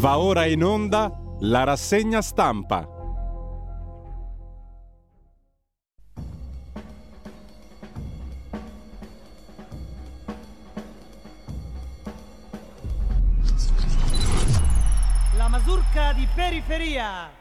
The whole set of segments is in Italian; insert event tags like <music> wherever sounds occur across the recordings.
Va ora in onda la rassegna stampa. La mazurka di periferia.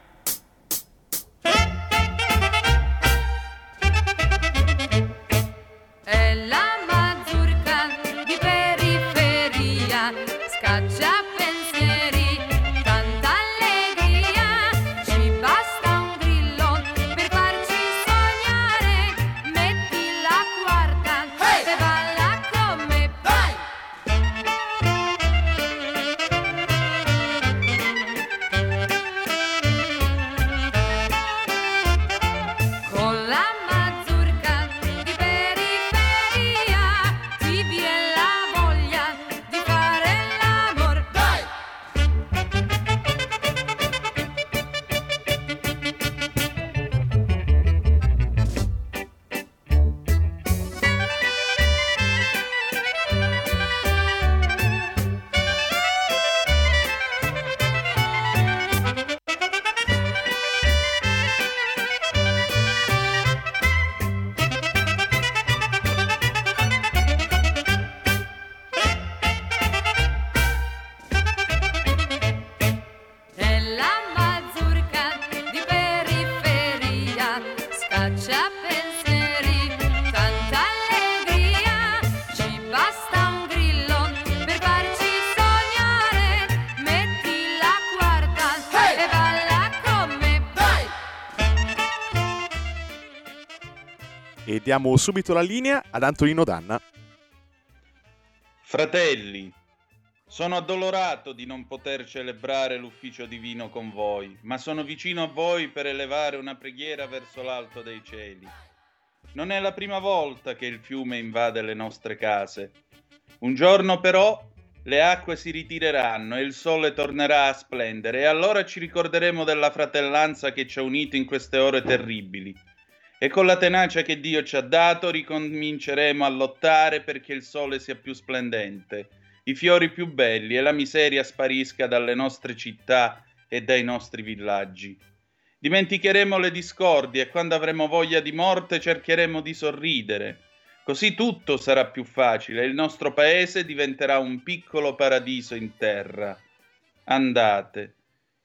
Diamo subito la linea ad Antonino Danna. Fratelli, sono addolorato di non poter celebrare l'ufficio divino con voi, ma sono vicino a voi per elevare una preghiera verso l'alto dei cieli. Non è la prima volta che il fiume invade le nostre case. Un giorno però le acque si ritireranno e il sole tornerà a splendere e allora ci ricorderemo della fratellanza che ci ha unito in queste ore terribili. E con la tenacia che Dio ci ha dato ricominceremo a lottare perché il sole sia più splendente, i fiori più belli e la miseria sparisca dalle nostre città e dai nostri villaggi. Dimenticheremo le discordie e quando avremo voglia di morte cercheremo di sorridere. Così tutto sarà più facile e il nostro paese diventerà un piccolo paradiso in terra. Andate.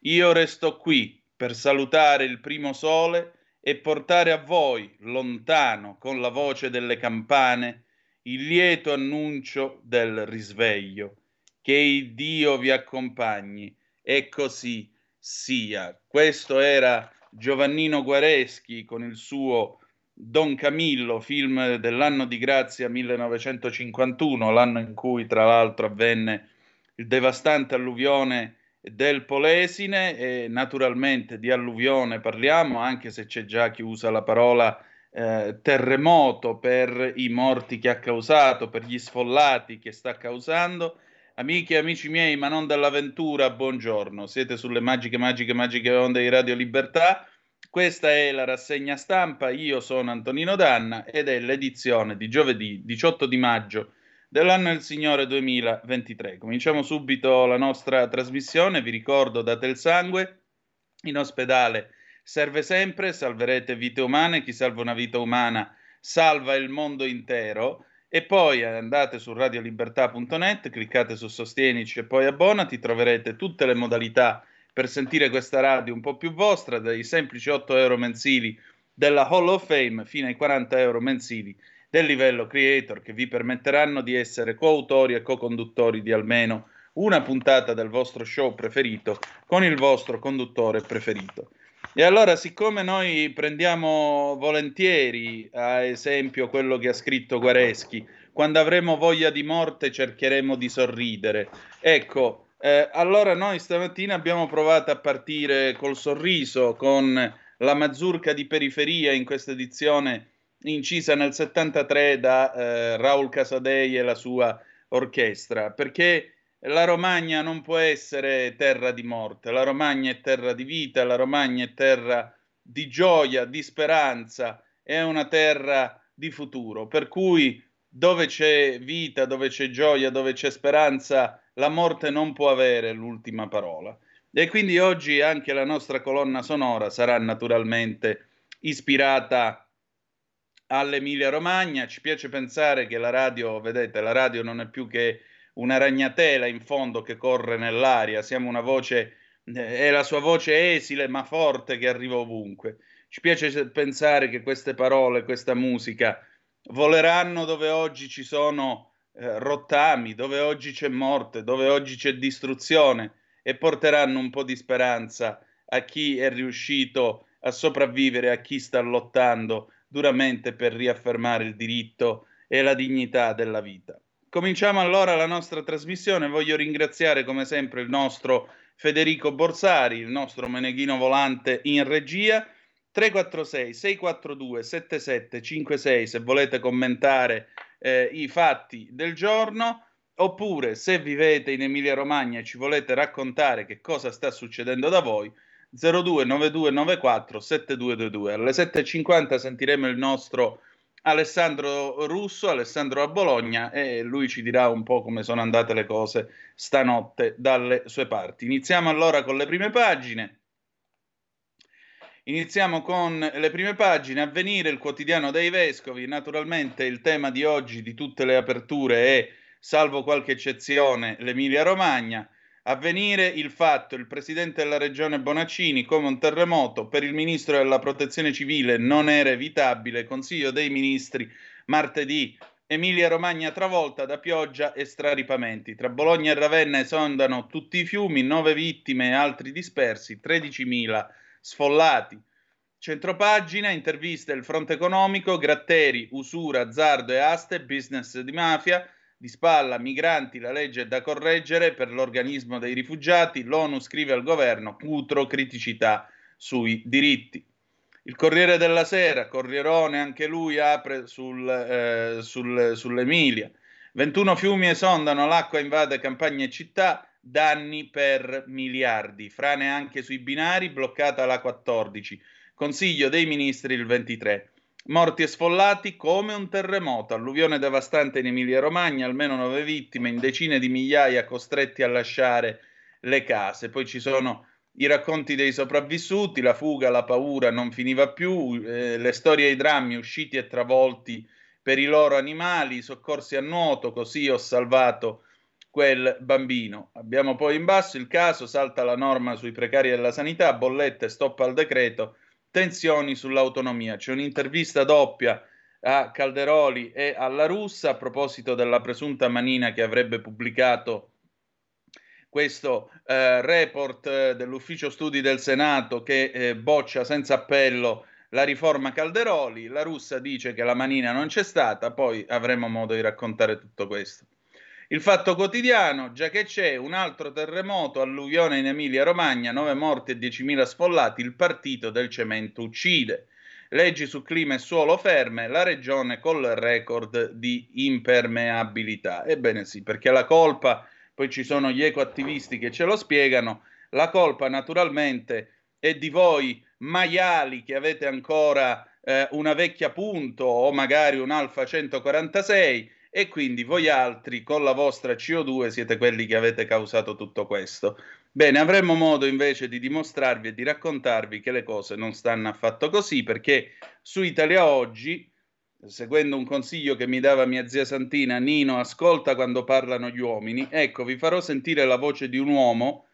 Io resto qui per salutare il primo sole e portare a voi, lontano, con la voce delle campane, il lieto annuncio del risveglio. Che il Dio vi accompagni e così sia. Questo era Giovannino Guareschi con il suo Don Camillo, film dell'anno di grazia 1951, l'anno in cui tra l'altro avvenne il devastante alluvione del Polesine e naturalmente di alluvione parliamo, anche se c'è già chi usa la parola eh, terremoto per i morti che ha causato, per gli sfollati che sta causando. Amiche e amici miei, ma non dall'avventura, buongiorno. Siete sulle magiche, magiche, magiche onde di Radio Libertà. Questa è la rassegna stampa. Io sono Antonino Danna ed è l'edizione di giovedì 18 di maggio dell'anno del Signore 2023. Cominciamo subito la nostra trasmissione. Vi ricordo, date il sangue. In ospedale serve sempre, salverete vite umane. Chi salva una vita umana salva il mondo intero. E poi andate su radiolibertà.net, cliccate su Sostienici e poi abbonati, troverete tutte le modalità per sentire questa radio un po' più vostra, dai semplici 8 euro mensili della Hall of Fame fino ai 40 euro mensili del livello creator che vi permetteranno di essere coautori e co-conduttori di almeno una puntata del vostro show preferito con il vostro conduttore preferito. E allora, siccome noi prendiamo volentieri a esempio quello che ha scritto Guareschi, quando avremo voglia di morte cercheremo di sorridere. Ecco, eh, allora noi stamattina abbiamo provato a partire col sorriso con la mazurka di periferia in questa edizione incisa nel 73 da eh, Raul Casadei e la sua orchestra, perché la Romagna non può essere terra di morte, la Romagna è terra di vita, la Romagna è terra di gioia, di speranza, è una terra di futuro, per cui dove c'è vita, dove c'è gioia, dove c'è speranza, la morte non può avere l'ultima parola. E quindi oggi anche la nostra colonna sonora sarà naturalmente ispirata all'Emilia Romagna. Ci piace pensare che la radio, vedete, la radio non è più che una ragnatela in fondo che corre nell'aria, siamo una voce, eh, è la sua voce esile ma forte che arriva ovunque. Ci piace pensare che queste parole, questa musica voleranno dove oggi ci sono eh, rottami, dove oggi c'è morte, dove oggi c'è distruzione e porteranno un po' di speranza a chi è riuscito a sopravvivere, a chi sta lottando duramente per riaffermare il diritto e la dignità della vita. Cominciamo allora la nostra trasmissione. Voglio ringraziare come sempre il nostro Federico Borsari, il nostro meneghino volante in regia. 346 642 7756 se volete commentare eh, i fatti del giorno oppure se vivete in Emilia Romagna e ci volete raccontare che cosa sta succedendo da voi 029294 7222 alle 7.50 sentiremo il nostro Alessandro Russo, Alessandro a Bologna e lui ci dirà un po' come sono andate le cose stanotte dalle sue parti. Iniziamo allora con le prime pagine. Iniziamo con le prime pagine. Avvenire il quotidiano dei vescovi. Naturalmente il tema di oggi di tutte le aperture è, salvo qualche eccezione, l'Emilia Romagna. Avvenire il fatto, il presidente della regione Bonaccini, come un terremoto, per il ministro della protezione civile non era evitabile. Consiglio dei ministri martedì. Emilia Romagna travolta da pioggia e straripamenti. Tra Bologna e Ravenna esondano tutti i fiumi, nove vittime e altri dispersi, 13.000 sfollati. Centropagina, intervista il fronte economico, Gratteri, usura, azzardo e aste, business di mafia, di spalla, migranti, la legge è da correggere per l'organismo dei rifugiati, l'ONU scrive al governo, Cutro, criticità sui diritti. Il Corriere della Sera, Corrierone, anche lui apre sul, eh, sul, sull'Emilia. 21 fiumi esondano, l'acqua invade campagne e città, danni per miliardi. Frane anche sui binari, bloccata la 14. Consiglio dei ministri il 23. Morti e sfollati come un terremoto, alluvione devastante in Emilia-Romagna, almeno nove vittime, in decine di migliaia costretti a lasciare le case. Poi ci sono i racconti dei sopravvissuti, la fuga, la paura non finiva più, eh, le storie e i drammi usciti e travolti per i loro animali, i soccorsi a nuoto, così ho salvato quel bambino. Abbiamo poi in basso il caso, salta la norma sui precari della sanità, bollette, stop al decreto, tensioni sull'autonomia. C'è un'intervista doppia a Calderoli e alla Russa a proposito della presunta manina che avrebbe pubblicato questo eh, report eh, dell'ufficio studi del Senato che eh, boccia senza appello la riforma Calderoli. La Russa dice che la manina non c'è stata, poi avremo modo di raccontare tutto questo. Il fatto quotidiano, già che c'è un altro terremoto, alluvione in Emilia-Romagna, 9 morti e 10.000 sfollati, il partito del cemento uccide. Leggi su clima e suolo ferme, la regione col record di impermeabilità. Ebbene sì, perché la colpa, poi ci sono gli ecoattivisti che ce lo spiegano, la colpa naturalmente è di voi maiali che avete ancora eh, una vecchia punto o magari un Alfa 146 e quindi voi altri con la vostra CO2 siete quelli che avete causato tutto questo. Bene, avremo modo invece di dimostrarvi e di raccontarvi che le cose non stanno affatto così perché su Italia Oggi, seguendo un consiglio che mi dava mia zia Santina, Nino, ascolta quando parlano gli uomini, ecco, vi farò sentire la voce di un uomo,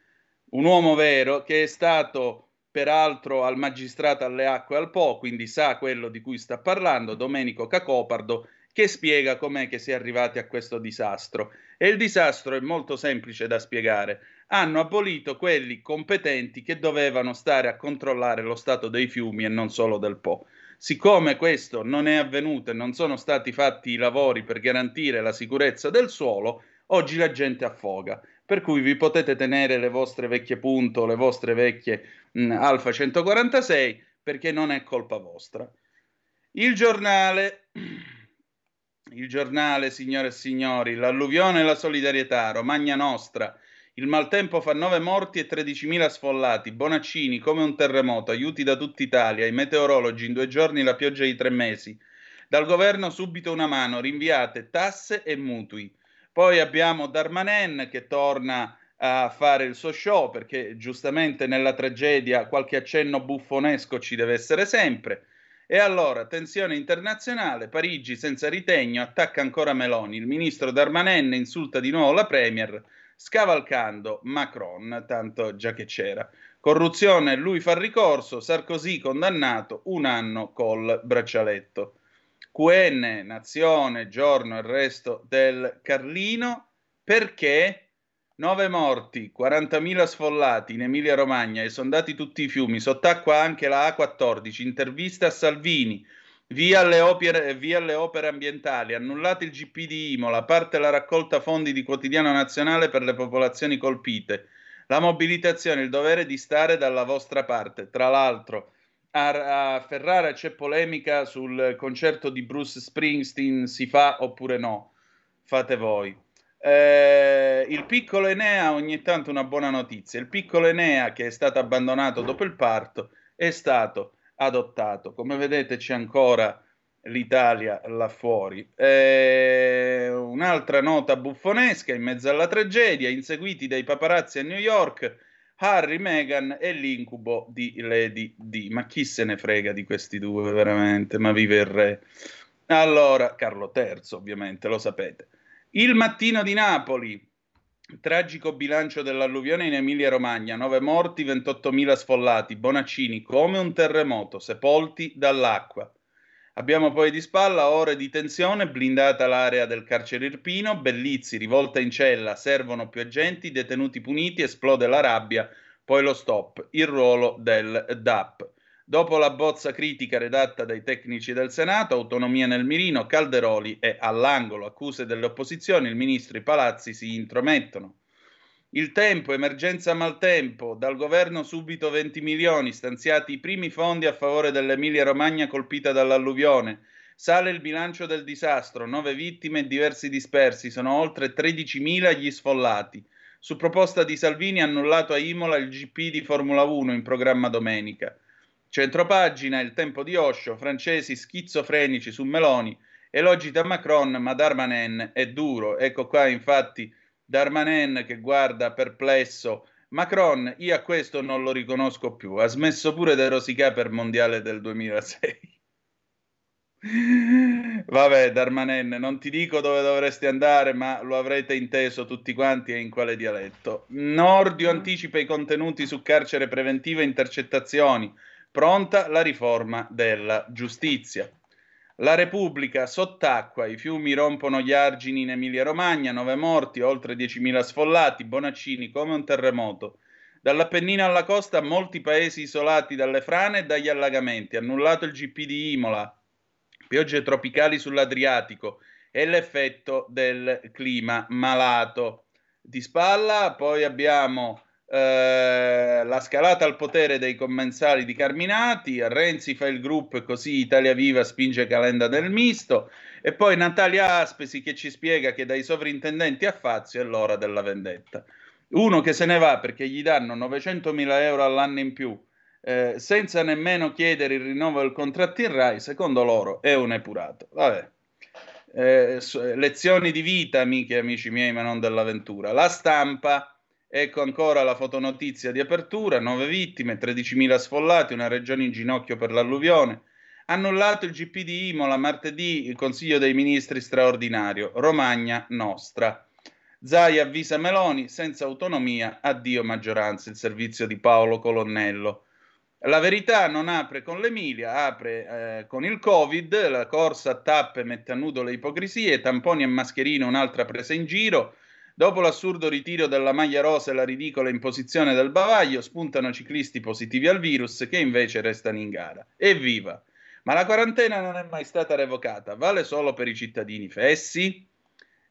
un uomo vero che è stato peraltro al magistrato alle acque al Po, quindi sa quello di cui sta parlando, Domenico Cacopardo, che spiega com'è che si è arrivati a questo disastro. E il disastro è molto semplice da spiegare. Hanno abolito quelli competenti che dovevano stare a controllare lo stato dei fiumi e non solo del Po. Siccome questo non è avvenuto e non sono stati fatti i lavori per garantire la sicurezza del suolo, oggi la gente affoga. Per cui vi potete tenere le vostre vecchie punto, le vostre vecchie mh, Alfa 146, perché non è colpa vostra. Il giornale <clears throat> il giornale, signore e signori, l'alluvione e la solidarietà, Romagna Nostra, il maltempo fa 9 morti e 13.000 sfollati, Bonaccini come un terremoto, aiuti da tutta Italia, i meteorologi in due giorni la pioggia di tre mesi. Dal governo subito una mano, rinviate tasse e mutui. Poi abbiamo Darmanen che torna a fare il suo show perché giustamente nella tragedia qualche accenno buffonesco ci deve essere sempre. E allora, tensione internazionale, Parigi senza ritegno attacca ancora Meloni, il ministro Darmanin insulta di nuovo la Premier, scavalcando Macron, tanto già che c'era. Corruzione, lui fa ricorso, Sarkozy condannato, un anno col braccialetto. QN, Nazione, Giorno e il resto del Carlino, perché 9 morti, 40.000 sfollati in Emilia Romagna, esondati tutti i fiumi, sott'acqua anche la A14, intervista a Salvini, via alle, opere, via alle opere ambientali, annullate il GP di Imola, parte la raccolta fondi di quotidiano nazionale per le popolazioni colpite, la mobilitazione, il dovere di stare dalla vostra parte. Tra l'altro, a, a Ferrara c'è polemica sul concerto di Bruce Springsteen, si fa oppure no? Fate voi. Eh, il piccolo Enea, ogni tanto una buona notizia. Il piccolo Enea, che è stato abbandonato dopo il parto, è stato adottato. Come vedete, c'è ancora l'Italia là fuori. Eh, un'altra nota buffonesca in mezzo alla tragedia: inseguiti dai paparazzi a New York, Harry, Meghan e l'incubo di Lady D. Ma chi se ne frega di questi due, veramente? Ma vive il re. Allora, Carlo III, ovviamente, lo sapete. Il mattino di Napoli, tragico bilancio dell'alluvione in Emilia-Romagna, 9 morti, 28.000 sfollati, Bonaccini come un terremoto, sepolti dall'acqua. Abbiamo poi di spalla ore di tensione, blindata l'area del carcere Irpino, Bellizzi rivolta in cella, servono più agenti, detenuti puniti, esplode la rabbia, poi lo stop, il ruolo del DAP. Dopo la bozza critica redatta dai tecnici del Senato, autonomia nel mirino, Calderoli è all'angolo, accuse delle opposizioni, il ministro e i palazzi si intromettono. Il tempo, emergenza maltempo, dal governo subito 20 milioni, stanziati i primi fondi a favore dell'Emilia Romagna colpita dall'alluvione. Sale il bilancio del disastro, 9 vittime e diversi dispersi, sono oltre 13.000 gli sfollati. Su proposta di Salvini annullato a Imola il GP di Formula 1 in programma domenica. Centropagina, il tempo di Osho, francesi schizofrenici su Meloni, elogi da Macron, ma Darmanin è duro. Ecco qua infatti Darmanin che guarda perplesso. Macron, io a questo non lo riconosco più, ha smesso pure di rosicare per mondiale del 2006. <laughs> Vabbè, Darmanin, non ti dico dove dovresti andare, ma lo avrete inteso tutti quanti e in quale dialetto. Nordio anticipa i contenuti su carcere preventivo e intercettazioni. Pronta la riforma della giustizia. La Repubblica sott'acqua, i fiumi rompono gli argini in Emilia-Romagna, nove morti, oltre 10.000 sfollati, Bonaccini come un terremoto. Dall'Appennino alla costa, molti paesi isolati dalle frane e dagli allagamenti. Annullato il GP di Imola. Piogge tropicali sull'Adriatico e l'effetto del clima malato. Di spalla, poi abbiamo eh, la scalata al potere dei commensali di Carminati, Renzi fa il gruppo e così Italia Viva spinge Calenda nel misto, e poi Natalia Aspesi che ci spiega che dai sovrintendenti a Fazio è l'ora della vendetta. Uno che se ne va perché gli danno 900.000 euro all'anno in più, eh, senza nemmeno chiedere il rinnovo del contratto in RAI, secondo loro è un epurato. Vabbè. Eh, lezioni di vita, amiche e amici miei, ma non dell'avventura. La stampa Ecco ancora la fotonotizia di apertura, 9 vittime, 13.000 sfollati, una regione in ginocchio per l'alluvione. Annullato il GP di Imola martedì, il Consiglio dei Ministri straordinario, Romagna nostra. Zai avvisa Meloni, senza autonomia, addio maggioranza, il servizio di Paolo Colonnello. La verità non apre con l'Emilia, apre eh, con il Covid, la corsa a tappe mette a nudo le ipocrisie, tamponi e mascherine un'altra presa in giro, Dopo l'assurdo ritiro della maglia rosa e la ridicola imposizione del bavaglio, spuntano ciclisti positivi al virus che invece restano in gara. Evviva! Ma la quarantena non è mai stata revocata, vale solo per i cittadini fessi?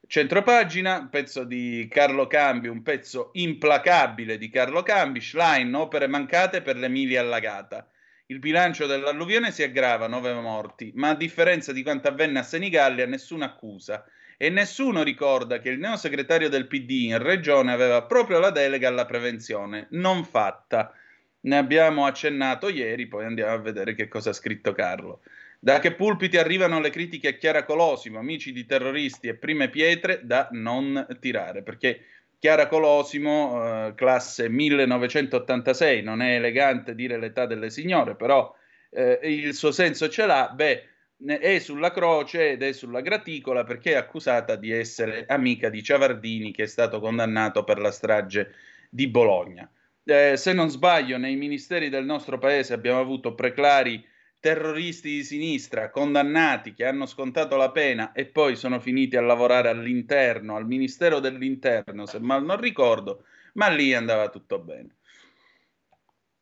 Centropagina, pezzo di Carlo Cambi, un pezzo implacabile di Carlo Cambi, Schlein, opere mancate per l'Emilia allagata. Il bilancio dell'alluvione si aggrava, nove morti, ma a differenza di quanto avvenne a Senigallia, nessuna accusa e nessuno ricorda che il neosegretario del PD in regione aveva proprio la delega alla prevenzione, non fatta. Ne abbiamo accennato ieri, poi andiamo a vedere che cosa ha scritto Carlo. Da che pulpiti arrivano le critiche a Chiara Colosimo, amici di terroristi e prime pietre da non tirare, perché Chiara Colosimo, eh, classe 1986, non è elegante dire l'età delle signore, però eh, il suo senso ce l'ha, beh, è sulla croce ed è sulla graticola perché è accusata di essere amica di Ciavardini che è stato condannato per la strage di Bologna. Eh, se non sbaglio, nei ministeri del nostro paese abbiamo avuto preclari terroristi di sinistra condannati che hanno scontato la pena e poi sono finiti a lavorare all'interno, al Ministero dell'Interno, se mal non ricordo, ma lì andava tutto bene.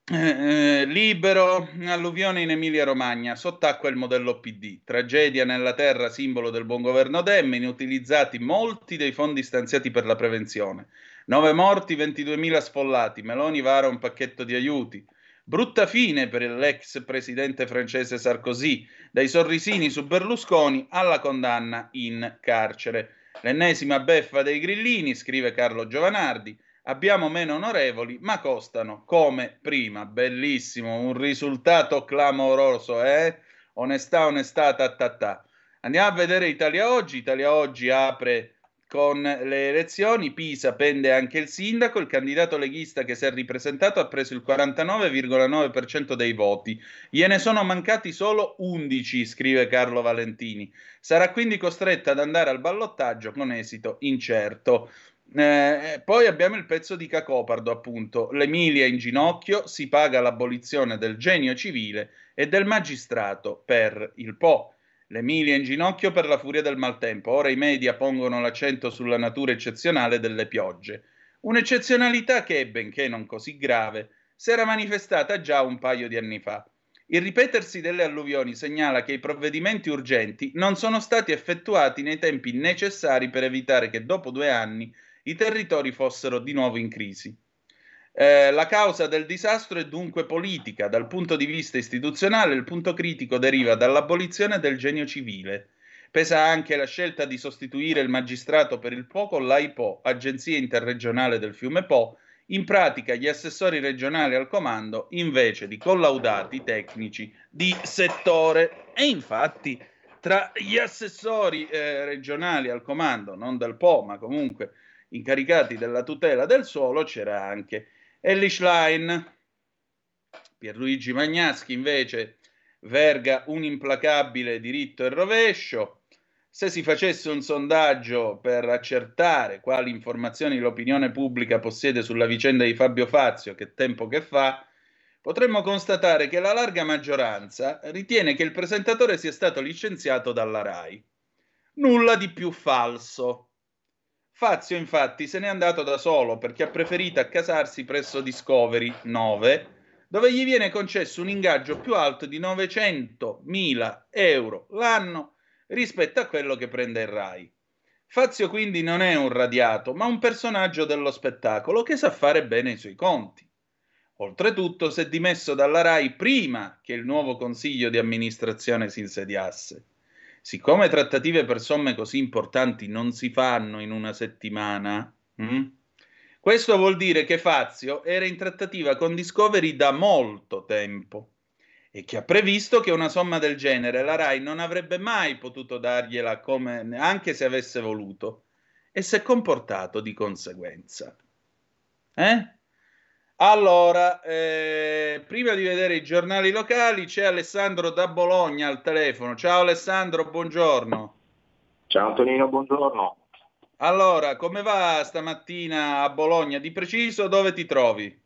Eh, libero, alluvione in Emilia Romagna, sott'acqua il modello PD, tragedia nella terra, simbolo del buon governo Dem, inutilizzati molti dei fondi stanziati per la prevenzione. 9 morti, 22.000 sfollati, Meloni vara un pacchetto di aiuti. Brutta fine per l'ex presidente francese Sarkozy, dai sorrisini su Berlusconi alla condanna in carcere. L'ennesima beffa dei grillini, scrive Carlo Giovanardi. Abbiamo meno onorevoli, ma costano come prima. Bellissimo, un risultato clamoroso, eh? Onestà, onestà, ta, ta, ta. Andiamo a vedere Italia Oggi. Italia Oggi apre con le elezioni. Pisa pende anche il sindaco. Il candidato leghista che si è ripresentato ha preso il 49,9% dei voti. Gliene sono mancati solo 11, scrive Carlo Valentini. Sarà quindi costretto ad andare al ballottaggio con esito incerto. Eh, poi abbiamo il pezzo di Cacopardo, appunto. L'Emilia in ginocchio si paga l'abolizione del genio civile e del magistrato per il Po. L'Emilia in ginocchio per la furia del maltempo. Ora i media pongono l'accento sulla natura eccezionale delle piogge. Un'eccezionalità che, benché non così grave, si era manifestata già un paio di anni fa. Il ripetersi delle alluvioni segnala che i provvedimenti urgenti non sono stati effettuati nei tempi necessari per evitare che dopo due anni i territori fossero di nuovo in crisi. Eh, la causa del disastro è dunque politica. Dal punto di vista istituzionale, il punto critico deriva dall'abolizione del genio civile. Pesa anche la scelta di sostituire il magistrato per il Po con l'AIPO, Agenzia Interregionale del Fiume Po, in pratica gli assessori regionali al comando invece di collaudati tecnici di settore. E infatti tra gli assessori eh, regionali al comando, non del Po, ma comunque incaricati della tutela del suolo c'era anche Ellie Schlein. Pierluigi Magnaschi invece verga un implacabile diritto e rovescio. Se si facesse un sondaggio per accertare quali informazioni l'opinione pubblica possiede sulla vicenda di Fabio Fazio, che tempo che fa, potremmo constatare che la larga maggioranza ritiene che il presentatore sia stato licenziato dalla RAI. Nulla di più falso. Fazio infatti se n'è andato da solo perché ha preferito accasarsi presso Discovery 9, dove gli viene concesso un ingaggio più alto di 900.000 euro l'anno rispetto a quello che prende il RAI. Fazio quindi non è un radiato, ma un personaggio dello spettacolo che sa fare bene i suoi conti. Oltretutto si è dimesso dalla RAI prima che il nuovo consiglio di amministrazione si insediasse. Siccome trattative per somme così importanti non si fanno in una settimana, hm? questo vuol dire che Fazio era in trattativa con Discovery da molto tempo e che ha previsto che una somma del genere la RAI non avrebbe mai potuto dargliela come, anche se avesse voluto e si è comportato di conseguenza. Eh? Allora, eh, prima di vedere i giornali locali, c'è Alessandro da Bologna al telefono. Ciao Alessandro, buongiorno. Ciao Antonino, buongiorno. Allora, come va stamattina a Bologna? Di preciso dove ti trovi?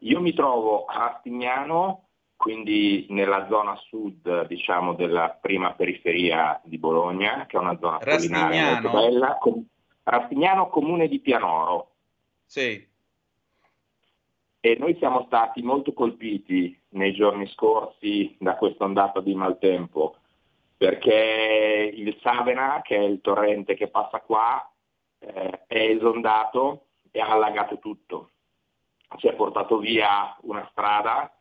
Io mi trovo a Stignano, quindi nella zona sud, diciamo, della prima periferia di Bologna, che è una zona molto bella. Rastignano, comune di Pianoro. Sì. E noi siamo stati molto colpiti nei giorni scorsi da questa ondata di maltempo, perché il Savena, che è il torrente che passa qua, eh, è esondato e ha allagato tutto. Si è portato via una strada,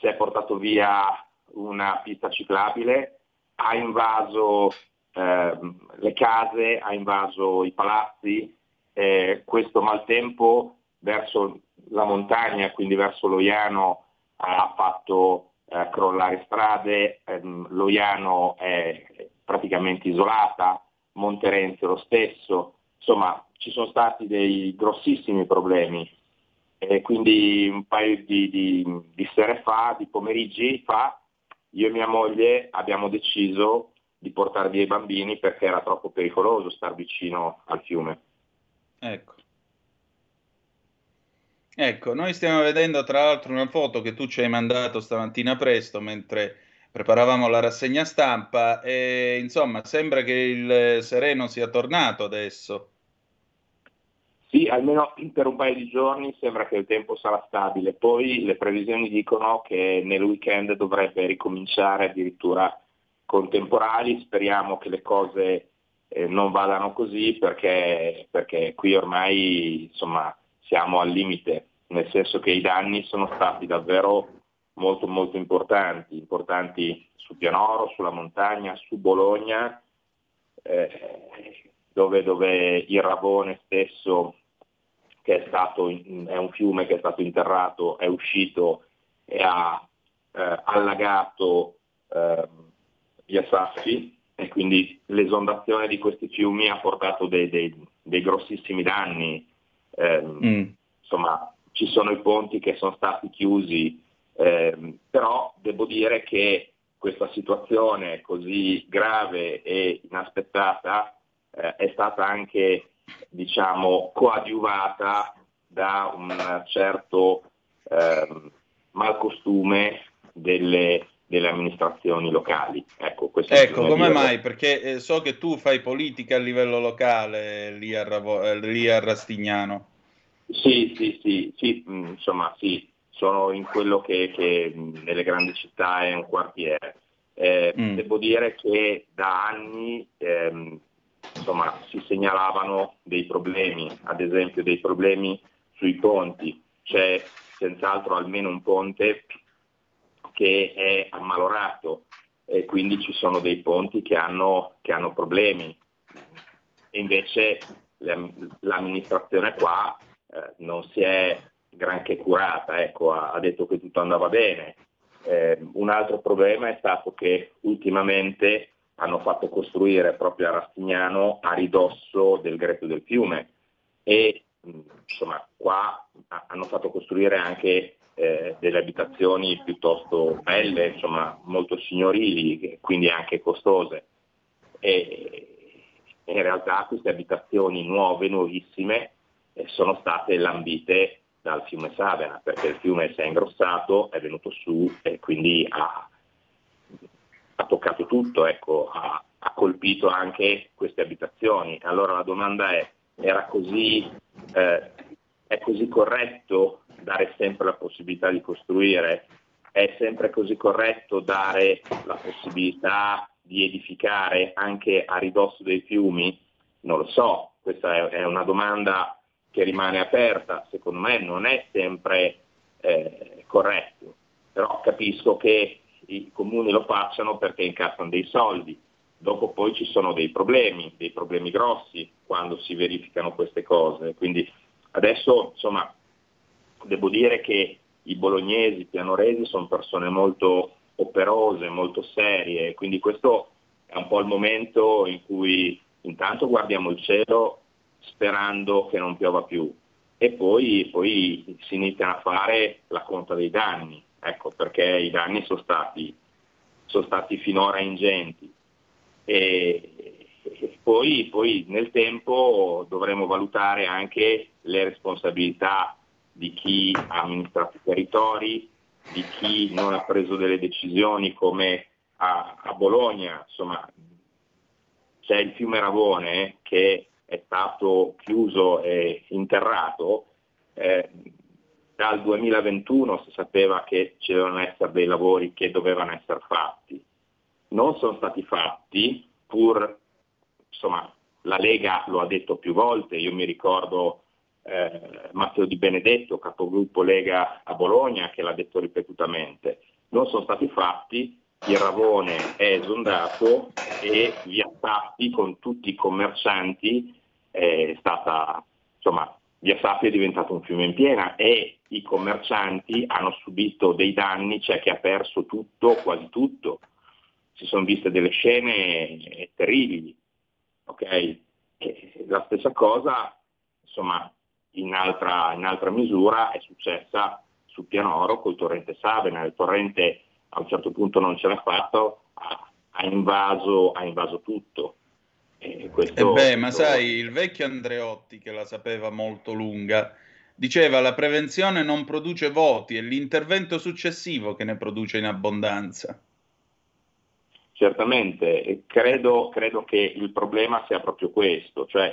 si è portato via una pista ciclabile, ha invaso eh, le case, ha invaso i palazzi. Eh, questo maltempo verso la montagna, quindi verso Loiano, ha fatto eh, crollare strade, ehm, Loiano è praticamente isolata, Monterenze lo stesso, insomma ci sono stati dei grossissimi problemi e quindi un paio di, di, di sere fa, di pomeriggi fa, io e mia moglie abbiamo deciso di portare via i bambini perché era troppo pericoloso star vicino al fiume. Ecco. Ecco, noi stiamo vedendo tra l'altro una foto che tu ci hai mandato stamattina presto mentre preparavamo la rassegna stampa e insomma sembra che il sereno sia tornato adesso. Sì, almeno per un paio di giorni sembra che il tempo sarà stabile, poi le previsioni dicono che nel weekend dovrebbe ricominciare addirittura con temporali, speriamo che le cose eh, non vadano così perché, perché qui ormai insomma, siamo al limite, nel senso che i danni sono stati davvero molto molto importanti, importanti su Pianoro, sulla montagna, su Bologna, eh, dove, dove, il Ravone stesso, che è, stato, è un fiume che è stato interrato, è uscito e ha eh, allagato eh, via Saffi e quindi l'esondazione di questi fiumi ha portato dei, dei, dei grossissimi danni. Eh, mm. Insomma, ci sono i ponti che sono stati chiusi, eh, però devo dire che questa situazione così grave e inaspettata eh, è stata anche diciamo, coadiuvata da un certo eh, malcostume delle delle amministrazioni locali. Ecco, ecco come mai? Perché eh, so che tu fai politica a livello locale lì a, Ravo, lì a Rastignano. Sì, sì, sì, sì mh, mm, insomma sì, sono in quello che, che mh, mm, nelle grandi città è un quartiere. Eh, mm. Devo dire che da anni ehm, insomma, si segnalavano dei problemi, ad esempio dei problemi sui ponti. C'è senz'altro almeno un ponte che è ammalorato e quindi ci sono dei ponti che hanno, che hanno problemi. E invece l'amministrazione qua eh, non si è granché curata, ecco, ha, ha, detto che tutto andava bene. Eh, un altro problema è stato che ultimamente hanno fatto costruire proprio a Rastignano a ridosso del greto del fiume e insomma qua hanno fatto costruire anche eh, delle abitazioni piuttosto belle, insomma molto signorili, quindi anche costose. E in realtà queste abitazioni nuove, nuovissime, sono state lambite dal fiume Savena, perché il fiume si è ingrossato, è venuto su e quindi ha, ha toccato tutto, ecco, ha, ha colpito anche queste abitazioni. Allora la domanda è, era così, eh, è così corretto dare sempre la possibilità di costruire, è sempre così corretto dare la possibilità di edificare anche a ridosso dei fiumi? Non lo so, questa è una domanda che rimane aperta, secondo me non è sempre eh, corretto, però capisco che i comuni lo facciano perché incassano dei soldi, dopo poi ci sono dei problemi, dei problemi grossi quando si verificano queste cose, quindi adesso insomma devo dire che i bolognesi, i pianoresi sono persone molto operose, molto serie, quindi questo è un po' il momento in cui intanto guardiamo il cielo sperando che non piova più e poi, poi si inizia a fare la conta dei danni, ecco, perché i danni sono stati, sono stati finora ingenti. E, e poi, poi nel tempo dovremo valutare anche le responsabilità di chi ha amministrato i territori, di chi non ha preso delle decisioni come a, a Bologna, insomma c'è il fiume Ravone che è stato chiuso e interrato, eh, dal 2021 si sapeva che ci dovevano essere dei lavori che dovevano essere fatti. Non sono stati fatti, pur insomma, la Lega lo ha detto più volte, io mi ricordo eh, Matteo Di Benedetto, capogruppo Lega a Bologna, che l'ha detto ripetutamente. Non sono stati fatti, il Ravone è esondato e via Sappi con tutti i commercianti è stata, insomma, via Sappi è diventato un fiume in piena e i commercianti hanno subito dei danni, c'è chi ha perso tutto, quasi tutto. Si sono viste delle scene terribili. Okay? La stessa cosa insomma, in altra, in altra misura è successa su Pianoro col torrente Savena. Il torrente a un certo punto non ce l'ha fatto, ha, ha, invaso, ha invaso, tutto. E questo, eh beh, ma sai, il vecchio Andreotti che la sapeva molto lunga, diceva la prevenzione non produce voti, è l'intervento successivo che ne produce in abbondanza. Certamente, credo, credo che il problema sia proprio questo, cioè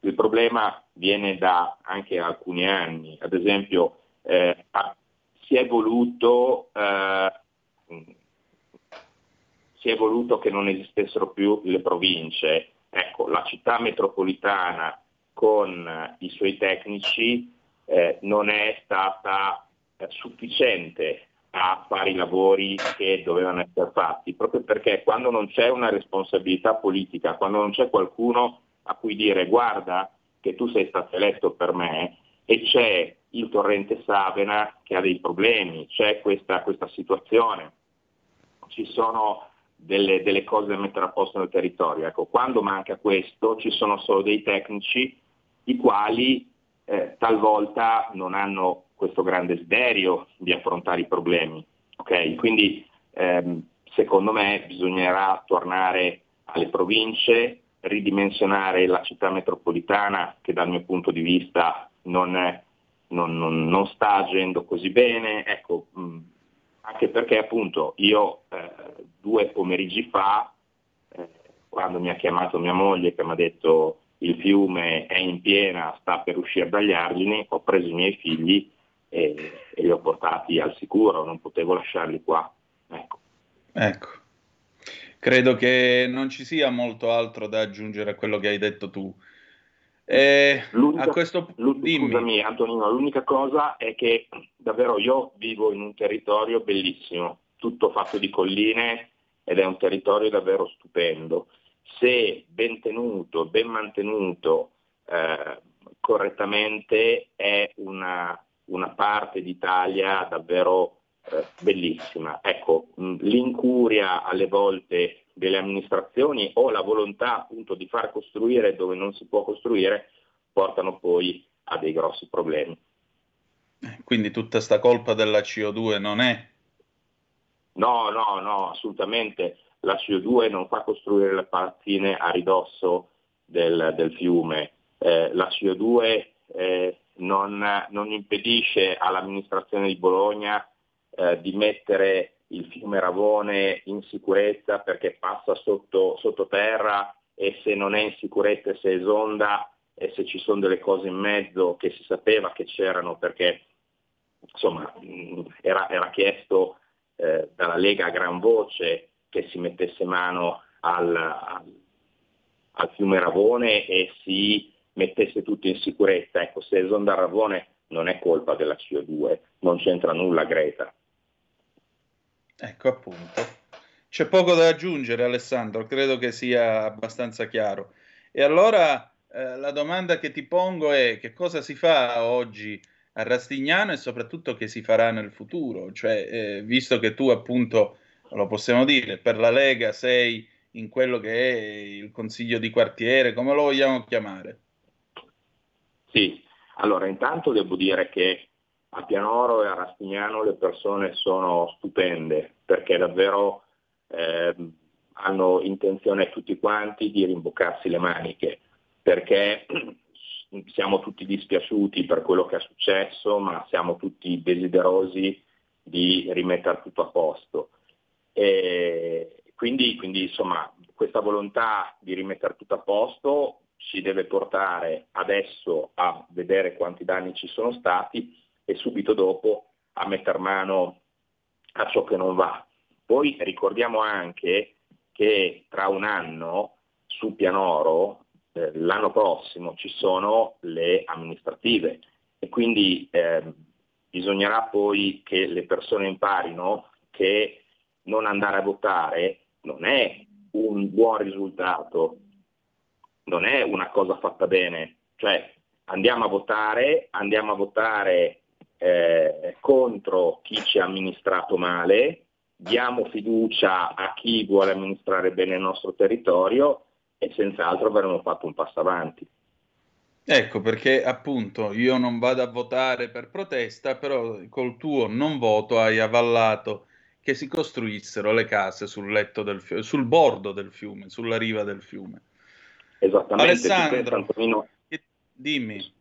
il problema viene da anche alcuni anni, ad esempio eh, si, è voluto, eh, si è voluto che non esistessero più le province, ecco, la città metropolitana con i suoi tecnici eh, non è stata eh, sufficiente a fare i lavori che dovevano essere fatti, proprio perché quando non c'è una responsabilità politica, quando non c'è qualcuno a cui dire guarda che tu sei stato eletto per me e c'è il torrente Savena che ha dei problemi, c'è questa, questa situazione, ci sono delle, delle, cose da mettere a posto nel territorio. Ecco, quando manca questo ci sono solo dei tecnici i quali eh, talvolta non hanno questo grande desiderio di affrontare i problemi. Okay? Quindi ehm, secondo me bisognerà tornare alle province, ridimensionare la città metropolitana che dal mio punto di vista non, non, non, non sta agendo così bene, ecco, mh, anche perché appunto io eh, due pomeriggi fa, eh, quando mi ha chiamato mia moglie che mi ha detto il fiume è in piena, sta per uscire dagli argini, ho preso i miei figli e, e li ho portati al sicuro, non potevo lasciarli qua. Ecco. ecco. Credo che non ci sia molto altro da aggiungere a quello che hai detto tu. Eh, a questo. Scusami Antonino, l'unica cosa è che davvero io vivo in un territorio bellissimo, tutto fatto di colline ed è un territorio davvero stupendo. Se ben tenuto, ben mantenuto eh, correttamente è una, una parte d'Italia davvero eh, bellissima. Ecco, l'incuria alle volte delle amministrazioni o la volontà appunto di far costruire dove non si può costruire portano poi a dei grossi problemi. Eh, quindi tutta sta colpa della CO2 non è? No, no, no, assolutamente. La CO2 non fa costruire le palazzine a ridosso del, del fiume. Eh, la CO2 eh, non, non, impedisce all'amministrazione di Bologna eh, di mettere il fiume Ravone in sicurezza perché passa sotto, sottoterra e se non è in sicurezza e se esonda e se ci sono delle cose in mezzo che si sapeva che c'erano perché insomma era, era chiesto eh, dalla Lega a gran voce che si mettesse mano al, al, al fiume Ravone e si mettesse tutto in sicurezza. Ecco, se esonda Ravone non è colpa della CO2, non c'entra nulla Greta. Ecco appunto. C'è poco da aggiungere Alessandro, credo che sia abbastanza chiaro. E allora eh, la domanda che ti pongo è che cosa si fa oggi a Rastignano e soprattutto che si farà nel futuro? Cioè, eh, visto che tu appunto, lo possiamo dire, per la Lega sei in quello che è il consiglio di quartiere, come lo vogliamo chiamare? Sì, allora intanto devo dire che a Pianoro e a Rastignano le persone sono stupende perché davvero eh, hanno intenzione tutti quanti di rimboccarsi le maniche perché <clears throat> siamo tutti dispiaciuti per quello che è successo ma siamo tutti desiderosi di rimettere tutto a posto. E quindi, quindi insomma questa volontà di rimettere tutto a posto ci deve portare adesso a vedere quanti danni ci sono stati e subito dopo a mettere mano a ciò che non va. Poi ricordiamo anche che tra un anno su Pianoro, eh, l'anno prossimo, ci sono le amministrative e quindi eh, bisognerà poi che le persone imparino che non andare a votare non è un buon risultato, non è una cosa fatta bene, cioè andiamo a votare, andiamo a votare eh, contro chi ci ha amministrato male, diamo fiducia a chi vuole amministrare bene il nostro territorio e senz'altro avremo fatto un passo avanti. Ecco perché appunto io non vado a votare per protesta, però col tuo non voto hai avallato che si costruissero le case sul letto del fiume, sul bordo del fiume, sulla riva del fiume. Esattamente. Alessandro, Antonino, dimmi.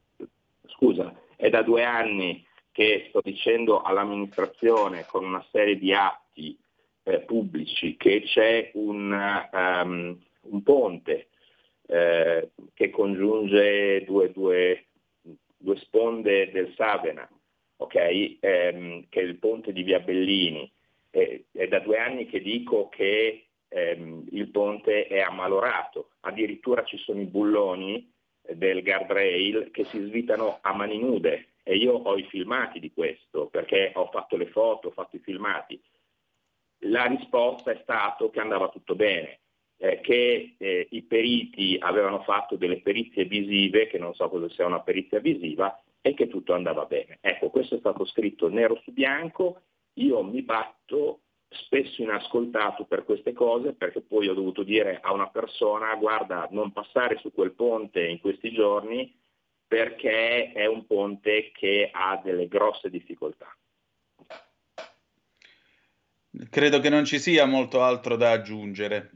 Scusa, è da due anni che sto dicendo all'amministrazione con una serie di atti eh, pubblici che c'è un, um, un ponte eh, che congiunge due, due, due, sponde del Savena, okay? ehm, che è il ponte di Via Bellini. Eh, è da due anni che dico che ehm, il ponte è ammalorato, addirittura ci sono i bulloni eh, del guardrail che si svitano a mani nude e io ho i filmati di questo perché ho fatto le foto, ho fatto i filmati. La risposta è stata che andava tutto bene eh, che eh, i periti avevano fatto delle perizie visive, che non so cosa sia una perizia visiva, e che tutto andava bene. Ecco, questo è stato scritto nero su bianco, io mi batto spesso inascoltato per queste cose perché poi ho dovuto dire a una persona guarda non passare su quel ponte in questi giorni perché è un ponte che ha delle grosse difficoltà. Credo che non ci sia molto altro da aggiungere.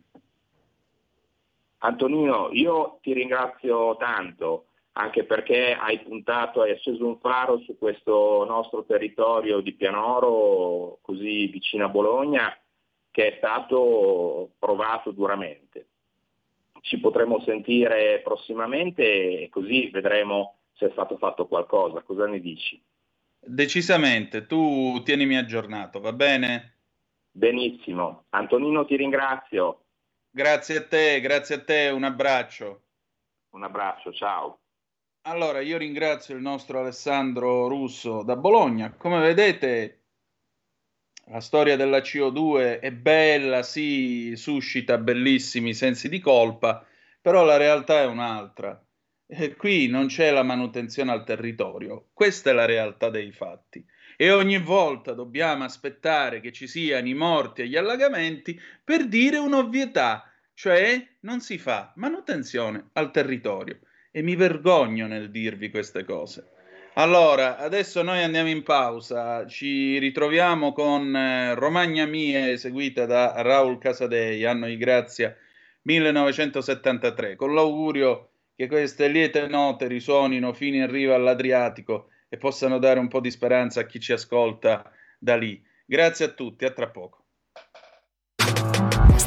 Antonino, io ti ringrazio tanto anche perché hai puntato, hai acceso un faro su questo nostro territorio di Pianoro, così vicino a Bologna, che è stato provato duramente. Ci potremo sentire prossimamente e così vedremo se è stato fatto qualcosa. Cosa ne dici? Decisamente, tu tienimi aggiornato, va bene? Benissimo. Antonino ti ringrazio. Grazie a te, grazie a te, un abbraccio. Un abbraccio, ciao. Allora, io ringrazio il nostro Alessandro Russo da Bologna. Come vedete, la storia della CO2 è bella, sì, suscita bellissimi sensi di colpa, però la realtà è un'altra. E qui non c'è la manutenzione al territorio. Questa è la realtà dei fatti e ogni volta dobbiamo aspettare che ci siano i morti e gli allagamenti per dire un'ovvietà, cioè non si fa manutenzione al territorio e mi vergogno nel dirvi queste cose. Allora, adesso noi andiamo in pausa, ci ritroviamo con eh, Romagna Mie eseguita da Raul Casadei, anno di grazia 1973, con l'augurio che queste liete note risuonino fino in riva all'Adriatico e possano dare un po' di speranza a chi ci ascolta da lì. Grazie a tutti, a tra poco.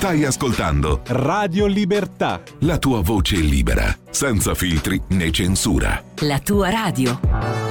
Stai ascoltando Radio Libertà. la tua voce libera, senza filtri né censura. La tua radio.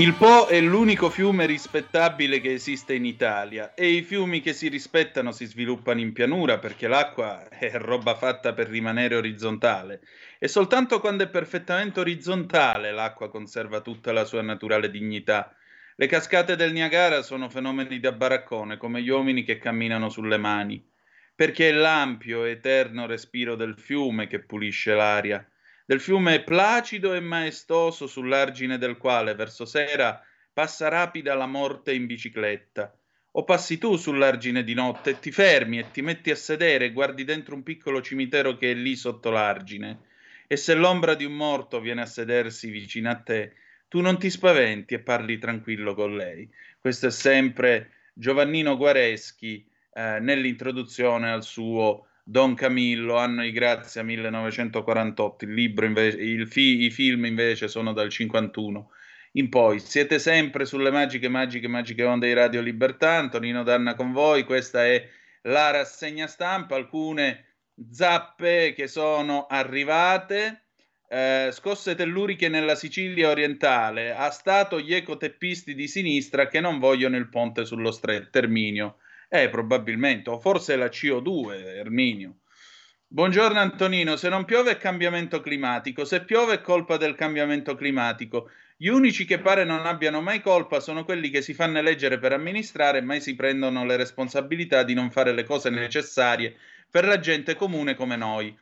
Il Po è l'unico fiume rispettabile che esiste in Italia e i fiumi che si rispettano si sviluppano in pianura perché l'acqua è roba fatta per rimanere orizzontale e soltanto quando è perfettamente orizzontale l'acqua conserva tutta la sua naturale dignità. Le cascate del Niagara sono fenomeni da baraccone come gli uomini che camminano sulle mani, perché è l'ampio e eterno respiro del fiume che pulisce l'aria del fiume placido e maestoso sull'argine del quale verso sera passa rapida la morte in bicicletta. O passi tu sull'argine di notte e ti fermi e ti metti a sedere e guardi dentro un piccolo cimitero che è lì sotto l'argine. E se l'ombra di un morto viene a sedersi vicino a te, tu non ti spaventi e parli tranquillo con lei. Questo è sempre Giovannino Guareschi eh, nell'introduzione al suo Don Camillo, anno di grazia 1948, il libro invece, il fi- i film invece sono dal 51 in poi. Siete sempre sulle magiche, magiche, magiche onde di Radio Libertà, Antonino Danna con voi, questa è la rassegna stampa, alcune zappe che sono arrivate. Eh, scosse telluriche nella Sicilia orientale, a stato gli ecoteppisti di sinistra che non vogliono il ponte sullo stretto, Terminio. Eh, probabilmente, o forse la CO2, Erminio. Buongiorno Antonino, se non piove è cambiamento climatico, se piove è colpa del cambiamento climatico. Gli unici che pare non abbiano mai colpa sono quelli che si fanno eleggere per amministrare e mai si prendono le responsabilità di non fare le cose necessarie per la gente comune come noi.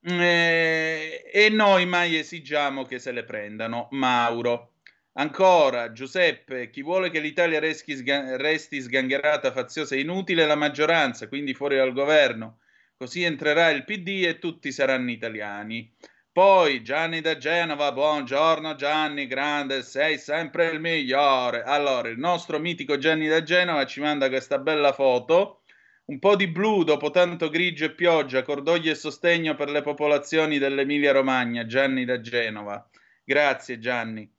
Eh, e noi mai esigiamo che se le prendano. Mauro. Ancora, Giuseppe, chi vuole che l'Italia resti, sga- resti sgangherata, faziosa e inutile è la maggioranza, quindi fuori dal governo. Così entrerà il PD e tutti saranno italiani. Poi Gianni da Genova, buongiorno Gianni, grande, sei sempre il migliore. Allora, il nostro mitico Gianni da Genova ci manda questa bella foto, un po' di blu dopo tanto grigio e pioggia, cordoglio e sostegno per le popolazioni dell'Emilia Romagna, Gianni da Genova. Grazie Gianni.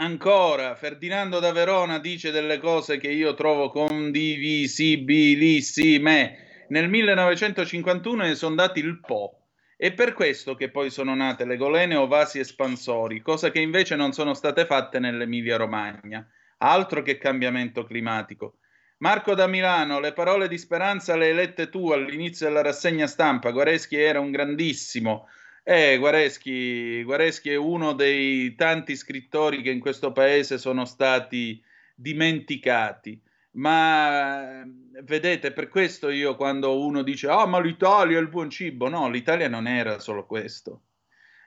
Ancora, Ferdinando da Verona dice delle cose che io trovo condivisibilissime. Nel 1951 è esondato il Po. È per questo che poi sono nate le golene o vasi espansori, cosa che invece non sono state fatte nell'Emilia Romagna. Altro che cambiamento climatico. Marco da Milano, le parole di speranza le hai lette tu all'inizio della rassegna stampa. Guareschi era un grandissimo. Eh, Guareschi, Guareschi è uno dei tanti scrittori che in questo paese sono stati dimenticati. Ma vedete, per questo io quando uno dice ah, ma l'Italia è il buon cibo, no, l'Italia non era solo questo.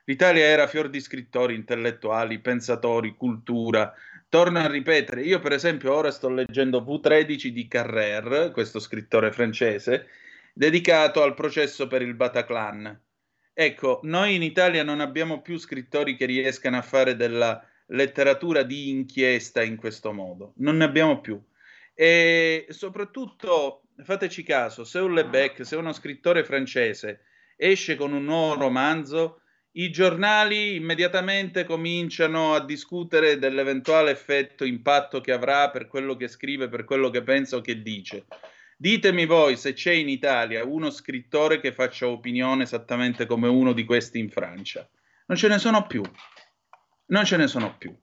L'Italia era fior di scrittori, intellettuali, pensatori, cultura. Torno a ripetere, io per esempio ora sto leggendo V13 di Carrère, questo scrittore francese, dedicato al processo per il Bataclan. Ecco, noi in Italia non abbiamo più scrittori che riescano a fare della letteratura di inchiesta in questo modo, non ne abbiamo più. E soprattutto, fateci caso, se un Lebec, se uno scrittore francese esce con un nuovo romanzo, i giornali immediatamente cominciano a discutere dell'eventuale effetto, impatto che avrà per quello che scrive, per quello che pensa o che dice. Ditemi voi se c'è in Italia uno scrittore che faccia opinione esattamente come uno di questi in Francia. Non ce ne sono più. Non ce ne sono più.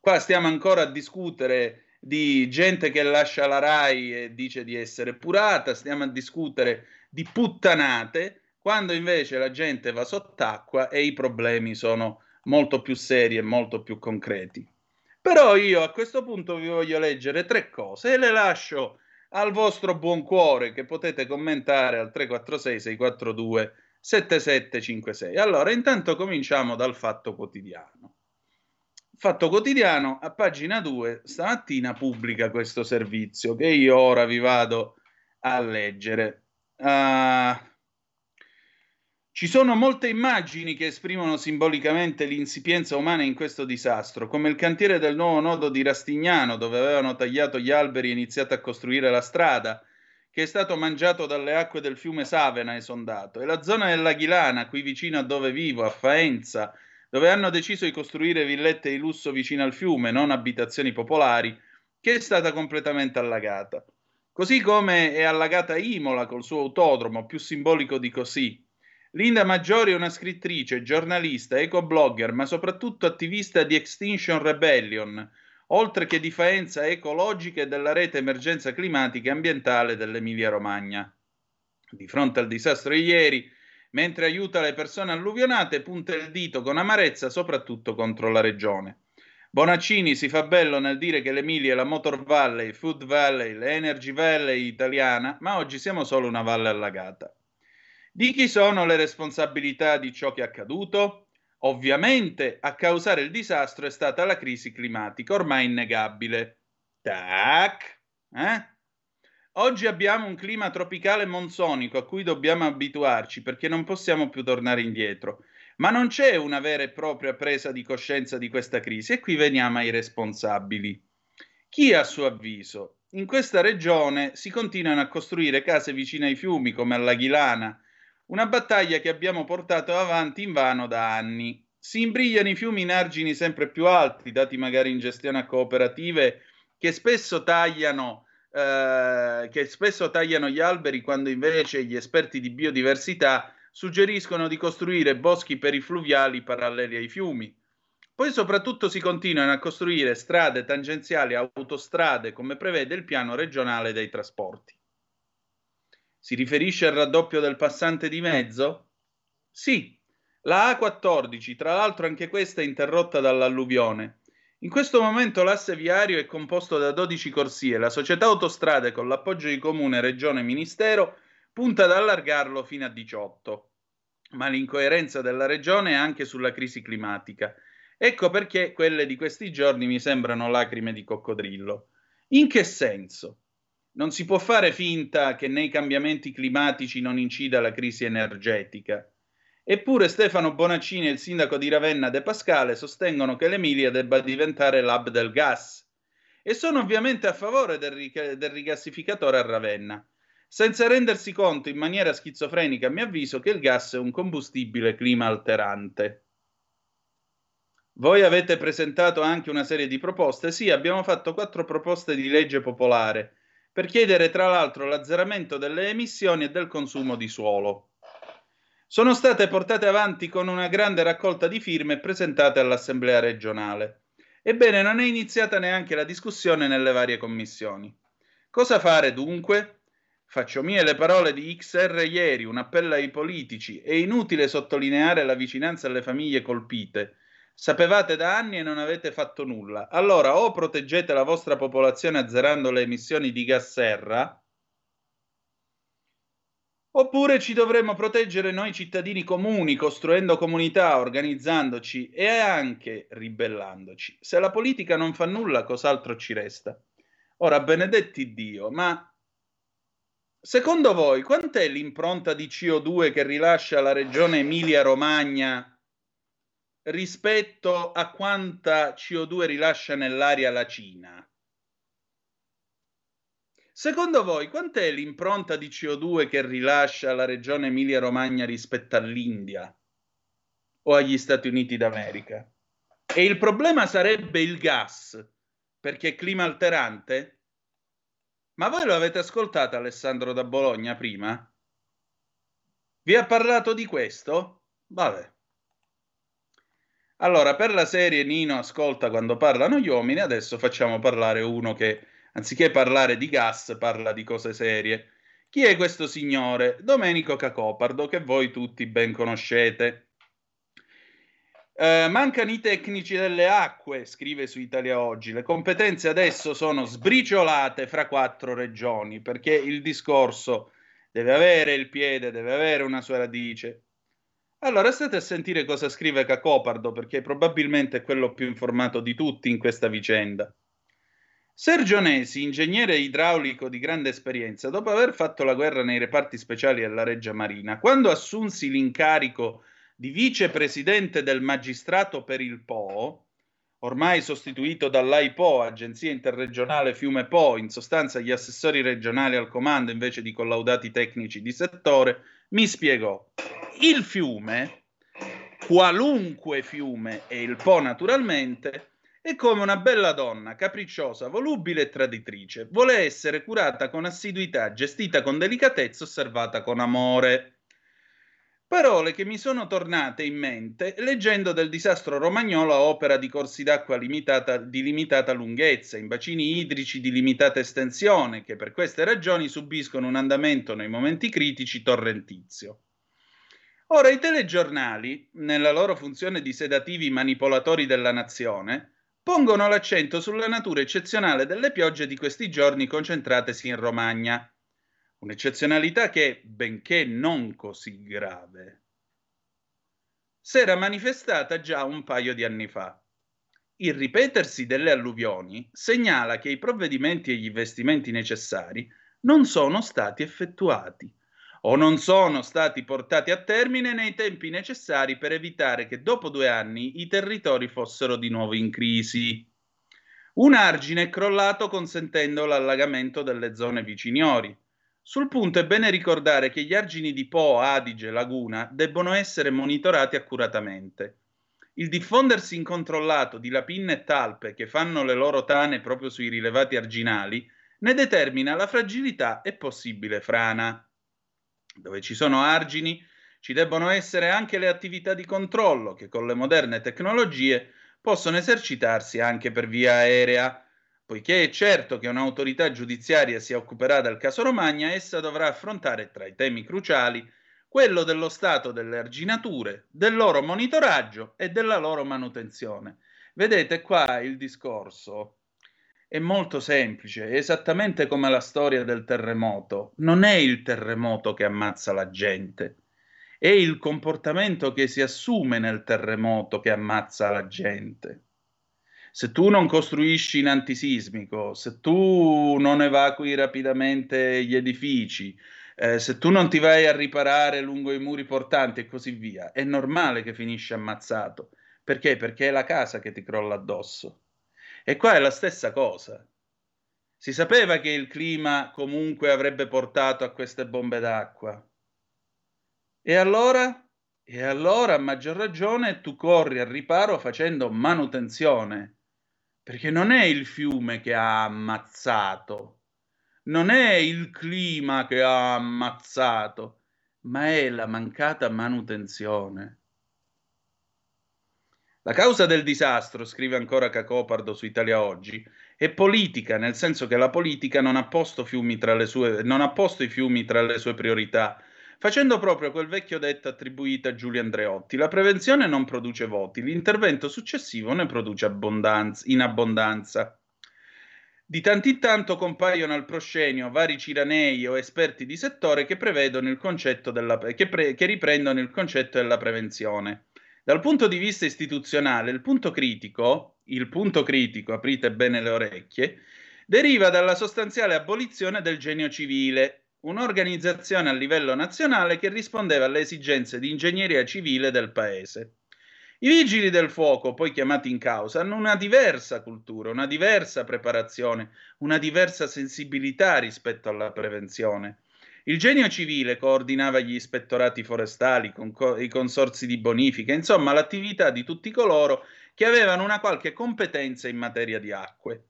Qua stiamo ancora a discutere di gente che lascia la RAI e dice di essere purata, stiamo a discutere di puttanate, quando invece la gente va sott'acqua e i problemi sono molto più seri e molto più concreti. Però io a questo punto vi voglio leggere tre cose e le lascio al vostro buon cuore che potete commentare al 346 642 7756. Allora, intanto cominciamo dal Fatto Quotidiano. Fatto Quotidiano, a pagina 2, stamattina pubblica questo servizio che io ora vi vado a leggere. Uh, ci sono molte immagini che esprimono simbolicamente l'insipienza umana in questo disastro, come il cantiere del nuovo nodo di Rastignano, dove avevano tagliato gli alberi e iniziato a costruire la strada, che è stato mangiato dalle acque del fiume Savena esondato, e la zona dell'Aghilana, qui vicino a dove vivo, a Faenza, dove hanno deciso di costruire villette di lusso vicino al fiume, non abitazioni popolari, che è stata completamente allagata. Così come è allagata Imola col suo autodromo, più simbolico di così. Linda Maggiori è una scrittrice, giornalista, ecoblogger, ma soprattutto attivista di Extinction Rebellion, oltre che di faenza ecologica e della rete emergenza climatica e ambientale dell'Emilia Romagna. Di fronte al disastro di ieri, mentre aiuta le persone alluvionate, punta il dito con amarezza soprattutto contro la regione. Bonaccini si fa bello nel dire che l'Emilia è la Motor Valley, Food Valley, l'Energy Valley italiana, ma oggi siamo solo una valle allagata. Di chi sono le responsabilità di ciò che è accaduto? Ovviamente a causare il disastro è stata la crisi climatica, ormai innegabile. Tac! Eh? Oggi abbiamo un clima tropicale monsonico a cui dobbiamo abituarci perché non possiamo più tornare indietro. Ma non c'è una vera e propria presa di coscienza di questa crisi e qui veniamo ai responsabili. Chi a suo avviso? In questa regione si continuano a costruire case vicine ai fiumi come all'Aghilana, una battaglia che abbiamo portato avanti invano da anni. Si imbrigliano i fiumi in argini sempre più alti, dati magari in gestione a cooperative che spesso tagliano eh, che spesso tagliano gli alberi quando invece gli esperti di biodiversità suggeriscono di costruire boschi perifluviali paralleli ai fiumi. Poi soprattutto si continuano a costruire strade tangenziali autostrade come prevede il piano regionale dei trasporti. Si riferisce al raddoppio del passante di mezzo? Sì, la A14, tra l'altro anche questa è interrotta dall'alluvione, in questo momento l'asse viario è composto da 12 corsie. La società autostrade, con l'appoggio di comune, regione e ministero, punta ad allargarlo fino a 18. Ma l'incoerenza della regione è anche sulla crisi climatica. Ecco perché quelle di questi giorni mi sembrano lacrime di coccodrillo. In che senso? Non si può fare finta che nei cambiamenti climatici non incida la crisi energetica. Eppure Stefano Bonaccini e il sindaco di Ravenna De Pascale sostengono che l'Emilia debba diventare l'hub del gas e sono ovviamente a favore del, rig- del rigassificatore a Ravenna, senza rendersi conto in maniera schizofrenica, a mio avviso, che il gas è un combustibile clima alterante. Voi avete presentato anche una serie di proposte? Sì, abbiamo fatto quattro proposte di legge popolare per chiedere tra l'altro l'azzeramento delle emissioni e del consumo di suolo sono state portate avanti con una grande raccolta di firme presentate all'Assemblea regionale. Ebbene, non è iniziata neanche la discussione nelle varie commissioni. Cosa fare dunque? Faccio mie le parole di XR ieri, un appello ai politici. È inutile sottolineare la vicinanza alle famiglie colpite. Sapevate da anni e non avete fatto nulla. Allora o proteggete la vostra popolazione azzerando le emissioni di gas serra, Oppure ci dovremmo proteggere noi cittadini comuni, costruendo comunità, organizzandoci e anche ribellandoci. Se la politica non fa nulla, cos'altro ci resta? Ora, benedetti Dio, ma secondo voi quant'è l'impronta di CO2 che rilascia la regione Emilia-Romagna rispetto a quanta CO2 rilascia nell'aria la Cina? Secondo voi, quant'è l'impronta di CO2 che rilascia la regione Emilia-Romagna rispetto all'India o agli Stati Uniti d'America? E il problema sarebbe il gas, perché è clima alterante? Ma voi lo avete ascoltato Alessandro da Bologna prima? Vi ha parlato di questo? Vabbè. Allora, per la serie Nino ascolta quando parlano gli uomini, adesso facciamo parlare uno che anziché parlare di gas, parla di cose serie. Chi è questo signore? Domenico Cacopardo, che voi tutti ben conoscete. Eh, mancano i tecnici delle acque, scrive su Italia Oggi. Le competenze adesso sono sbriciolate fra quattro regioni, perché il discorso deve avere il piede, deve avere una sua radice. Allora state a sentire cosa scrive Cacopardo, perché probabilmente è quello più informato di tutti in questa vicenda. Sergio Nesi, ingegnere idraulico di grande esperienza, dopo aver fatto la guerra nei reparti speciali della Reggia Marina, quando assunsi l'incarico di vicepresidente del magistrato per il Po, ormai sostituito dall'AIPO, Agenzia Interregionale Fiume Po, in sostanza gli assessori regionali al comando invece di collaudati tecnici di settore, mi spiegò. Il fiume qualunque fiume e il Po naturalmente, è come una bella donna, capricciosa, volubile e traditrice. Vuole essere curata con assiduità, gestita con delicatezza, osservata con amore. Parole che mi sono tornate in mente leggendo del disastro romagnolo a opera di corsi d'acqua limitata- di limitata lunghezza, in bacini idrici di limitata estensione, che per queste ragioni subiscono un andamento nei momenti critici torrentizio. Ora, i telegiornali, nella loro funzione di sedativi manipolatori della nazione, pongono l'accento sulla natura eccezionale delle piogge di questi giorni concentratesi in Romagna. Un'eccezionalità che, benché non così grave, s'era manifestata già un paio di anni fa. Il ripetersi delle alluvioni segnala che i provvedimenti e gli investimenti necessari non sono stati effettuati o non sono stati portati a termine nei tempi necessari per evitare che dopo due anni i territori fossero di nuovo in crisi. Un argine è crollato consentendo l'allagamento delle zone viciniori. Sul punto è bene ricordare che gli argini di Po, Adige, Laguna debbono essere monitorati accuratamente. Il diffondersi incontrollato di lapinne e talpe che fanno le loro tane proprio sui rilevati arginali ne determina la fragilità e possibile frana. Dove ci sono argini ci debbono essere anche le attività di controllo che con le moderne tecnologie possono esercitarsi anche per via aerea. Poiché è certo che un'autorità giudiziaria si occuperà del caso Romagna, essa dovrà affrontare tra i temi cruciali quello dello stato delle arginature, del loro monitoraggio e della loro manutenzione. Vedete qua il discorso è molto semplice, esattamente come la storia del terremoto. Non è il terremoto che ammazza la gente, è il comportamento che si assume nel terremoto che ammazza la gente. Se tu non costruisci in antisismico, se tu non evacui rapidamente gli edifici, eh, se tu non ti vai a riparare lungo i muri portanti e così via, è normale che finisci ammazzato. Perché? Perché è la casa che ti crolla addosso. E qua è la stessa cosa. Si sapeva che il clima comunque avrebbe portato a queste bombe d'acqua. E allora? E allora, a maggior ragione, tu corri al riparo facendo manutenzione. Perché non è il fiume che ha ammazzato, non è il clima che ha ammazzato, ma è la mancata manutenzione. La causa del disastro, scrive ancora Cacopardo su Italia Oggi, è politica, nel senso che la politica non ha posto, sue, non ha posto i fiumi tra le sue priorità, facendo proprio quel vecchio detto attribuito a Giulio Andreotti. La prevenzione non produce voti, l'intervento successivo ne produce abbondanza, in abbondanza. Di tanto in tanto compaiono al proscenio vari ciranei o esperti di settore che, che, pre, che riprendono il concetto della prevenzione. Dal punto di vista istituzionale, il punto critico, il punto critico, aprite bene le orecchie, deriva dalla sostanziale abolizione del genio civile, un'organizzazione a livello nazionale che rispondeva alle esigenze di ingegneria civile del paese. I vigili del fuoco, poi chiamati in causa, hanno una diversa cultura, una diversa preparazione, una diversa sensibilità rispetto alla prevenzione. Il genio civile coordinava gli ispettorati forestali, con co- i consorsi di bonifica, insomma l'attività di tutti coloro che avevano una qualche competenza in materia di acque.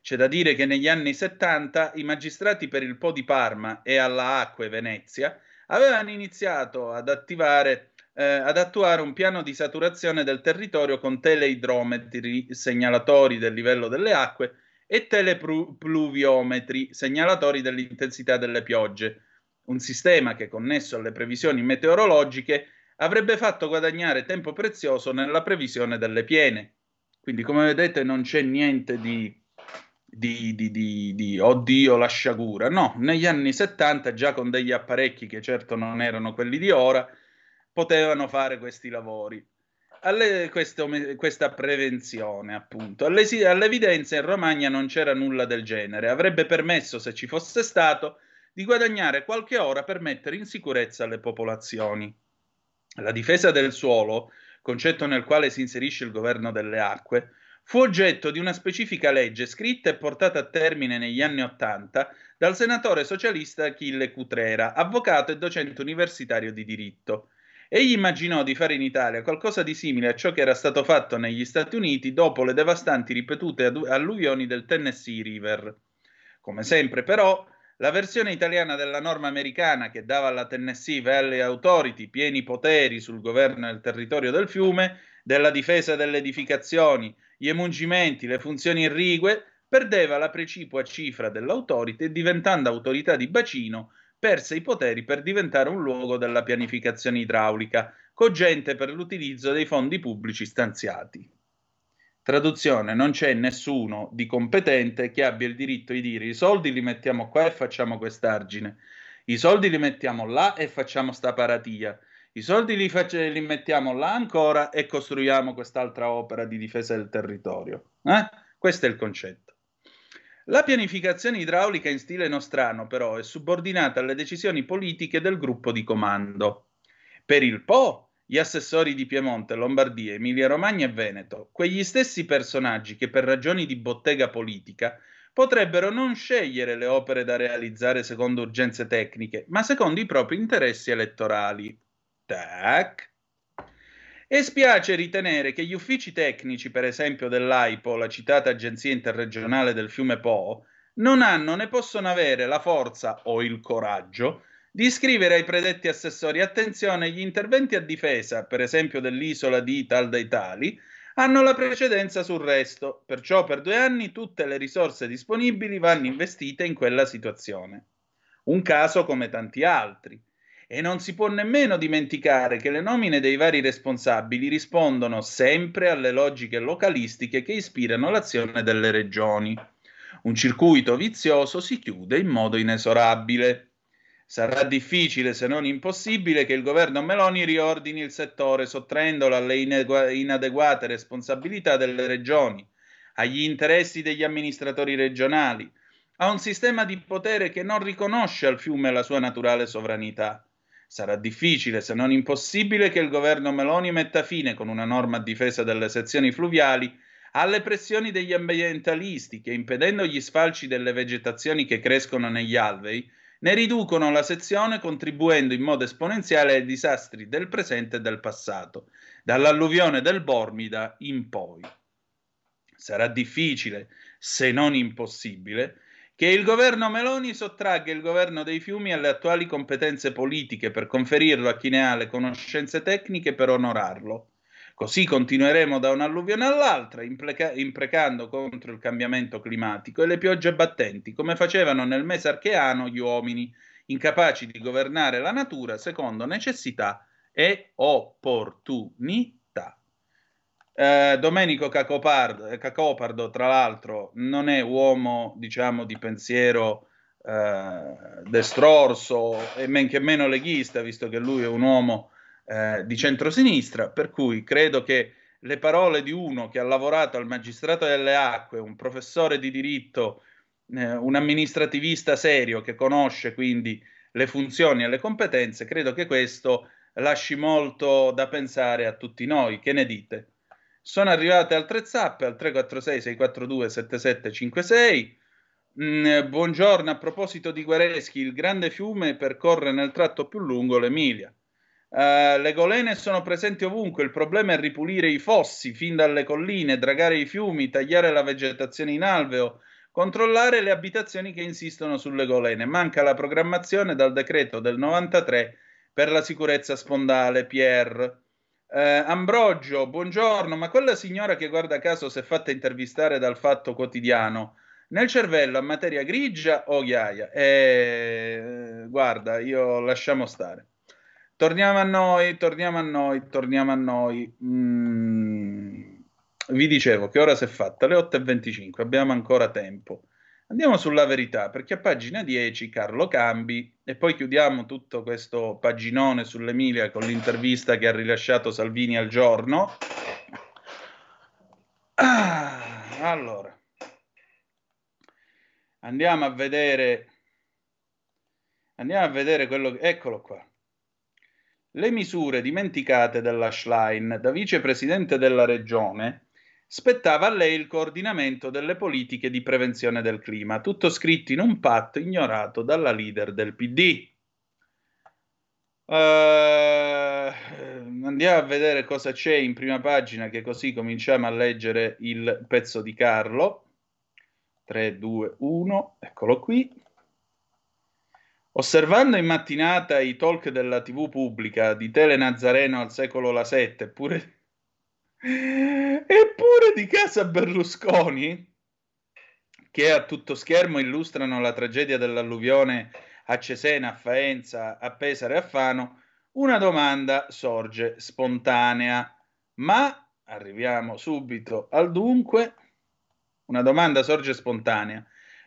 C'è da dire che negli anni 70 i magistrati per il Po di Parma e alla Acque Venezia avevano iniziato ad attivare eh, ad attuare un piano di saturazione del territorio con teleidrometri segnalatori del livello delle acque e telepluviometri segnalatori dell'intensità delle piogge, un sistema che, connesso alle previsioni meteorologiche, avrebbe fatto guadagnare tempo prezioso nella previsione delle piene. Quindi, come vedete, non c'è niente di, di, di, di, di oddio la sciagura. No, negli anni 70, già con degli apparecchi che certo non erano quelli di ora, potevano fare questi lavori. Alle, questo, questa prevenzione, appunto. Alle, all'evidenza in Romagna non c'era nulla del genere. Avrebbe permesso, se ci fosse stato, di guadagnare qualche ora per mettere in sicurezza le popolazioni. La difesa del suolo, concetto nel quale si inserisce il governo delle acque, fu oggetto di una specifica legge scritta e portata a termine negli anni Ottanta dal senatore socialista Achille Cutrera, avvocato e docente universitario di diritto. Egli immaginò di fare in Italia qualcosa di simile a ciò che era stato fatto negli Stati Uniti dopo le devastanti ripetute alluvioni del Tennessee River. Come sempre, però, la versione italiana della norma americana che dava alla Tennessee Valley Authority pieni poteri sul governo del territorio del fiume, della difesa delle edificazioni, gli emungimenti, le funzioni irrigue, perdeva la precipua cifra dell'autority e diventando autorità di bacino perse i poteri per diventare un luogo della pianificazione idraulica, cogente per l'utilizzo dei fondi pubblici stanziati. Traduzione, non c'è nessuno di competente che abbia il diritto di dire i soldi li mettiamo qua e facciamo quest'argine, i soldi li mettiamo là e facciamo sta paratia, i soldi li, face- li mettiamo là ancora e costruiamo quest'altra opera di difesa del territorio. Eh? Questo è il concetto. La pianificazione idraulica in stile nostrano, però, è subordinata alle decisioni politiche del gruppo di comando. Per il Po, gli assessori di Piemonte, Lombardia, Emilia-Romagna e Veneto, quegli stessi personaggi che per ragioni di bottega politica potrebbero non scegliere le opere da realizzare secondo urgenze tecniche, ma secondo i propri interessi elettorali. Tac. E spiace ritenere che gli uffici tecnici, per esempio dell'AIPO, la citata agenzia interregionale del fiume Po, non hanno né possono avere la forza o il coraggio di scrivere ai predetti assessori attenzione, gli interventi a difesa, per esempio dell'isola di tal dei tali, hanno la precedenza sul resto, perciò per due anni tutte le risorse disponibili vanno investite in quella situazione. Un caso come tanti altri. E non si può nemmeno dimenticare che le nomine dei vari responsabili rispondono sempre alle logiche localistiche che ispirano l'azione delle regioni. Un circuito vizioso si chiude in modo inesorabile. Sarà difficile, se non impossibile, che il governo Meloni riordini il settore, sottraendolo alle inadeguate responsabilità delle regioni, agli interessi degli amministratori regionali, a un sistema di potere che non riconosce al fiume la sua naturale sovranità. Sarà difficile, se non impossibile, che il governo Meloni metta fine con una norma a difesa delle sezioni fluviali alle pressioni degli ambientalisti che, impedendo gli sfalci delle vegetazioni che crescono negli alvei, ne riducono la sezione contribuendo in modo esponenziale ai disastri del presente e del passato, dall'alluvione del Bormida in poi. Sarà difficile, se non impossibile, che il governo Meloni sottragga il governo dei fiumi alle attuali competenze politiche per conferirlo a chi ne ha le conoscenze tecniche per onorarlo. Così continueremo da un'alluvione all'altra, impreca- imprecando contro il cambiamento climatico e le piogge battenti, come facevano nel mese archeano gli uomini, incapaci di governare la natura secondo necessità e opportunità. Eh, Domenico Cacopardo, eh, Cacopardo, tra l'altro, non è uomo, diciamo, di pensiero eh, destrorso e men che meno leghista, visto che lui è un uomo eh, di centrosinistra, per cui credo che le parole di uno che ha lavorato al magistrato delle acque, un professore di diritto, eh, un amministrativista serio che conosce quindi le funzioni e le competenze, credo che questo lasci molto da pensare a tutti noi. Che ne dite? Sono arrivate altre zappe al 346 642 7756. Mm, buongiorno, a proposito di Guareschi, il grande fiume percorre nel tratto più lungo l'Emilia. Uh, le golene sono presenti ovunque, il problema è ripulire i fossi fin dalle colline, dragare i fiumi, tagliare la vegetazione in alveo, controllare le abitazioni che insistono sulle golene. Manca la programmazione dal decreto del 93 per la sicurezza spondale, Pierre. Eh, Ambrogio, buongiorno, ma quella signora che guarda caso si è fatta intervistare dal Fatto Quotidiano, nel cervello a materia grigia o ghiaia? Eh, guarda, io lasciamo stare. Torniamo a noi, torniamo a noi, torniamo a noi. Mm, vi dicevo che ora si è fatta le 8.25, abbiamo ancora tempo. Andiamo sulla verità, perché a pagina 10 Carlo Cambi e poi chiudiamo tutto questo paginone sull'Emilia con l'intervista che ha rilasciato Salvini al giorno. Ah, allora, andiamo a vedere, andiamo a vedere quello che, eccolo qua. Le misure dimenticate della Schlein da vicepresidente della regione spettava a lei il coordinamento delle politiche di prevenzione del clima, tutto scritto in un patto ignorato dalla leader del PD. Eh, andiamo a vedere cosa c'è in prima pagina, che così cominciamo a leggere il pezzo di Carlo. 3, 2, 1, eccolo qui. Osservando in mattinata i talk della TV pubblica di Tele Nazareno al secolo la 7, eppure, eppure di casa Berlusconi, che a tutto schermo illustrano la tragedia dell'alluvione a Cesena, a Faenza, a Pesaro e a Fano, una domanda sorge spontanea. Ma arriviamo subito al dunque. Una domanda sorge spontanea.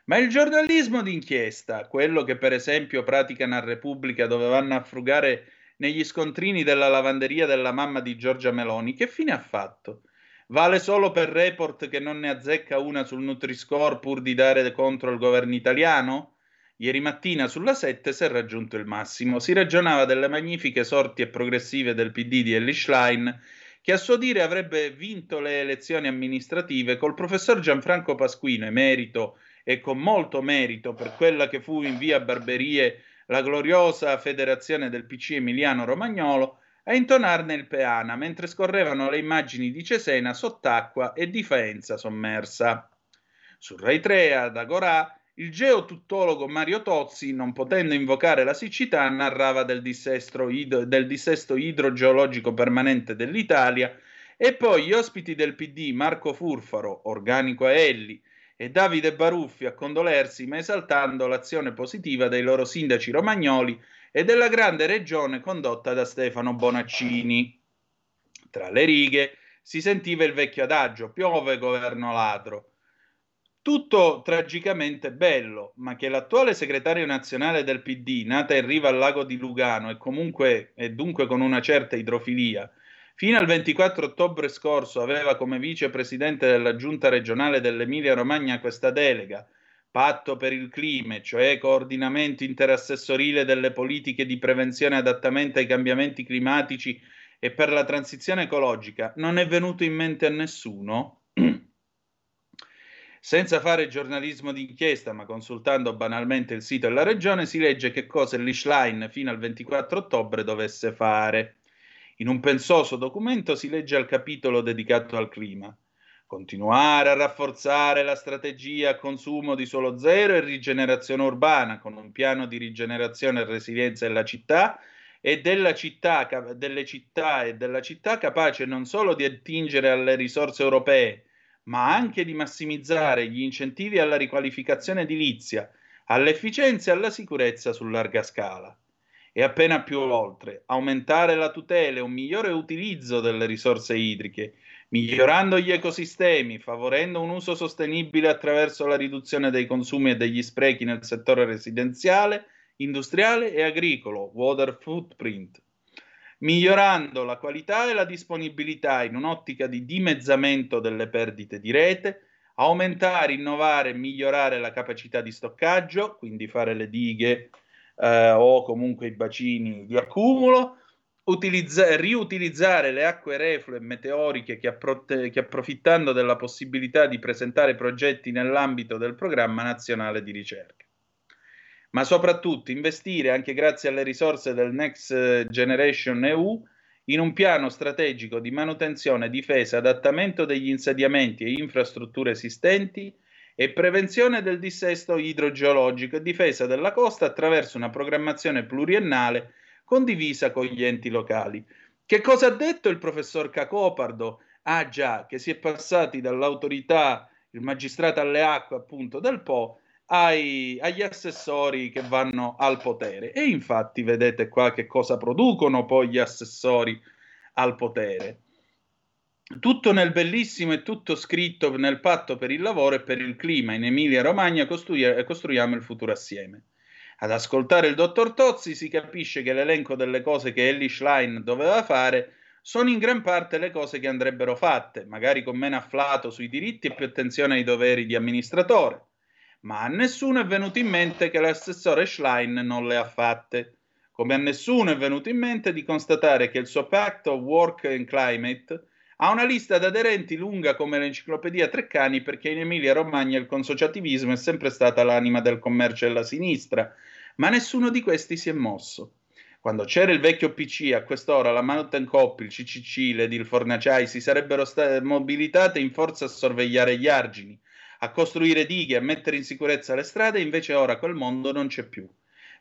Ma il giornalismo d'inchiesta, quello che per esempio praticano a Repubblica dove vanno a frugare negli scontrini della lavanderia della mamma di Giorgia Meloni, che fine ha fatto? Vale solo per report che non ne azzecca una sul Nutri-Score pur di dare contro il governo italiano? Ieri mattina sulla 7 si è raggiunto il massimo. Si ragionava delle magnifiche sorti e progressive del PD di Ellie Schlein, che a suo dire avrebbe vinto le elezioni amministrative col professor Gianfranco Pasquino, emerito e con molto merito per quella che fu in via Barberie la gloriosa federazione del PC Emiliano Romagnolo, a intonarne il peana mentre scorrevano le immagini di Cesena sott'acqua e di Faenza sommersa. Su Rai 3 ad Agorà il geotuttologo Mario Tozzi, non potendo invocare la siccità, narrava del dissesto, del dissesto idrogeologico permanente dell'Italia e poi gli ospiti del PD Marco Furfaro, organico a Elli, e Davide Baruffi a condolersi, ma esaltando l'azione positiva dei loro sindaci romagnoli e della grande regione condotta da Stefano Bonaccini. Tra le righe si sentiva il vecchio adagio: piove governo ladro. Tutto tragicamente bello, ma che l'attuale segretario nazionale del PD, nata in riva al lago di Lugano e comunque e dunque con una certa idrofilia, fino al 24 ottobre scorso aveva come vicepresidente della giunta regionale dell'Emilia-Romagna questa delega, patto per il clima, cioè coordinamento interassessorile delle politiche di prevenzione e adattamento ai cambiamenti climatici e per la transizione ecologica, non è venuto in mente a nessuno? <clears throat> Senza fare giornalismo d'inchiesta, ma consultando banalmente il sito della regione, si legge che cosa l'Ishline fino al 24 ottobre dovesse fare. In un pensoso documento si legge al capitolo dedicato al clima. Continuare a rafforzare la strategia a consumo di suolo zero e rigenerazione urbana con un piano di rigenerazione e resilienza della città e città, delle città e della città capace non solo di attingere alle risorse europee, ma anche di massimizzare gli incentivi alla riqualificazione edilizia, all'efficienza e alla sicurezza su larga scala. E appena più oltre, aumentare la tutela e un migliore utilizzo delle risorse idriche, migliorando gli ecosistemi, favorendo un uso sostenibile attraverso la riduzione dei consumi e degli sprechi nel settore residenziale, industriale e agricolo, water footprint, migliorando la qualità e la disponibilità in un'ottica di dimezzamento delle perdite di rete, aumentare, innovare e migliorare la capacità di stoccaggio, quindi fare le dighe eh, o comunque i bacini di accumulo, utilizza- riutilizzare le acque reflue meteoriche che, appro- che approfittando della possibilità di presentare progetti nell'ambito del programma nazionale di ricerca. Ma soprattutto investire anche grazie alle risorse del Next Generation EU in un piano strategico di manutenzione, difesa, adattamento degli insediamenti e infrastrutture esistenti e prevenzione del dissesto idrogeologico e difesa della costa attraverso una programmazione pluriennale condivisa con gli enti locali. Che cosa ha detto il professor Cacopardo? Ah già, che si è passati dall'autorità, il magistrato alle acque appunto del Po, ai, agli assessori che vanno al potere. E infatti vedete qua che cosa producono poi gli assessori al potere. Tutto nel bellissimo e tutto scritto nel patto per il lavoro e per il clima. In Emilia Romagna costru- costruiamo il futuro assieme. Ad ascoltare il dottor Tozzi si capisce che l'elenco delle cose che Ellie Schlein doveva fare sono in gran parte le cose che andrebbero fatte, magari con meno afflato sui diritti e più attenzione ai doveri di amministratore ma a nessuno è venuto in mente che l'assessore Schlein non le ha fatte, come a nessuno è venuto in mente di constatare che il suo Pact of Work and Climate ha una lista di aderenti lunga come l'enciclopedia Treccani perché in Emilia-Romagna il consociativismo è sempre stata l'anima del commercio della sinistra, ma nessuno di questi si è mosso. Quando c'era il vecchio PC, a quest'ora la Mountain Cop, il CCC, l'Edil Fornaciai si sarebbero sta- mobilitate in forza a sorvegliare gli argini, a costruire dighe, a mettere in sicurezza le strade, invece ora quel mondo non c'è più.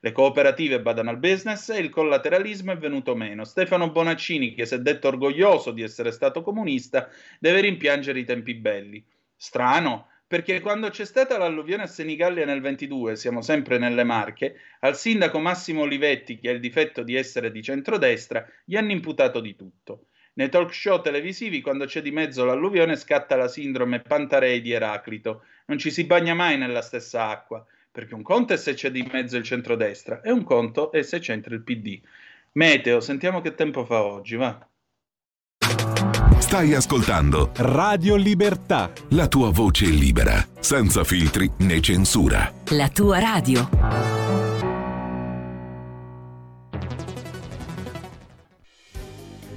Le cooperative badano al business e il collateralismo è venuto meno. Stefano Bonaccini, che si è detto orgoglioso di essere stato comunista, deve rimpiangere i tempi belli. Strano, perché quando c'è stata l'alluvione a Senigallia nel 22, siamo sempre nelle Marche, al sindaco Massimo Olivetti, che ha il difetto di essere di centrodestra, gli hanno imputato di tutto. Nei talk show televisivi, quando c'è di mezzo l'alluvione, scatta la sindrome Pantarei di Eraclito. Non ci si bagna mai nella stessa acqua, perché un conto è se c'è di mezzo il centrodestra e un conto è se c'entra il PD. Meteo, sentiamo che tempo fa oggi, va. Stai ascoltando Radio Libertà. la tua voce libera, senza filtri né censura. La tua radio.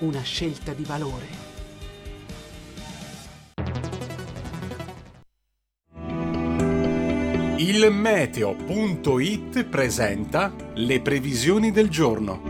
una scelta di valore. Il meteo.it presenta le previsioni del giorno.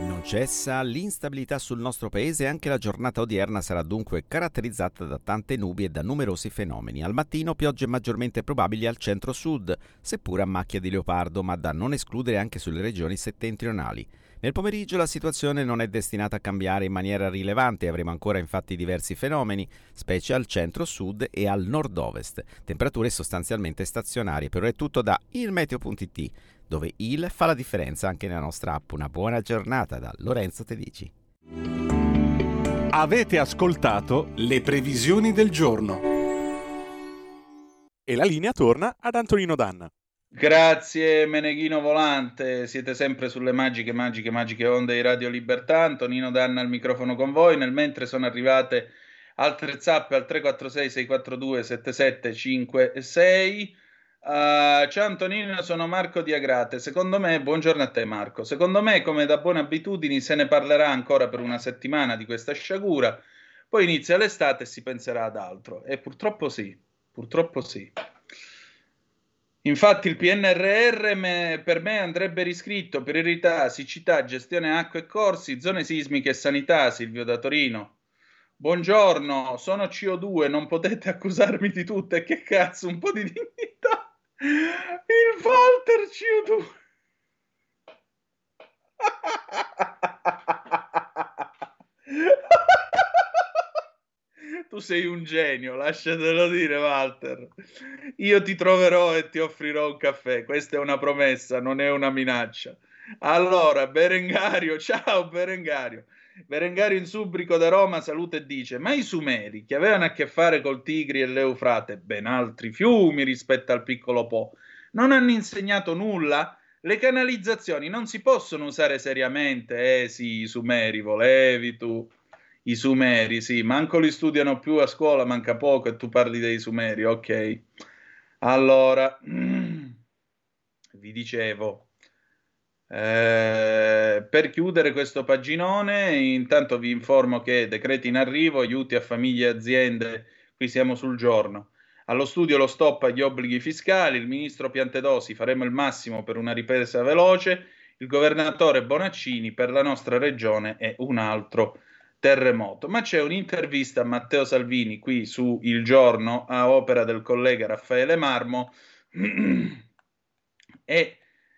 Non cessa l'instabilità sul nostro paese e anche la giornata odierna sarà dunque caratterizzata da tante nubi e da numerosi fenomeni. Al mattino piogge maggiormente probabili al centro-sud, seppur a macchia di leopardo, ma da non escludere anche sulle regioni settentrionali. Nel pomeriggio la situazione non è destinata a cambiare in maniera rilevante, avremo ancora infatti diversi fenomeni, specie al centro-sud e al nord-ovest, temperature sostanzialmente stazionarie, però è tutto da ilmeteo.it, dove il fa la differenza anche nella nostra app. Una buona giornata da Lorenzo Tedici. Avete ascoltato le previsioni del giorno. E la linea torna ad Antonino Danna. Grazie Meneghino Volante, siete sempre sulle magiche, magiche, magiche onde di Radio Libertà. Antonino Danna al microfono con voi. Nel mentre sono arrivate altre zappe al 346 642 7756. Uh, ciao Antonino, sono Marco Diagrate. Secondo me, buongiorno a te Marco. Secondo me, come da buone abitudini, se ne parlerà ancora per una settimana di questa sciagura. Poi inizia l'estate e si penserà ad altro. E purtroppo sì, purtroppo sì. Infatti il PNRR me- per me andrebbe riscritto priorità, siccità, gestione acqua e corsi, zone sismiche e sanità, Silvio da Torino. Buongiorno, sono CO2, non potete accusarmi di tutto e che cazzo, un po' di dignità. Il Walter CO2. <laughs> Tu sei un genio, lasciatelo dire, Walter. Io ti troverò e ti offrirò un caffè. Questa è una promessa, non è una minaccia. Allora, Berengario, <laughs> ciao Berengario. Berengario in Subrico da Roma saluta e dice: Ma i Sumeri, che avevano a che fare col Tigri e l'Eufrate, ben altri fiumi rispetto al piccolo Po, non hanno insegnato nulla? Le canalizzazioni non si possono usare seriamente, eh sì, i Sumeri, volevi tu. I Sumeri, sì, manco li studiano più a scuola, manca poco e tu parli dei Sumeri, ok. Allora, <clears throat> vi dicevo, eh, per chiudere questo paginone, intanto vi informo che decreti in arrivo, aiuti a famiglie e aziende, qui siamo sul giorno. Allo studio lo stop agli obblighi fiscali, il ministro Piantedosi faremo il massimo per una ripresa veloce, il governatore Bonaccini per la nostra regione è un altro terremoto. Ma c'è un'intervista a Matteo Salvini qui su Il Giorno a opera del collega Raffaele Marmo <clears throat> e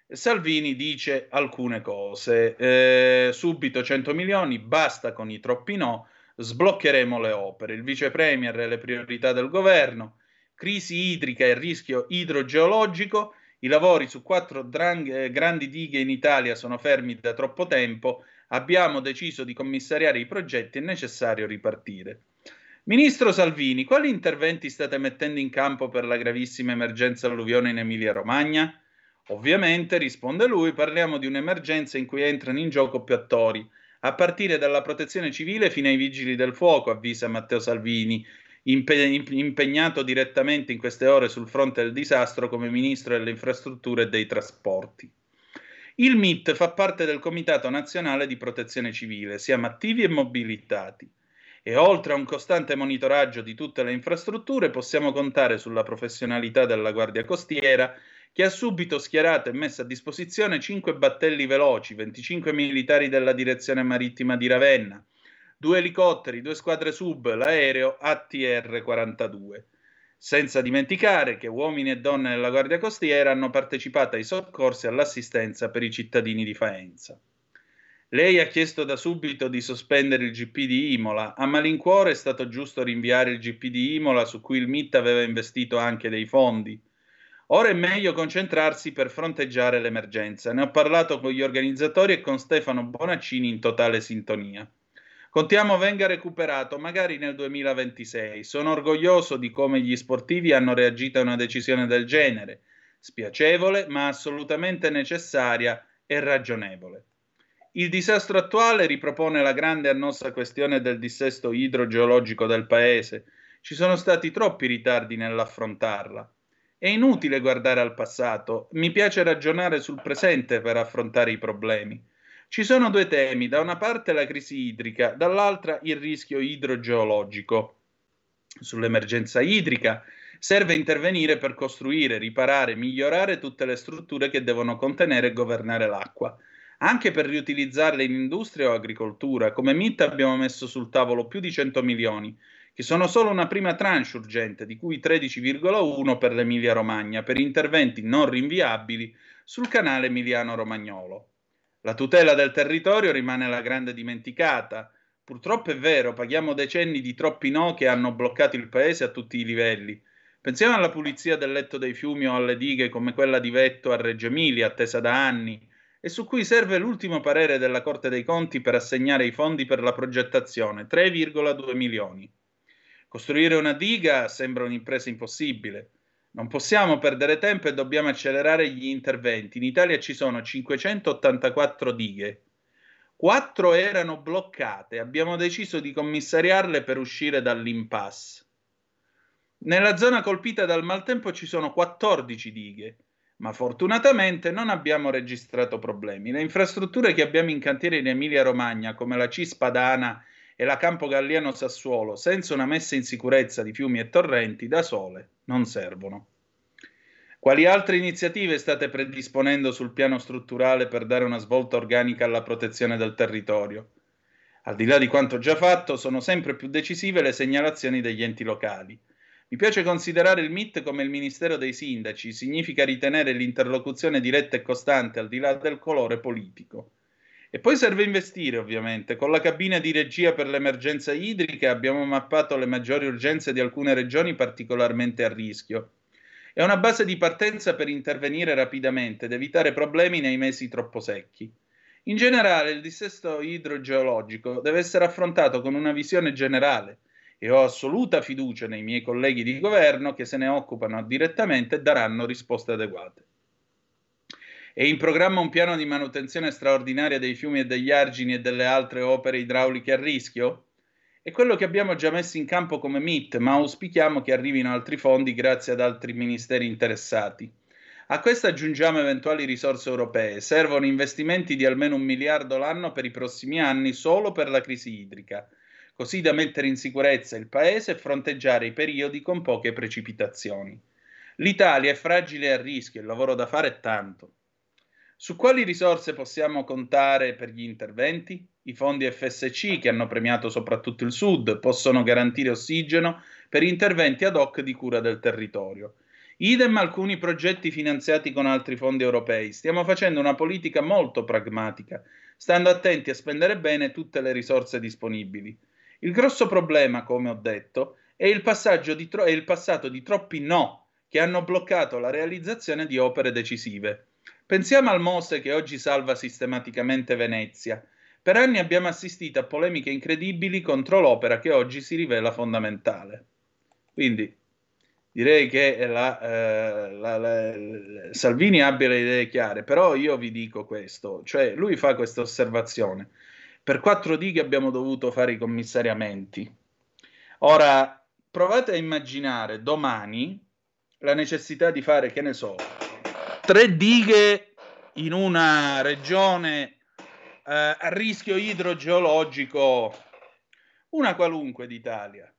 Salvini dice alcune cose. Eh, subito 100 milioni, basta con i troppi no, sbloccheremo le opere. Il vice premier e le priorità del governo, crisi idrica e rischio idrogeologico. I lavori su quattro drang- eh, grandi dighe in Italia sono fermi da troppo tempo. Abbiamo deciso di commissariare i progetti, è necessario ripartire. Ministro Salvini, quali interventi state mettendo in campo per la gravissima emergenza alluvione in Emilia-Romagna? Ovviamente, risponde lui, parliamo di un'emergenza in cui entrano in gioco più attori, a partire dalla protezione civile fino ai vigili del fuoco, avvisa Matteo Salvini, impe- impegnato direttamente in queste ore sul fronte del disastro come ministro delle infrastrutture e dei trasporti. Il MIT fa parte del Comitato Nazionale di Protezione Civile, siamo attivi e mobilitati e oltre a un costante monitoraggio di tutte le infrastrutture possiamo contare sulla professionalità della Guardia Costiera che ha subito schierato e messo a disposizione 5 battelli veloci, 25 militari della direzione marittima di Ravenna, due elicotteri, due squadre sub, l'aereo ATR-42. Senza dimenticare che uomini e donne della Guardia Costiera hanno partecipato ai soccorsi e all'assistenza per i cittadini di Faenza. Lei ha chiesto da subito di sospendere il GP di Imola. A malincuore è stato giusto rinviare il GP di Imola su cui il MIT aveva investito anche dei fondi. Ora è meglio concentrarsi per fronteggiare l'emergenza. Ne ho parlato con gli organizzatori e con Stefano Bonaccini in totale sintonia. Contiamo venga recuperato magari nel 2026. Sono orgoglioso di come gli sportivi hanno reagito a una decisione del genere, spiacevole ma assolutamente necessaria e ragionevole. Il disastro attuale ripropone la grande annosa questione del dissesto idrogeologico del paese. Ci sono stati troppi ritardi nell'affrontarla. È inutile guardare al passato, mi piace ragionare sul presente per affrontare i problemi. Ci sono due temi, da una parte la crisi idrica, dall'altra il rischio idrogeologico. Sull'emergenza idrica serve intervenire per costruire, riparare, migliorare tutte le strutture che devono contenere e governare l'acqua, anche per riutilizzarla in industria o agricoltura. Come MIT abbiamo messo sul tavolo più di 100 milioni, che sono solo una prima tranche urgente, di cui 13,1 per l'Emilia-Romagna, per interventi non rinviabili sul canale Emiliano-Romagnolo. La tutela del territorio rimane la grande dimenticata. Purtroppo è vero, paghiamo decenni di troppi no che hanno bloccato il paese a tutti i livelli. Pensiamo alla pulizia del letto dei fiumi o alle dighe come quella di Vetto a Reggio Emilia, attesa da anni, e su cui serve l'ultimo parere della Corte dei Conti per assegnare i fondi per la progettazione, 3,2 milioni. Costruire una diga sembra un'impresa impossibile. Non possiamo perdere tempo e dobbiamo accelerare gli interventi. In Italia ci sono 584 dighe. Quattro erano bloccate. Abbiamo deciso di commissariarle per uscire dall'impasse. Nella zona colpita dal maltempo ci sono 14 dighe, ma fortunatamente non abbiamo registrato problemi. Le infrastrutture che abbiamo in cantiere in Emilia-Romagna, come la Cispadana e la Campo Galliano Sassuolo, senza una messa in sicurezza di fiumi e torrenti, da sole non servono. Quali altre iniziative state predisponendo sul piano strutturale per dare una svolta organica alla protezione del territorio? Al di là di quanto già fatto, sono sempre più decisive le segnalazioni degli enti locali. Mi piace considerare il MIT come il Ministero dei Sindaci, significa ritenere l'interlocuzione diretta e costante al di là del colore politico. E poi serve investire, ovviamente. Con la cabina di regia per l'emergenza idrica abbiamo mappato le maggiori urgenze di alcune regioni particolarmente a rischio. È una base di partenza per intervenire rapidamente ed evitare problemi nei mesi troppo secchi. In generale, il dissesto idrogeologico deve essere affrontato con una visione generale e ho assoluta fiducia nei miei colleghi di governo che se ne occupano direttamente e daranno risposte adeguate. È in programma un piano di manutenzione straordinaria dei fiumi e degli argini e delle altre opere idrauliche a rischio? È quello che abbiamo già messo in campo come MIT, ma auspichiamo che arrivino altri fondi grazie ad altri ministeri interessati. A questo aggiungiamo eventuali risorse europee. Servono investimenti di almeno un miliardo l'anno per i prossimi anni solo per la crisi idrica, così da mettere in sicurezza il Paese e fronteggiare i periodi con poche precipitazioni. L'Italia è fragile e a rischio, il lavoro da fare è tanto. Su quali risorse possiamo contare per gli interventi? I fondi FSC, che hanno premiato soprattutto il Sud, possono garantire ossigeno per interventi ad hoc di cura del territorio. Idem alcuni progetti finanziati con altri fondi europei. Stiamo facendo una politica molto pragmatica, stando attenti a spendere bene tutte le risorse disponibili. Il grosso problema, come ho detto, è il, di tro- è il passato di troppi no che hanno bloccato la realizzazione di opere decisive. Pensiamo al Mose che oggi salva sistematicamente Venezia. Per anni abbiamo assistito a polemiche incredibili contro l'opera che oggi si rivela fondamentale. Quindi direi che la, eh, la, la, Salvini abbia le idee chiare, però io vi dico questo, cioè lui fa questa osservazione. Per quattro dighe abbiamo dovuto fare i commissariamenti. Ora, provate a immaginare domani la necessità di fare, che ne so, tre dighe in una regione eh, a rischio idrogeologico, una qualunque d'Italia.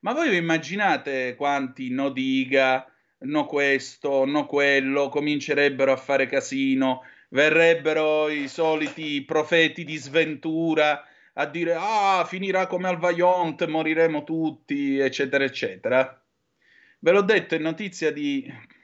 Ma voi vi immaginate quanti no diga, no questo, no quello, comincerebbero a fare casino, verrebbero i soliti profeti di sventura a dire ah, finirà come al Vaillant, moriremo tutti, eccetera, eccetera. Ve l'ho detto in notizia di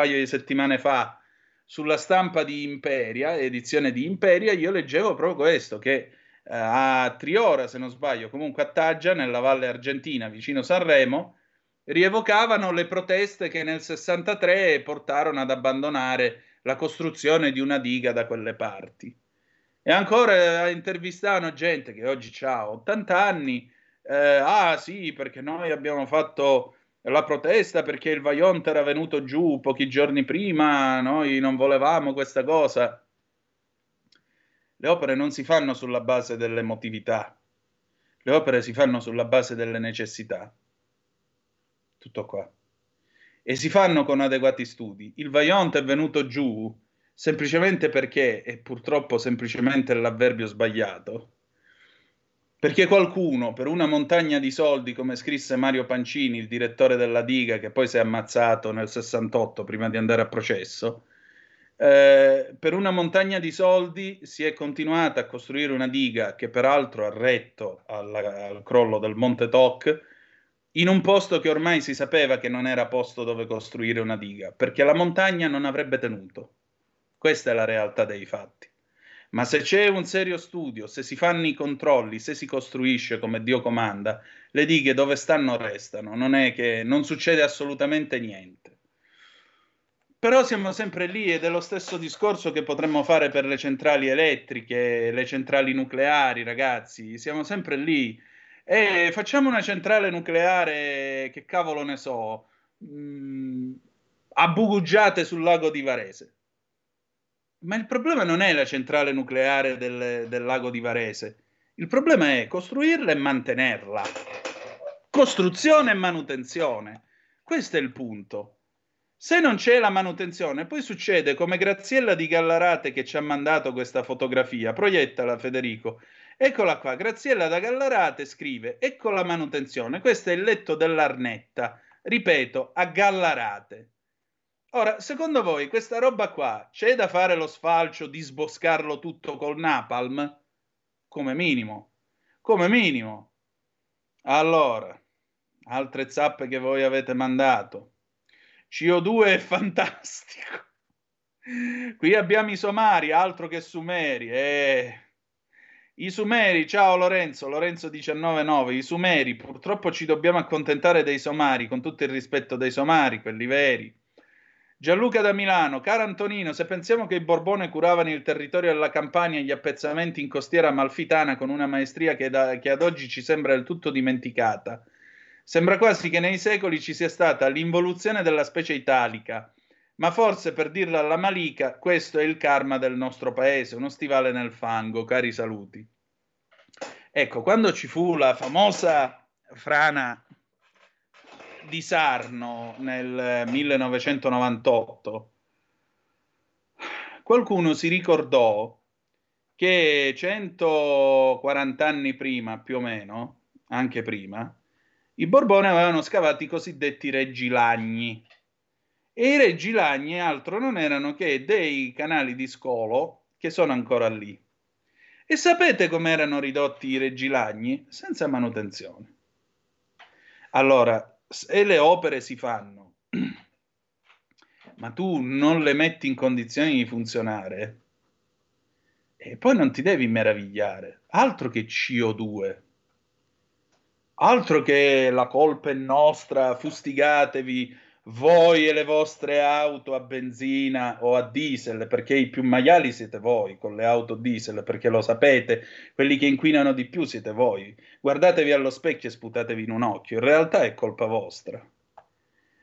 paio di settimane fa sulla stampa di Imperia, edizione di Imperia, io leggevo proprio questo, che eh, a Triora, se non sbaglio, comunque a Taggia, nella Valle Argentina, vicino Sanremo, rievocavano le proteste che nel 63 portarono ad abbandonare la costruzione di una diga da quelle parti. E ancora eh, intervistavano gente che oggi ha 80 anni, eh, ah sì, perché noi abbiamo fatto la protesta perché il Vaillant era venuto giù pochi giorni prima, noi non volevamo questa cosa. Le opere non si fanno sulla base dell'emotività, le opere si fanno sulla base delle necessità. Tutto qua. E si fanno con adeguati studi. Il Vaillant è venuto giù semplicemente perché, e purtroppo semplicemente l'avverbio sbagliato, perché qualcuno, per una montagna di soldi, come scrisse Mario Pancini, il direttore della diga, che poi si è ammazzato nel 68 prima di andare a processo, eh, per una montagna di soldi si è continuata a costruire una diga che peraltro ha retto alla, al crollo del Monte Toc, in un posto che ormai si sapeva che non era posto dove costruire una diga, perché la montagna non avrebbe tenuto. Questa è la realtà dei fatti. Ma se c'è un serio studio, se si fanno i controlli, se si costruisce come Dio comanda, le dighe dove stanno restano, non è che non succede assolutamente niente. Però siamo sempre lì ed è lo stesso discorso che potremmo fare per le centrali elettriche, le centrali nucleari, ragazzi, siamo sempre lì. E facciamo una centrale nucleare, che cavolo ne so, mh, mm, a Bugugiate sul lago di Varese ma il problema non è la centrale nucleare del, del lago di Varese, il problema è costruirla e mantenerla. Costruzione e manutenzione. Questo è il punto. Se non c'è la manutenzione, poi succede come Graziella di Gallarate che ci ha mandato questa fotografia. Proiettala, Federico. Eccola qua. Graziella da Gallarate scrive: Ecco la manutenzione. Questo è il letto dell'Arnetta. Ripeto, a Gallarate. Ora, secondo voi questa roba qua c'è da fare lo sfalcio di sboscarlo tutto col napalm? Come minimo. Come minimo. Allora, altre zappe che voi avete mandato. CO2 è <laughs> fantastico. Qui abbiamo i somari, altro che sumeri. Eh. I sumeri, ciao Lorenzo, Lorenzo 199, i sumeri, purtroppo ci dobbiamo accontentare dei somari, con tutto il rispetto dei somari, quelli veri. Gianluca da Milano, caro Antonino, se pensiamo che i Borbone curavano il territorio della Campania e gli appezzamenti in costiera amalfitana con una maestria che, da, che ad oggi ci sembra del tutto dimenticata, sembra quasi che nei secoli ci sia stata l'involuzione della specie italica, ma forse per dirla alla Malika, questo è il karma del nostro paese, uno stivale nel fango, cari saluti. Ecco, quando ci fu la famosa frana di Sarno nel 1998, qualcuno si ricordò che 140 anni prima, più o meno, anche prima, i Borbone avevano scavato i cosiddetti reggi lagni. E i reggi lagni altro non erano che dei canali di scolo che sono ancora lì. E sapete come erano ridotti i reggi lagni? Senza manutenzione. Allora, se le opere si fanno, ma tu non le metti in condizioni di funzionare, e poi non ti devi meravigliare. Altro che CO2. Altro che la colpa è nostra, fustigatevi voi e le vostre auto a benzina o a diesel, perché i più maiali siete voi con le auto diesel, perché lo sapete, quelli che inquinano di più siete voi. Guardatevi allo specchio e sputatevi in un occhio, in realtà è colpa vostra.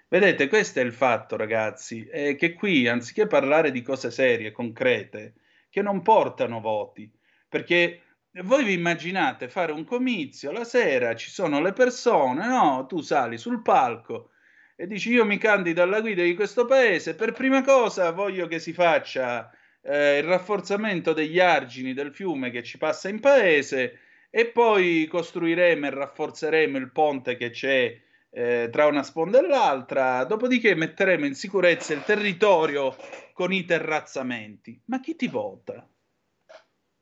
Vedete, questo è il fatto, ragazzi, è che qui, anziché parlare di cose serie, concrete, che non portano voti, perché voi vi immaginate fare un comizio la sera, ci sono le persone, no? Tu sali sul palco e dici io mi candido alla guida di questo paese, per prima cosa voglio che si faccia eh, il rafforzamento degli argini del fiume che ci passa in paese e poi costruiremo e rafforzeremo il ponte che c'è eh, tra una sponda e l'altra, dopodiché metteremo in sicurezza il territorio con i terrazzamenti. Ma chi ti vota?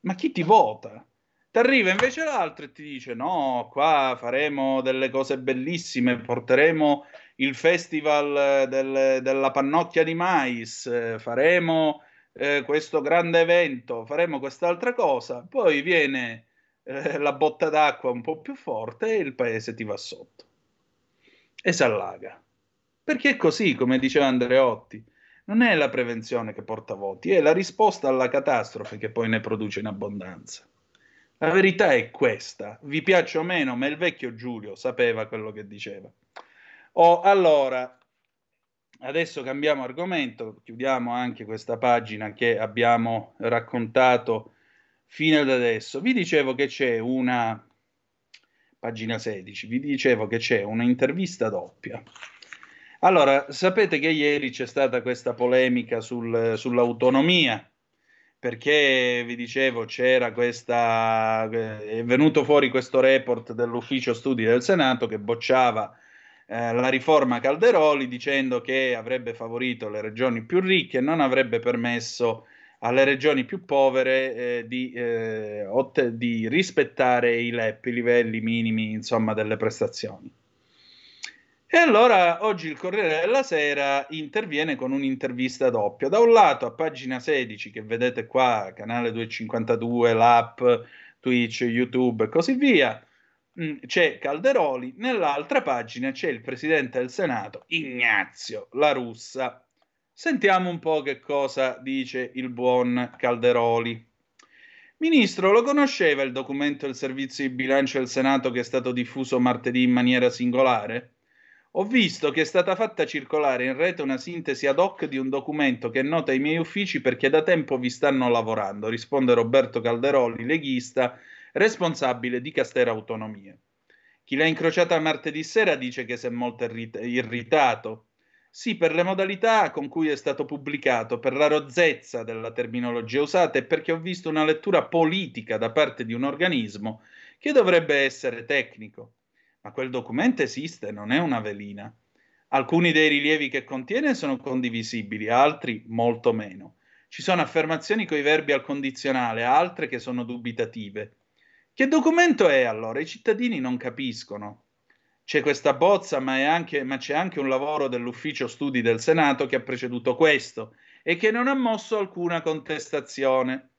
Ma chi ti vota? Ti arriva invece l'altro e ti dice: No, qua faremo delle cose bellissime, porteremo il festival del, della pannocchia di mais, eh, faremo eh, questo grande evento, faremo quest'altra cosa. Poi viene eh, la botta d'acqua un po' più forte e il paese ti va sotto e si allaga. Perché è così, come diceva Andreotti. Non è la prevenzione che porta voti, è la risposta alla catastrofe che poi ne produce in abbondanza. La verità è questa, vi piace o meno, ma il vecchio Giulio sapeva quello che diceva. Oh, allora, adesso cambiamo argomento, chiudiamo anche questa pagina che abbiamo raccontato fino ad adesso. Vi dicevo che c'è una pagina 16, vi dicevo che c'è un'intervista doppia. Allora, sapete che ieri c'è stata questa polemica sul, sull'autonomia, perché vi dicevo c'era questa, è venuto fuori questo report dell'ufficio studi del Senato che bocciava eh, la riforma Calderoli dicendo che avrebbe favorito le regioni più ricche e non avrebbe permesso alle regioni più povere eh, di, eh, ott- di, rispettare i LEP, i livelli minimi insomma, delle prestazioni. E allora oggi il Corriere della Sera interviene con un'intervista doppia. Da un lato a pagina 16, che vedete qua, canale 252, l'app, Twitch, YouTube e così via, c'è Calderoli, nell'altra pagina c'è il presidente del Senato, Ignazio La Russa, Sentiamo un po' che cosa dice il buon Calderoli. Ministro, lo conosceva il documento del servizio di bilancio del Senato che è stato diffuso martedì in maniera singolare? Ho visto che è stata fatta circolare in rete una sintesi ad hoc di un documento che nota ai miei uffici perché da tempo vi stanno lavorando, risponde Roberto Calderoli, leghista, responsabile di Castera Autonomia. Chi l'ha incrociata martedì sera dice che si è molto irritato. Sì, per le modalità con cui è stato pubblicato, per la rozzezza della terminologia usata e perché ho visto una lettura politica da parte di un organismo che dovrebbe essere tecnico. Ma quel documento esiste, non è una velina. Alcuni dei rilievi che contiene sono condivisibili, altri molto meno. Ci sono affermazioni coi verbi al condizionale, altre che sono dubitative. Che documento è allora? I cittadini non capiscono c'è questa bozza, ma, anche, ma, c'è anche un lavoro dell'ufficio studi del Senato che ha preceduto questo e che non ha mosso alcuna contestazione.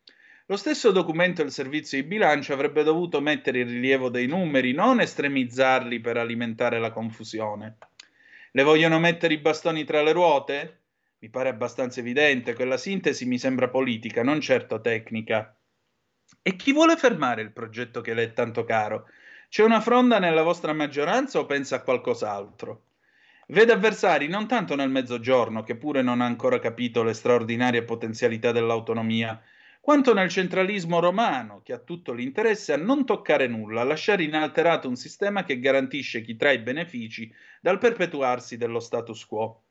Lo stesso documento del servizio di bilancio avrebbe dovuto mettere in rilievo dei numeri, non estremizzarli per alimentare la confusione. Le vogliono mettere i bastoni tra le ruote? Mi pare abbastanza evidente, quella sintesi mi sembra politica, non certo tecnica. E chi vuole fermare il progetto che le è tanto caro? C'è una fronda nella vostra maggioranza o pensa a qualcos'altro? Vede avversari non tanto nel mezzogiorno, che pure non ha ancora capito le straordinarie potenzialità dell'autonomia, quanto nel centralismo romano, che ha tutto l'interesse a non toccare nulla, a lasciare inalterato un sistema che garantisce chi trae benefici dal perpetuarsi dello status quo.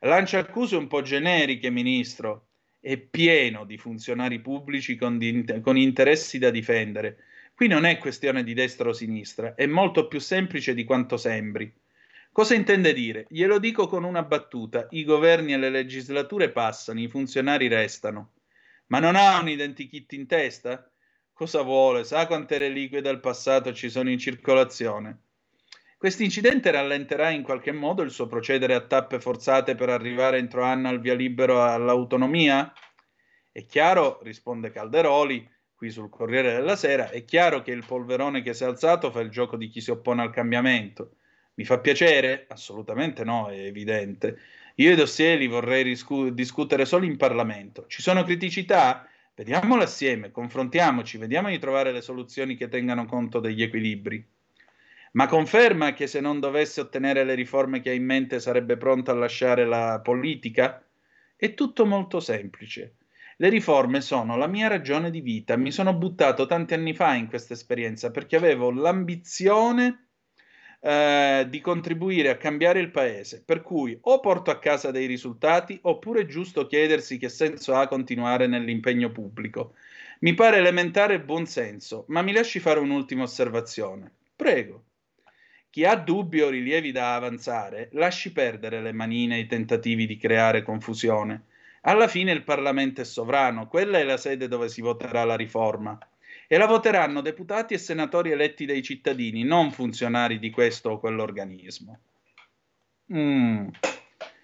Lancia accuse un po' generiche, ministro, è pieno di funzionari pubblici con, di, con interessi da difendere Qui non è questione di destra o sinistra, è molto più semplice di quanto sembri. Cosa intende dire? Glielo dico con una battuta, i governi e le legislature passano, i funzionari restano. Ma non ha un identikit in testa? Cosa vuole? Sa quante reliquie del passato ci sono in circolazione? Questo incidente rallenterà in qualche modo il suo procedere a tappe forzate per arrivare entro anno al via libero all'autonomia? È chiaro, risponde Calderoli, qui sul Corriere della Sera, è chiaro che il polverone che si è alzato fa il gioco di chi si oppone al cambiamento. Mi fa piacere? Assolutamente no, è evidente. Io i dossier li vorrei riscu- discutere solo in Parlamento. Ci sono criticità? Vediamole assieme, confrontiamoci, vediamo di trovare le soluzioni che tengano conto degli equilibri. Ma conferma che se non dovesse ottenere le riforme che ha in mente sarebbe pronto a lasciare la politica? È tutto molto semplice. Le riforme sono la mia ragione di vita. Mi sono buttato tanti anni fa in questa esperienza perché avevo l'ambizione eh, di contribuire a cambiare il paese. Per cui o porto a casa dei risultati oppure è giusto chiedersi che senso ha continuare nell'impegno pubblico. Mi pare elementare e buonsenso, ma mi lasci fare un'ultima osservazione. Prego. Chi ha dubbi o rilievi da avanzare, lasci perdere le manine e i tentativi di creare confusione. Alla fine il Parlamento è sovrano, quella è la sede dove si voterà la riforma. E la voteranno deputati e senatori eletti dai cittadini, non funzionari di questo o quell'organismo. Mm.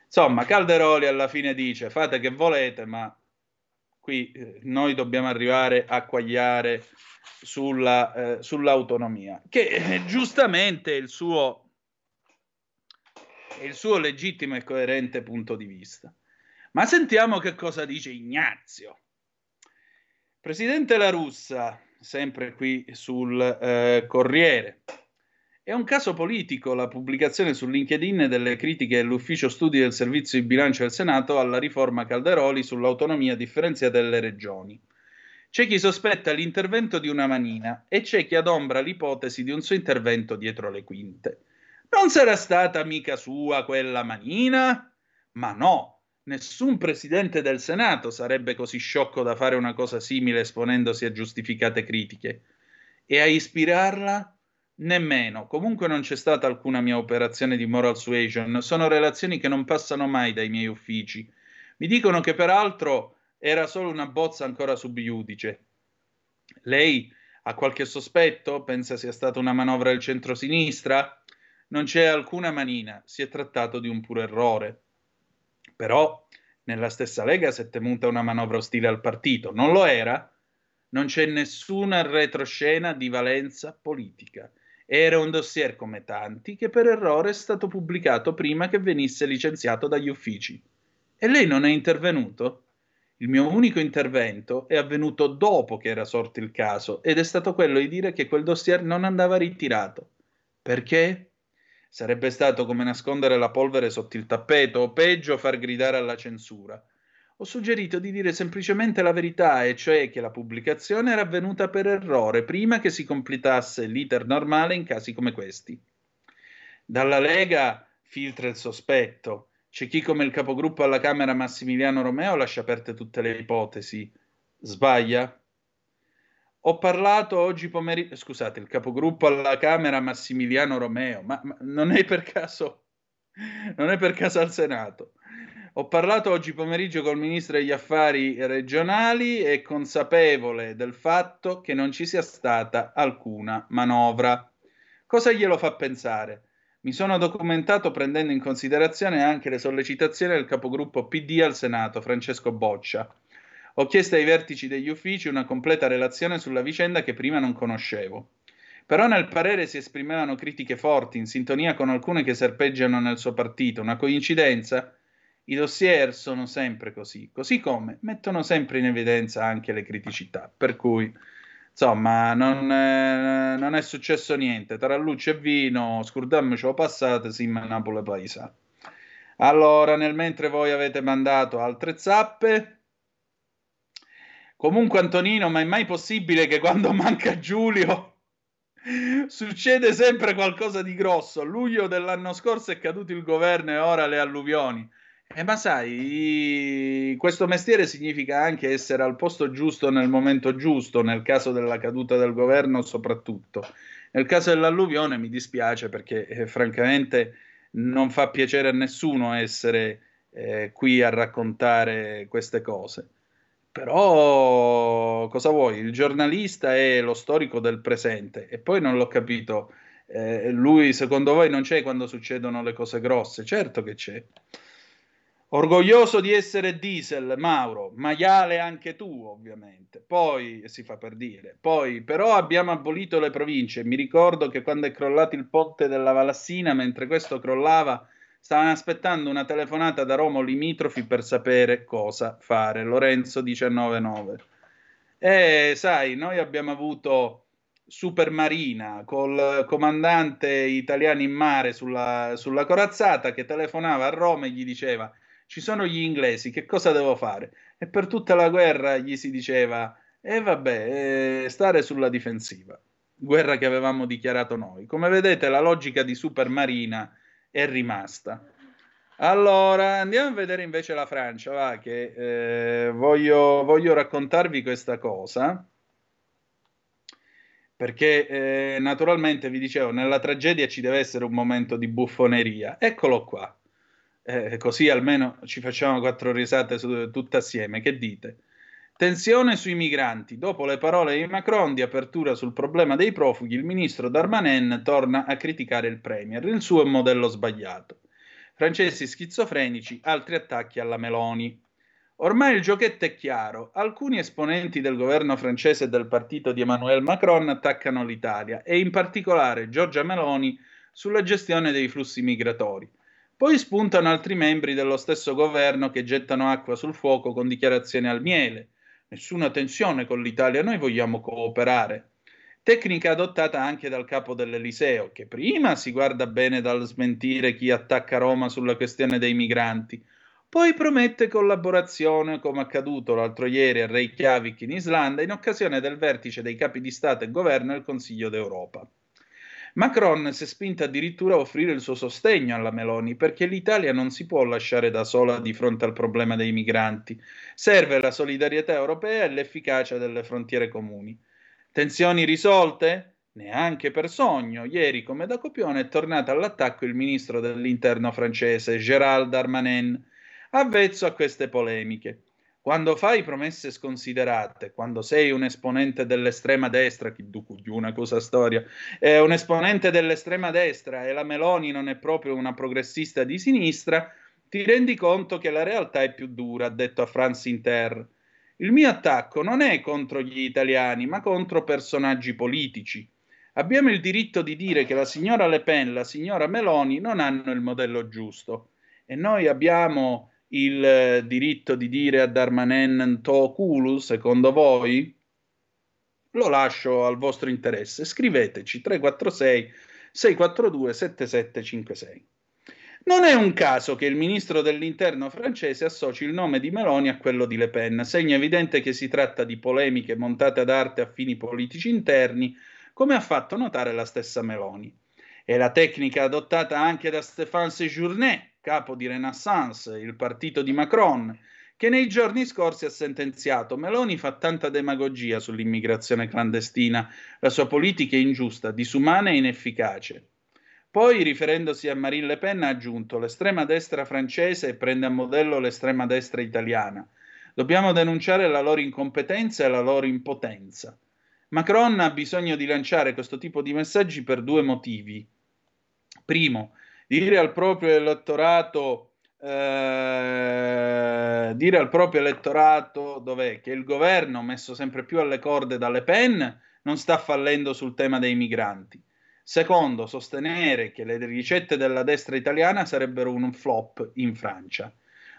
Insomma, Calderoli alla fine dice fate che volete, ma qui eh, noi dobbiamo arrivare a quagliare sulla, eh, sull'autonomia, che eh, giustamente è il, suo, è il suo legittimo e coerente punto di vista. Ma sentiamo che cosa dice Ignazio. Presidente La Russa, sempre qui sul eh, Corriere. È un caso politico la pubblicazione su LinkedIn delle critiche dell'ufficio studi del servizio di bilancio del Senato alla riforma Calderoli sull'autonomia differenziata delle regioni. C'è chi sospetta l'intervento di una manina e c'è chi adombra l'ipotesi di un suo intervento dietro le quinte. Non sarà stata mica sua quella manina? Ma no, nessun presidente del Senato sarebbe così sciocco da fare una cosa simile esponendosi a giustificate critiche. E a ispirarla? Nemmeno. Comunque non c'è stata alcuna mia operazione di moral suasion. Sono relazioni che non passano mai dai miei uffici. Mi dicono che peraltro era solo una bozza ancora sub iudice. Lei ha qualche sospetto? Pensa sia stata una manovra del centro-sinistra? Non c'è alcuna manina, si è trattato di un puro errore. Però nella stessa Lega si è temuta una manovra ostile al partito. Non lo era? Non c'è nessuna retroscena di valenza politica. Era un dossier come tanti che per errore è stato pubblicato prima che venisse licenziato dagli uffici. E lei non è intervenuto? Il mio unico intervento è avvenuto dopo che era sorto il caso ed è stato quello di dire che quel dossier non andava ritirato. Perché? Sarebbe stato come nascondere la polvere sotto il tappeto o peggio far gridare alla censura. Ho suggerito di dire semplicemente la verità, e cioè che la pubblicazione era avvenuta per errore prima che si completasse l'iter normale in casi come questi. Dalla Lega filtra il sospetto. C'è chi come il capogruppo alla Camera Massimiliano Romeo lascia aperte tutte le ipotesi. Sbaglia? Ho parlato oggi pomeriggio, scusate, il capogruppo alla Camera Massimiliano Romeo, ma, ma non è per caso, non è per caso al Senato. Ho parlato oggi pomeriggio col ministro degli affari regionali e consapevole del fatto che non ci sia stata alcuna manovra. Cosa glielo fa pensare? Mi sono documentato prendendo in considerazione anche le sollecitazioni del capogruppo PD al Senato, Francesco Boccia. Ho chiesto ai vertici degli uffici una completa relazione sulla vicenda che prima non conoscevo. Però nel parere si esprimevano critiche forti, in sintonia con alcune che serpeggiano nel suo partito. Una coincidenza? I dossier sono sempre così, così come mettono sempre in evidenza anche le criticità. Per cui insomma, non, eh, non, è successo niente. Tra luce e vino, scordammoci lo passato, sì, ma Napoli paesa. Allora, nel mentre voi avete mandato altre zappe, comunque Antonino, ma è mai possibile che quando <laughs> manca Giulio succede sempre qualcosa di grosso? A luglio dell'anno scorso è caduto il governo e ora le alluvioni. Eh, ma sai, questo mestiere significa anche essere al posto giusto nel momento giusto, nel caso della caduta del governo soprattutto. Nel caso dell'alluvione mi dispiace perché eh, francamente non fa piacere a nessuno essere eh, qui a raccontare queste cose. Però cosa vuoi? Il giornalista è lo storico del presente e poi non l'ho capito. Eh, lui secondo voi non c'è quando succedono le cose grosse? Certo che c'è. Orgoglioso di essere diesel, Mauro, maiale anche tu, ovviamente. Poi si fa per dire. Poi, però, abbiamo abolito le province. Mi ricordo che quando è crollato il ponte della Valassina, mentre questo crollava, stavano aspettando una telefonata da Roma limitrofi per sapere cosa fare. Lorenzo 199. E sai, noi abbiamo avuto supermarina col comandante italiano in mare sulla, sulla corazzata che telefonava a Roma e gli diceva ci sono gli inglesi, che cosa devo fare? E per tutta la guerra gli si diceva e eh vabbè, eh, stare sulla difensiva, guerra che avevamo dichiarato noi. Come vedete la logica di supermarina è rimasta. Allora, andiamo a vedere invece la Francia, va, che eh, voglio, voglio raccontarvi questa cosa perché eh, naturalmente vi dicevo, nella tragedia ci deve essere un momento di buffoneria. Eccolo qua. Eh, così almeno ci facciamo quattro risate su, tutte assieme. Che dite? Tensione sui migranti. Dopo le parole di Macron di apertura sul problema dei profughi, il ministro Darmanin torna a criticare il Premier. Il suo è un modello sbagliato. Francesi schizofrenici, altri attacchi alla Meloni. Ormai il giochetto è chiaro. Alcuni esponenti del governo francese e del partito di Emmanuel Macron attaccano l'Italia e in particolare Giorgia Meloni sulla gestione dei flussi migratori. Poi spuntano altri membri dello stesso governo che gettano acqua sul fuoco con dichiarazioni al miele. Nessuna tensione con l'Italia, noi vogliamo cooperare. Tecnica adottata anche dal capo dell'Eliseo, che prima si guarda bene dal smentire chi attacca Roma sulla questione dei migranti, poi promette collaborazione, come accaduto l'altro ieri a Reykjavik in Islanda, in occasione del vertice dei capi di Stato e governo del Consiglio d'Europa. Macron si è spinto addirittura a offrire il suo sostegno alla Meloni perché l'Italia non si può lasciare da sola di fronte al problema dei migranti. Serve la solidarietà europea e l'efficacia delle frontiere comuni. Tensioni risolte? Neanche per sogno. Ieri, come da copione, è tornato all'attacco il ministro dell'interno francese Gérald Darmanin avvezzo a queste polemiche. Quando fai promesse sconsiderate, quando sei un esponente dell'estrema destra, chi di una cosa storia, è un esponente dell'estrema destra e la Meloni non è proprio una progressista di sinistra, ti rendi conto che la realtà è più dura, ha detto a France Inter. Il mio attacco non è contro gli italiani, ma contro personaggi politici. Abbiamo il diritto di dire che la signora Le Pen la signora Meloni non hanno il modello giusto e noi abbiamo il eh, diritto di dire a Darmanen to culu, secondo voi? Lo lascio al vostro interesse. Scriveteci 346 642 7756. Non è un caso che il ministro dell'interno francese associ il nome di Meloni a quello di Le Pen, segno evidente che si tratta di polemiche montate ad arte a fini politici interni, come ha fatto notare la stessa Meloni. È la tecnica adottata anche da Stéphane Séjourné, capo di Renaissance, il partito di Macron, che nei giorni scorsi ha sentenziato Meloni fa tanta demagogia sull'immigrazione clandestina, la sua politica è ingiusta, disumana e inefficace. Poi, riferendosi a Marine Le Pen, ha aggiunto l'estrema destra francese prende a modello l'estrema destra italiana. Dobbiamo denunciare la loro incompetenza e la loro impotenza. Macron ha bisogno di lanciare questo tipo di messaggi per due motivi. Primo, dire al proprio elettorato eh, dire al proprio elettorato dov'è che il governo messo sempre più alle corde dalle pen non sta fallendo sul tema dei migranti. Secondo, sostenere che le ricette della destra italiana sarebbero un flop in Francia.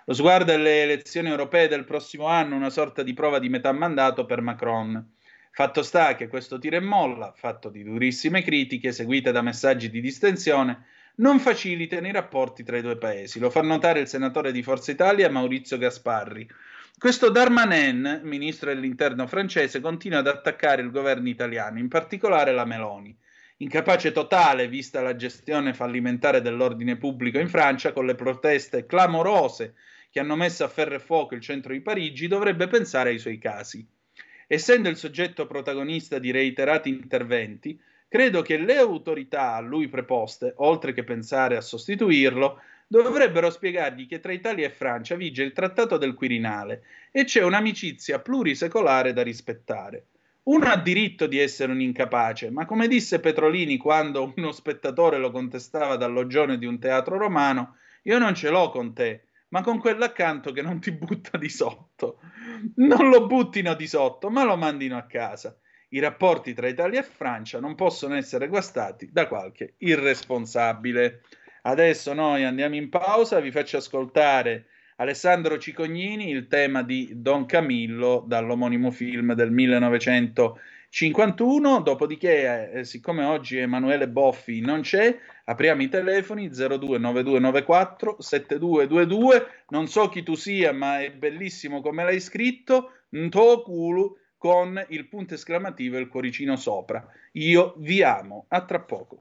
Lo sguardo alle elezioni europee del prossimo anno, una sorta di prova di metà mandato per Macron. Fatto sta che questo tiro e molla, fatto di durissime critiche, seguite da messaggi di distensione, non facilitano i rapporti tra i due paesi. Lo fa notare il senatore di Forza Italia Maurizio Gasparri. Questo Darmanin, ministro dell'interno francese, continua ad attaccare il governo italiano, in particolare la Meloni. Incapace totale, vista la gestione fallimentare dell'ordine pubblico in Francia, con le proteste clamorose che hanno messo a ferro e fuoco il centro di Parigi, dovrebbe pensare ai suoi casi. Essendo il soggetto protagonista di reiterati interventi, Credo che le autorità a lui preposte, oltre che pensare a sostituirlo, dovrebbero spiegargli che tra Italia e Francia vige il trattato del Quirinale e c'è un'amicizia plurisecolare da rispettare. Uno ha diritto di essere un incapace, ma come disse Petrolini quando uno spettatore lo contestava dal loggione di un teatro romano, io non ce l'ho con te, ma con quello accanto che non ti butta di sotto. Non lo buttino di sotto, ma lo mandino a casa i rapporti tra Italia e Francia non possono essere guastati da qualche irresponsabile. Adesso noi andiamo in pausa, vi faccio ascoltare Alessandro Cicognini, il tema di Don Camillo dall'omonimo film del 1900 51, dopodiché, eh, siccome oggi Emanuele Boffi non c'è, apriamo i telefoni 029294 7222, non so chi tu sia, ma è bellissimo come l'hai scritto, Ntokulu con il punto esclamativo e il cuoricino sopra. Io vi amo, a tra poco.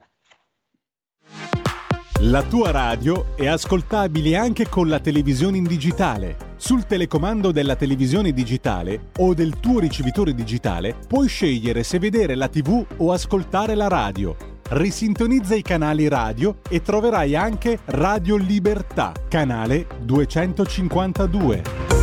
La tua radio è ascoltabile anche con la televisione in digitale. Sul telecomando della televisione digitale o del tuo ricevitore digitale puoi scegliere se vedere la TV o ascoltare la radio. Risintonizza i canali radio e troverai anche Radio Libertà, canale 252.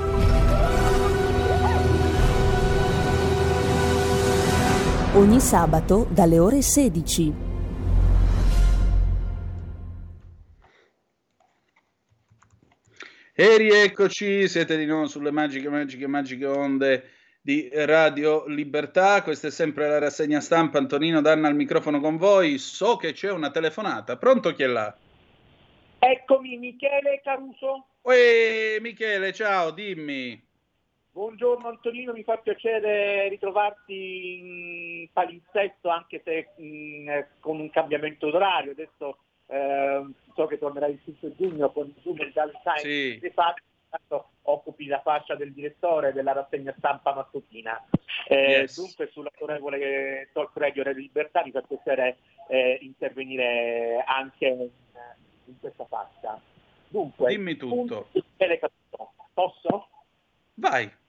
Ogni sabato dalle ore 16. E rieccoci, siete di nuovo sulle magiche, magiche, magiche onde di Radio Libertà. Questa è sempre la rassegna stampa. Antonino Danna al microfono con voi. So che c'è una telefonata. Pronto chi è là? Eccomi, Michele Caruso. Uè, Michele, ciao, dimmi. Buongiorno Antonino, mi fa piacere ritrovarti in palinsesto anche se mh, con un cambiamento d'orario. Adesso eh, so che tornerai il 5 giugno con Zoom e Dal Time. Sì. Di fatto, intanto occupi la fascia del direttore della rassegna stampa mattutina. Eh, Yes. Dunque sull'autorevole Talk Radio Radio Libertà mi fa piacere eh, intervenire anche in, in questa fascia. Dunque, Dimmi tutto. Posso? Vai.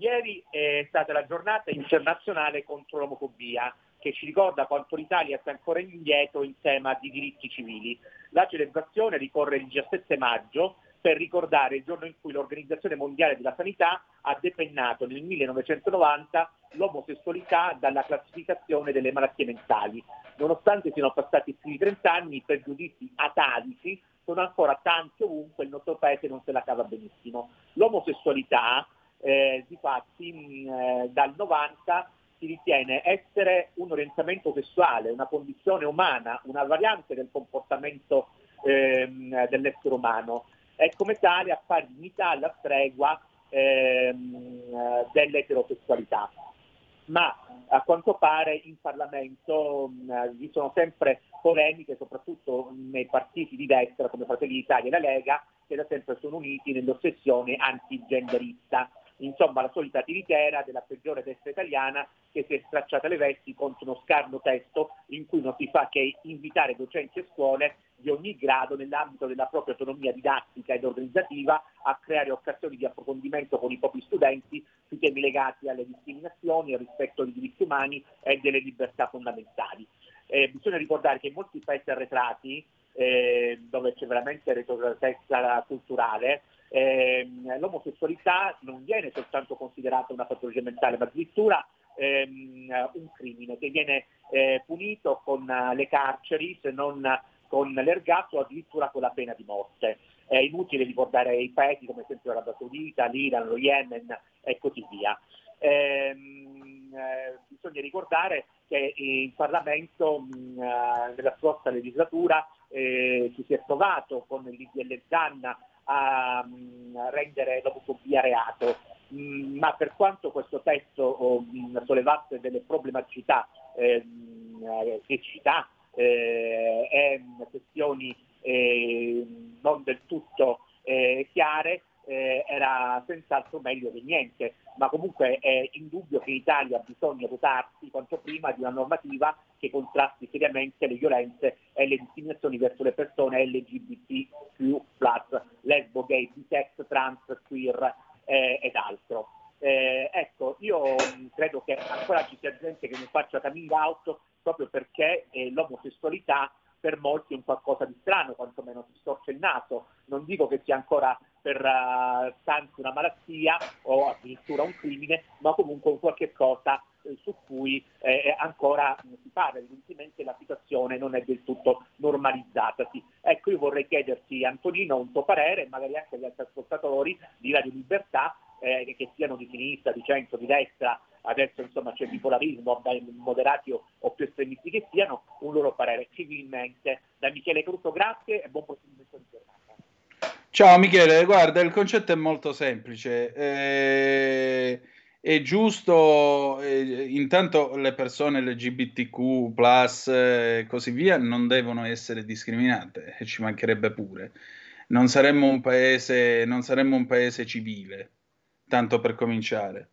Ieri è stata la giornata internazionale contro l'omofobia che ci ricorda quanto l'Italia sta ancora indietro in tema di diritti civili. La celebrazione ricorre il 17 maggio per ricordare il giorno in cui l'Organizzazione Mondiale della Sanità ha depennato nel 1990 l'omosessualità dalla classificazione delle malattie mentali. Nonostante siano passati più di 30 anni, i pregiudizi atavici sono ancora tanti ovunque, il nostro paese non se la cava benissimo. L'omosessualità, eh, difatti, mh, eh, dal 90 si ritiene essere un orientamento sessuale, una condizione umana, una variante del comportamento ehm, dell'essere umano e come tale appare dignità alla stregua ehm, dell'eterosessualità. Ma a quanto pare in Parlamento mh, vi sono sempre polemiche, soprattutto nei partiti di destra come Fratelli d'Italia e la Lega, che da sempre sono uniti nell'ossessione antigenderista insomma la solita tiritera della peggiore destra italiana che si è stracciata le vesti contro uno scarno testo in cui non si fa che invitare docenti e scuole di ogni grado nell'ambito della propria autonomia didattica ed organizzativa a creare occasioni di approfondimento con i propri studenti sui temi legati alle discriminazioni, al rispetto dei diritti umani e delle libertà fondamentali. Eh, bisogna ricordare che in molti paesi arretrati, eh, dove c'è veramente retrocessa culturale, ehm, l'omosessualità non viene soltanto considerata una patologia mentale, ma addirittura ehm, un crimine che viene eh, punito con le carceri, se non con l'ergastolo addirittura con la pena di morte. È inutile ricordare i paesi come esempio l'Arabia Saudita, l'Iran, lo Yemen e così via. Ehm, eh, bisogna ricordare che in Parlamento mh, eh, nella scorsa legislatura eh, ci si è provato con il DDL Zanna a, mh, rendere l'omofobia reato, mh, ma per quanto questo testo oh, sollevasse delle problematicità, eh, criticità eh, e questioni eh, non del tutto eh, chiare, eh, era senz'altro meglio che niente, ma comunque è indubbio che l'Italia bisogna dotarsi quanto prima di una normativa che contrasti seriamente le violenze e le discriminazioni verso le persone LGBT, lesbo, gay, bisex, trans, queer eh, ed altro. Eh, ecco, io credo che ancora ci sia gente che non faccia coming out proprio perché eh, l'omosessualità per molti è un qualcosa di strano, quantomeno si storce il naso. Non dico che sia ancora per uh, tanti una malattia o addirittura un crimine, ma comunque un qualche cosa eh, su cui eh, ancora si parla, evidentemente la situazione non è del tutto normalizzata. Sì. Ecco, io vorrei chiederti, Antonino, un tuo parere, magari anche agli altri ascoltatori di Radio Libertà, eh, che siano di sinistra, di centro, di destra, adesso insomma c'è bipolarismo, moderati o, o, più estremisti che siano, un loro parere civilmente. Da Michele Cruto, grazie e buon proseguimento di giornata. Ciao Michele, guarda, il concetto è molto semplice. Eh, è giusto, eh, intanto le persone LGBTQ, e eh, così via, non devono essere discriminate, ci mancherebbe pure. Non saremmo un paese, non saremmo un paese civile, tanto per cominciare.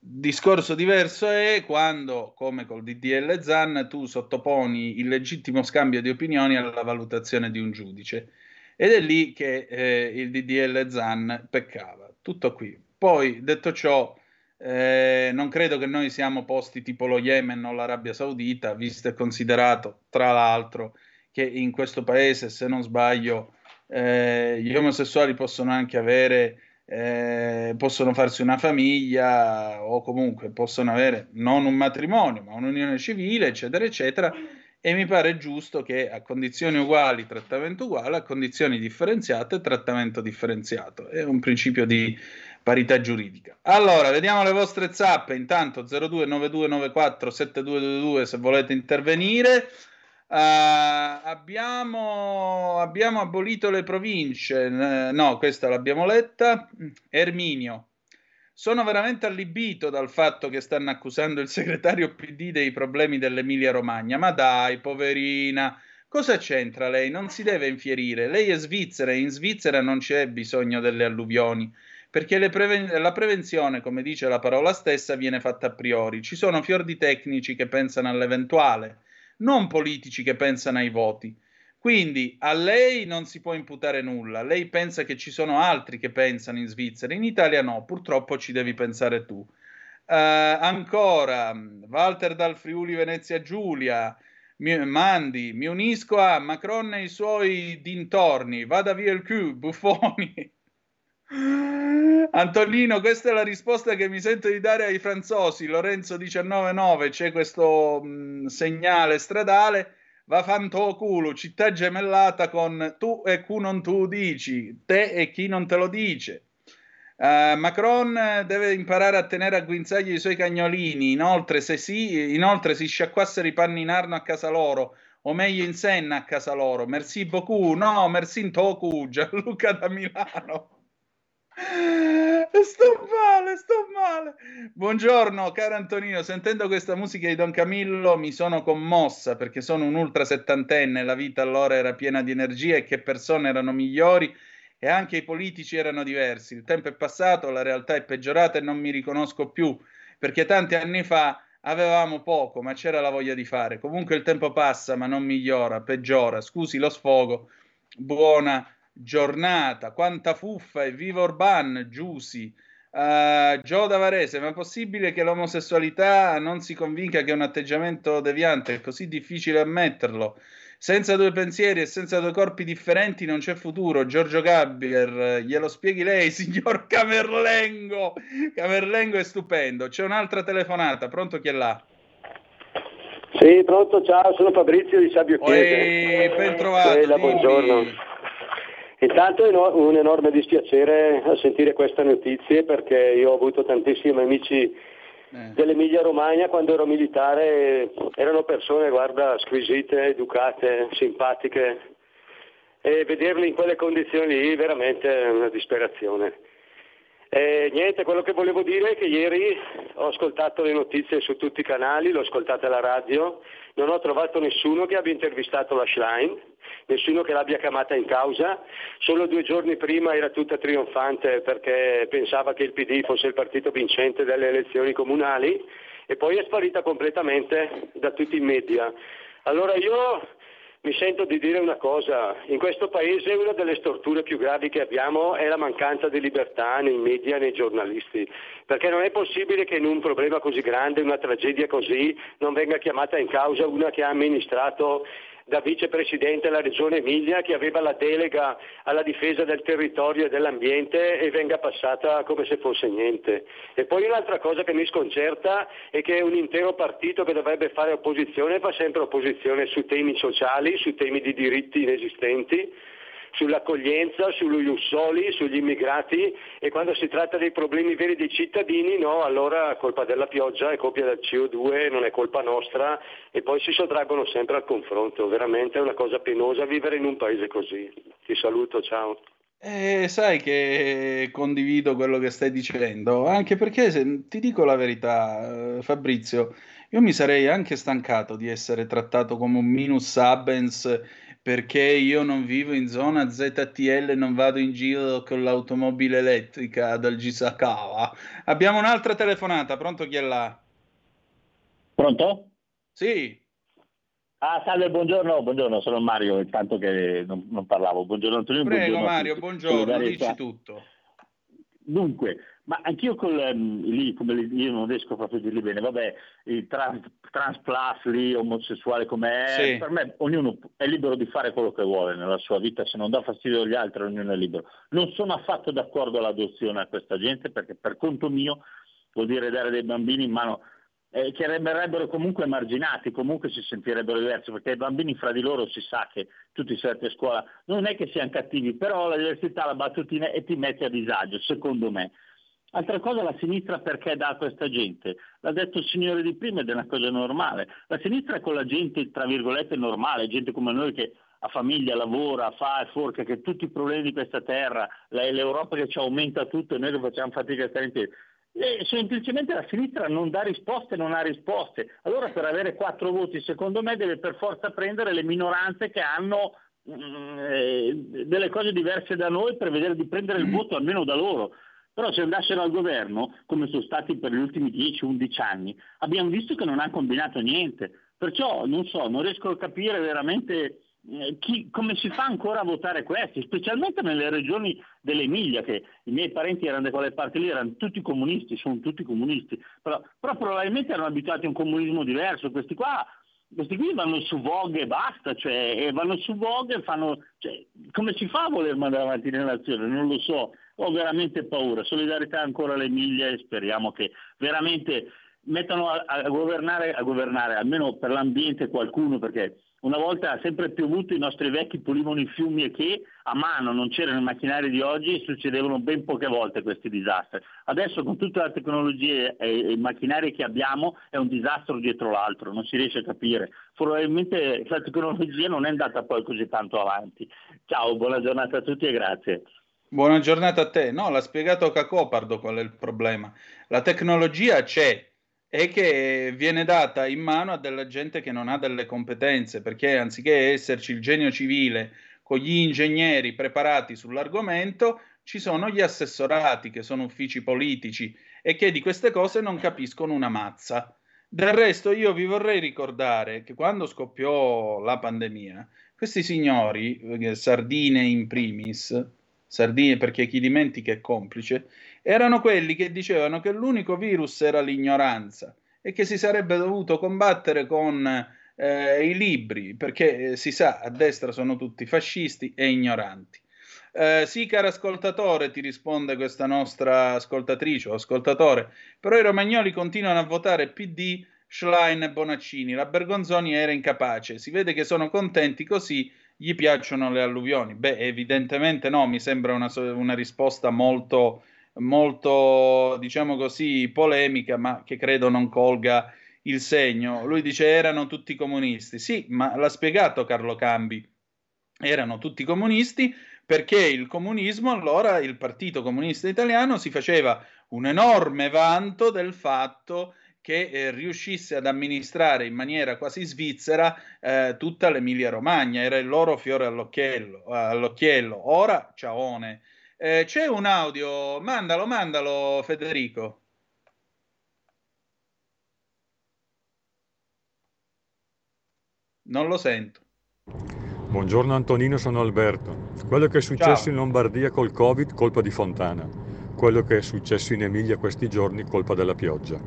Discorso diverso è quando, come col DDL ZAN, tu sottoponi il legittimo scambio di opinioni alla valutazione di un giudice ed è lì che eh, il DDL ZAN peccava. Tutto qui. Poi, detto ciò, eh, non credo che noi siamo posti tipo lo Yemen o l'Arabia Saudita, visto e considerato, tra l'altro, che in questo paese, se non sbaglio, eh, gli omosessuali possono anche avere, eh, possono farsi una famiglia o comunque possono avere non un matrimonio, ma un'unione civile, eccetera, eccetera e mi pare giusto che a condizioni uguali trattamento uguale, a condizioni differenziate trattamento differenziato. È un principio di parità giuridica. Allora, vediamo le vostre zappe. Intanto 0292947222 se volete intervenire. Uh, abbiamo, abbiamo abolito le province. No, questa l'abbiamo letta. Erminio. Sono veramente allibito dal fatto che stanno accusando il segretario PD dei problemi dell'Emilia Romagna. Ma dai, poverina, cosa c'entra lei? Non si deve infierire. Lei è svizzera e in Svizzera non c'è bisogno delle alluvioni. Perché preven- la prevenzione, come dice la parola stessa, viene fatta a priori. Ci sono fior di tecnici che pensano all'eventuale, non politici che pensano ai voti. Quindi a lei non si può imputare nulla, lei pensa che ci sono altri che pensano in Svizzera, in Italia no, purtroppo ci devi pensare tu. Uh, ancora, Walter dal Friuli Venezia Giulia, mi, Mandi, mi unisco a Macron e i suoi dintorni, vada via il Q, buffoni. <laughs> Antonino, questa è la risposta che mi sento di dare ai franzosi. Lorenzo 199, c'è questo mh, segnale stradale. Va fanto culo, città gemellata con tu e cu non tu dici, te e chi non te lo dice. Uh, Macron deve imparare a tenere a guinzaglio i suoi cagnolini. Inoltre, se si, inoltre si sciacquassero i panni in arno a casa loro, o meglio in senna a casa loro. Merci beaucoup. No, merci in toku. Gianluca da Milano. <laughs> Sto male, sto male. Buongiorno, caro Antonino. Sentendo questa musica di Don Camillo mi sono commossa perché sono un ultra settantenne. La vita allora era piena di energia e che persone erano migliori e anche i politici erano diversi. Il tempo è passato, la realtà è peggiorata e non mi riconosco più perché tanti anni fa avevamo poco, ma c'era la voglia di fare. Comunque il tempo passa, ma non migliora, peggiora. Scusi lo sfogo. Buona giornata. Quanta fuffa e viva Orban, Giusi. Uh, Gio Davarese, ma è possibile che l'omosessualità non si convinca che è un atteggiamento deviante? È così difficile ammetterlo. Senza due pensieri e senza due corpi differenti non c'è futuro. Giorgio Gabriel, glielo spieghi lei, <laughs> signor Camerlengo. Camerlengo è stupendo. C'è un'altra telefonata, pronto chi è là? Sì, pronto, ciao, sono Fabrizio di Sabio Chiese. ben trovato. Bella, buongiorno. Intanto è un enorme dispiacere a sentire queste notizie perché io ho avuto tantissimi amici dell'Emilia Romagna quando ero militare, erano persone, guarda, squisite, educate, simpatiche e vederli in quelle condizioni lì veramente è una disperazione. E niente, quello che volevo dire è che ieri ho ascoltato le notizie su tutti i canali, l'ho ascoltata alla radio, non ho trovato nessuno che abbia intervistato la Schlein, nessuno che l'abbia chiamata in causa, solo due giorni prima era tutta trionfante perché pensava che il PD fosse il partito vincente delle elezioni comunali e poi è sparita completamente da tutti i media. Allora io mi sento di dire una cosa, in questo paese una delle storture più gravi che abbiamo è la mancanza di libertà nei media e nei giornalisti, perché non è possibile che in un problema così grande, una tragedia così, non venga chiamata in causa una che ha amministrato da vicepresidente alla regione Emilia che aveva la delega alla difesa del territorio e dell'ambiente e venga passata come se fosse niente. E poi un'altra cosa che mi sconcerta è che un intero partito che dovrebbe fare opposizione fa sempre opposizione su temi sociali, su temi di diritti inesistenti sull'accoglienza, sugli ussoli, sugli immigrati e quando si tratta dei problemi veri dei cittadini, no, allora è colpa della pioggia, è colpa del CO2, non è colpa nostra e poi si sottraggono sempre al confronto. Veramente è una cosa penosa vivere in un paese così. Ti saluto, ciao. Eh, sai che condivido quello che stai dicendo, anche perché se, ti dico la verità, eh, Fabrizio, io mi sarei anche stancato di essere trattato come un minus abens perché io non vivo in zona ZTL e non vado in giro con l'automobile elettrica dal Gisakawa. Abbiamo un'altra telefonata, pronto chi è là? Pronto? Sì. Ah, salve, buongiorno, buongiorno, sono Mario, intanto che non, non parlavo. Buongiorno Antonio. Prego buongiorno Mario, buongiorno, dici tutto. Dunque, ma anch'io col, ehm, lì, come lì, io non riesco proprio a dirli bene, vabbè, il trans, trans plus lì, omosessuale com'è, Sì. per me ognuno è libero di fare quello che vuole nella sua vita, se non dà fastidio agli altri ognuno è libero. Non sono affatto d'accordo all'adozione a questa gente perché per conto mio vuol dire dare dei bambini in mano eh, che verrebbero comunque emarginati, comunque si sentirebbero diversi, perché i bambini fra di loro si sa che tutti siete a scuola, non è che siano cattivi, però la diversità la battutina e ti mette a disagio, secondo me. Altra cosa, la sinistra perché dà a questa gente? L'ha detto il signore di prima ed è una cosa normale. La sinistra è con la gente, tra virgolette, normale, gente come noi che ha famiglia, lavora, fa e forca, che tutti i problemi di questa terra, l'Europa che ci aumenta tutto e noi che facciamo fatica a stare in piedi. E semplicemente la sinistra non dà risposte, non ha risposte. Allora per avere quattro voti, secondo me, deve per forza prendere le minoranze che hanno mm, eh, delle cose diverse da noi per vedere di prendere il voto almeno da loro. Però se andassero al governo, come sono stati per gli ultimi 10-11 anni, abbiamo visto che non hanno combinato niente. Perciò non so, non riesco a capire veramente eh, chi- come si fa ancora a votare questi, specialmente nelle regioni dell'Emilia, che i miei parenti erano da quelle parti lì, erano tutti comunisti, sono tutti comunisti, però, però probabilmente erano abituati a un comunismo diverso, questi qua questi qui vanno su Vogue e basta, cioè, e vanno su Vogue e fanno... Cioè, come si fa a voler mandare avanti le nazioni? Non lo so, ho veramente paura. Solidarietà ancora alle miglia e speriamo che veramente mettano a, a governare, a governare, almeno per l'ambiente qualcuno, perché una volta sempre piovuto, i nostri vecchi pulivano i fiumi e che a mano non c'erano i macchinari di oggi e succedevano ben poche volte questi disastri. Adesso con tutta la tecnologia e i macchinari che abbiamo è un disastro dietro l'altro, non si riesce a capire. Probabilmente la tecnologia non è andata poi così tanto avanti. Ciao, buona giornata a tutti e grazie. Buona giornata a te. No, l'ha spiegato Cacopardo qual è il problema. La tecnologia c'è, e che viene data in mano a della gente che non ha delle competenze, perché anziché esserci il genio civile con gli ingegneri preparati sull'argomento, ci sono gli assessorati che sono uffici politici e che di queste cose non capiscono una mazza. Del resto io vi vorrei ricordare che quando scoppiò la pandemia, questi signori, eh, Sardine in primis, Sardine perché chi dimentica è complice, erano quelli che dicevano che l'unico virus era l'ignoranza e che si sarebbe dovuto combattere con eh, i libri, perché eh, si sa, a destra sono tutti fascisti e ignoranti. Eh, sì, caro ascoltatore, ti risponde questa nostra ascoltatrice o ascoltatore, però i romagnoli continuano a votare PD, Schlein e Bonaccini. La Bergonzoni era incapace. Si vede che sono contenti così gli piacciono le alluvioni. Beh, evidentemente no, mi sembra una, una risposta molto molto, diciamo così, polemica, ma che credo non colga il segno. Lui dice erano tutti comunisti. Sì, ma l'ha spiegato Carlo Cambi. Erano tutti comunisti perché il comunismo, allora il Partito Comunista Italiano si faceva un enorme vanto del fatto che eh, riuscisse ad amministrare in maniera quasi svizzera eh, tutta l'Emilia Romagna, era il loro fiore all'occhiello. all'occhiello. Ora, ciaone, eh, c'è un audio, mandalo, mandalo Federico. Non lo sento. Buongiorno Antonino, sono Alberto. Quello che è successo Ciao. in Lombardia col Covid, colpa di Fontana. Quello che è successo in Emilia questi giorni, colpa della pioggia.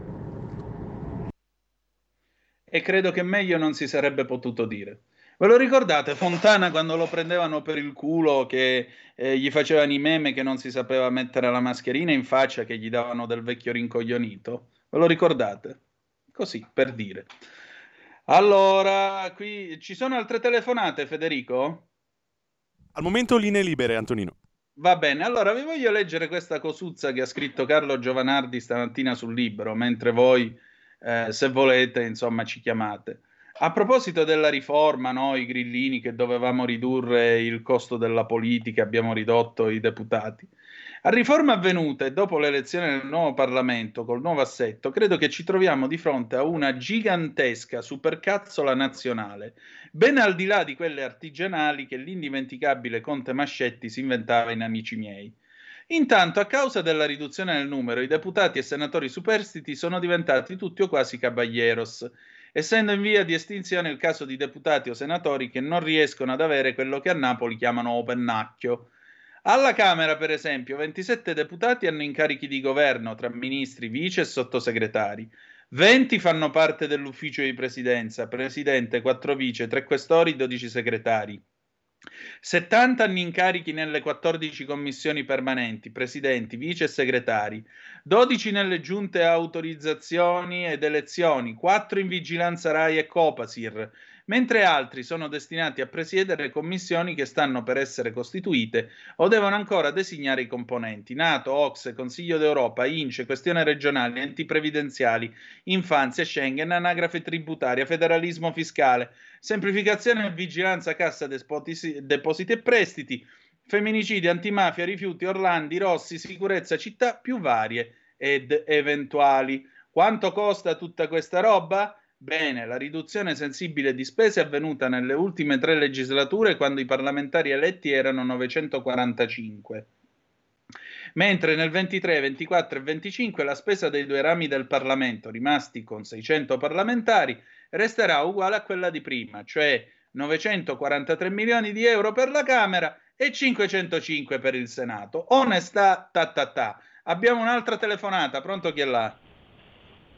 E credo che meglio non si sarebbe potuto dire. Ve lo ricordate Fontana quando lo prendevano per il culo che eh, gli facevano i meme che non si sapeva mettere la mascherina in faccia che gli davano del vecchio rincoglionito? Ve lo ricordate? Così, per dire. Allora, qui ci sono altre telefonate, Federico? Al momento linee libere, Antonino. Va bene, allora vi voglio leggere questa cosuzza che ha scritto Carlo Giovanardi stamattina sul libro, mentre voi, eh, se volete, insomma, ci chiamate. A proposito della riforma, noi grillini che dovevamo ridurre il costo della politica, abbiamo ridotto i deputati. A riforma avvenuta e dopo l'elezione del nuovo Parlamento col nuovo assetto, credo che ci troviamo di fronte a una gigantesca supercazzola nazionale, ben al di là di quelle artigianali che l'indimenticabile Conte Mascetti si inventava in Amici miei. Intanto, a causa della riduzione del numero, i deputati e senatori superstiti sono diventati tutti o quasi caballeros essendo in via di estinzione il caso di deputati o senatori che non riescono ad avere quello che a Napoli chiamano opennacchio. Alla Camera, per esempio, 27 deputati hanno incarichi di governo tra ministri, vice e sottosegretari. 20 fanno parte dell'ufficio di presidenza, presidente, 4 vice, 3 questori, 12 segretari. 70 hanno incarichi nelle 14 commissioni permanenti, presidenti, vice e segretari, 12 nelle giunte autorizzazioni ed elezioni, 4 in vigilanza RAI e Copasir, mentre altri sono destinati a presiedere commissioni che stanno per essere costituite o devono ancora designare i componenti. Nato, Ox, Consiglio d'Europa, INCE, questioni regionali, enti previdenziali, infanzia, Schengen, anagrafe tributaria, federalismo fiscale, semplificazione e vigilanza cassa depositi e prestiti, femminicidi, antimafia, rifiuti, Orlandi, Rossi, sicurezza, città più varie ed eventuali. Quanto costa tutta questa roba? Bene, la riduzione sensibile di spese è avvenuta nelle ultime tre legislature quando i parlamentari eletti erano 945 mentre nel 23, 24 e 25 la spesa dei due rami del Parlamento, rimasti con 600 parlamentari, resterà uguale a quella di prima, cioè 943 milioni di euro per la Camera e 505 per il Senato. Onestà, ta ta ta. Abbiamo un'altra telefonata, pronto chi è là?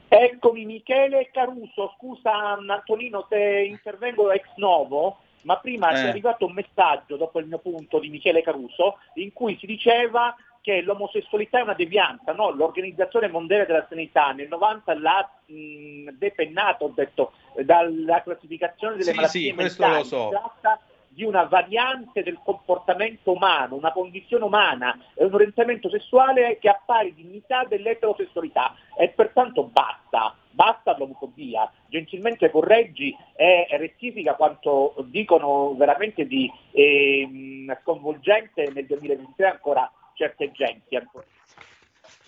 Eccomi Michele Caruso, scusa Antonino se intervengo ex novo, ma prima Eh. è arrivato un messaggio dopo il mio punto di Michele Caruso in cui si diceva che l'omosessualità è una devianza, no? l'Organizzazione Mondiale della Sanità nel 90 l'ha mh, depennato, ho detto, dalla classificazione delle Sì, malattie sì, mentali. so. Si tratta di una variante del comportamento umano, una condizione umana, è un orientamento sessuale che ha pari dignità dell'eterosessualità e pertanto basta, basta l'omofobia, gentilmente correggi e rettifica quanto dicono veramente di ehm, sconvolgente nel 2023 ancora certe genti.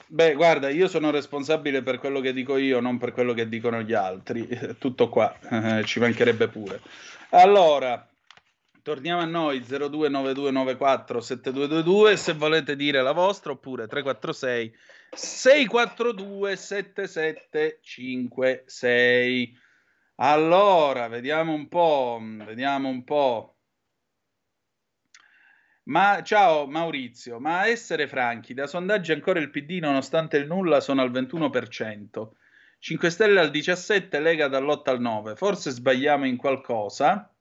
Beh, guarda, io sono responsabile per quello che dico io, non per quello che dicono gli altri. <laughs> Tutto qua, eh, ci mancherebbe pure. Allora, torniamo a noi 029294 7222 se volete dire la vostra oppure 346 642 7756. Allora, vediamo un po', vediamo un po'. Ma ciao Maurizio, ma a essere franchi, da sondaggi ancora il PD nonostante il nulla sono al 21%, 5 Stelle al 17%, Lega dall'8 al 9%. Forse sbagliamo in qualcosa?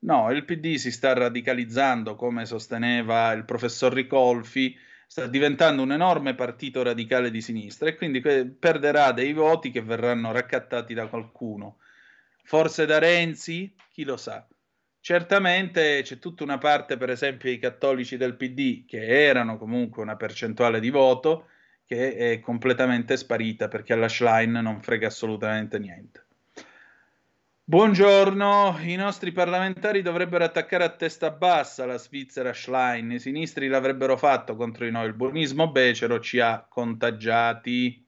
No, il PD si sta radicalizzando, come sosteneva il professor Ricolfi, sta diventando un enorme partito radicale di sinistra e quindi perderà dei voti che verranno raccattati da qualcuno. Forse da Renzi? Chi lo sa. Certamente c'è tutta una parte, per esempio, i cattolici del PD, che erano comunque una percentuale di voto, che è completamente sparita perché alla Schlein non frega assolutamente niente. Buongiorno, i nostri parlamentari dovrebbero attaccare a testa bassa la Svizzera Schlein, i sinistri l'avrebbero fatto contro di noi, il buonismo becero ci ha contagiati.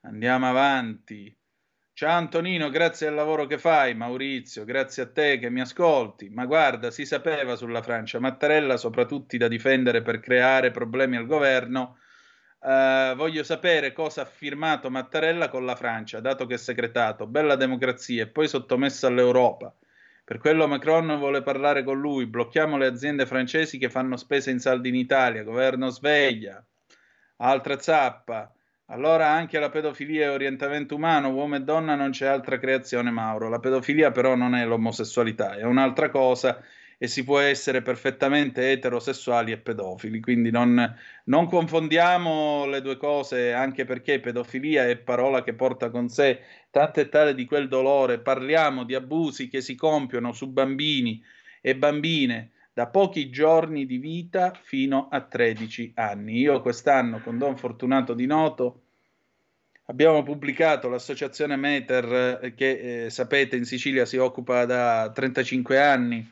Andiamo avanti. Ciao Antonino, grazie al lavoro che fai, Maurizio, grazie a te che mi ascolti. Ma guarda, si sapeva sulla Francia, Mattarella soprattutto da difendere per creare problemi al governo. Eh, voglio sapere cosa ha firmato Mattarella con la Francia, dato che è segretato. Bella democrazia e poi sottomessa all'Europa. Per quello Macron vuole parlare con lui. Blocchiamo le aziende francesi che fanno spese in saldi in Italia. Governo sveglia. Altra zappa. Allora anche la pedofilia è orientamento umano, uomo e donna non c'è altra creazione, Mauro. La pedofilia però non è l'omosessualità, è un'altra cosa e si può essere perfettamente eterosessuali e pedofili, quindi non, non confondiamo le due cose, anche perché pedofilia è parola che porta con sé tanto e tale di quel dolore. Parliamo di abusi che si compiono su bambini e bambine da pochi giorni di vita fino a 13 anni. Io quest'anno con Don Fortunato Di Noto abbiamo pubblicato l'associazione Meter eh, che eh, sapete in Sicilia si occupa da 35 anni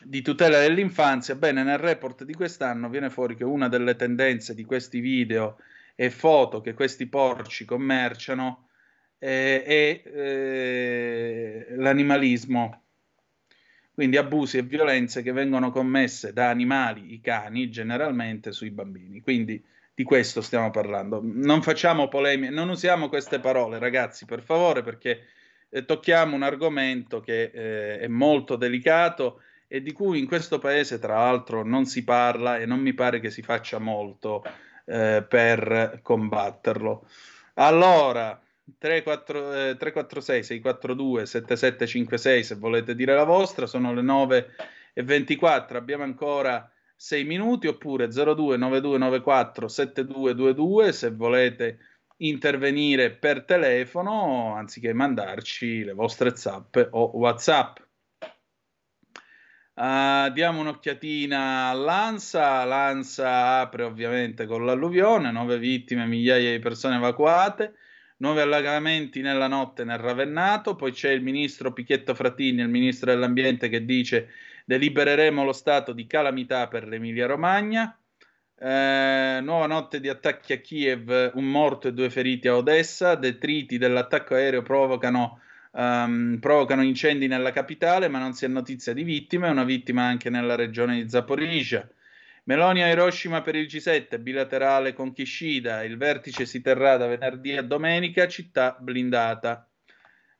di tutela dell'infanzia. Bene, nel report di quest'anno viene fuori che una delle tendenze di questi video e foto che questi porci commerciano eh, è eh, l'animalismo quindi abusi e violenze che vengono commesse da animali, i cani, generalmente sui bambini. Quindi di questo stiamo parlando. Non facciamo polemiche, non usiamo queste parole, ragazzi, per favore, perché eh, tocchiamo un argomento che eh, è molto delicato e di cui in questo paese, tra l'altro, non si parla e non mi pare che si faccia molto eh, per combatterlo. Allora, 34, 346 642 7756 se volete dire la vostra, sono le 9 e 24, abbiamo ancora 6 minuti oppure 02 9294 7222 se volete intervenire per telefono anziché mandarci le vostre zappe o whatsapp. Uh, diamo un'occhiatina all'ANSA, l'ANSA apre ovviamente con l'alluvione, 9 vittime, migliaia di persone evacuate, nuovi allagamenti nella notte nel Ravennato, poi c'è il ministro Pichetto Frattini, il ministro dell'ambiente che dice delibereremo lo stato di calamità per l'Emilia Romagna, eh, nuova notte di attacchi a Kiev, un morto e due feriti a Odessa, detriti dell'attacco aereo provocano, um, provocano incendi nella capitale, ma non si ha notizia di vittime, una vittima anche nella regione di Zaporizhia. Meloni a Hiroshima per il G7, bilaterale con Kishida, il vertice si terrà da venerdì a domenica, città blindata.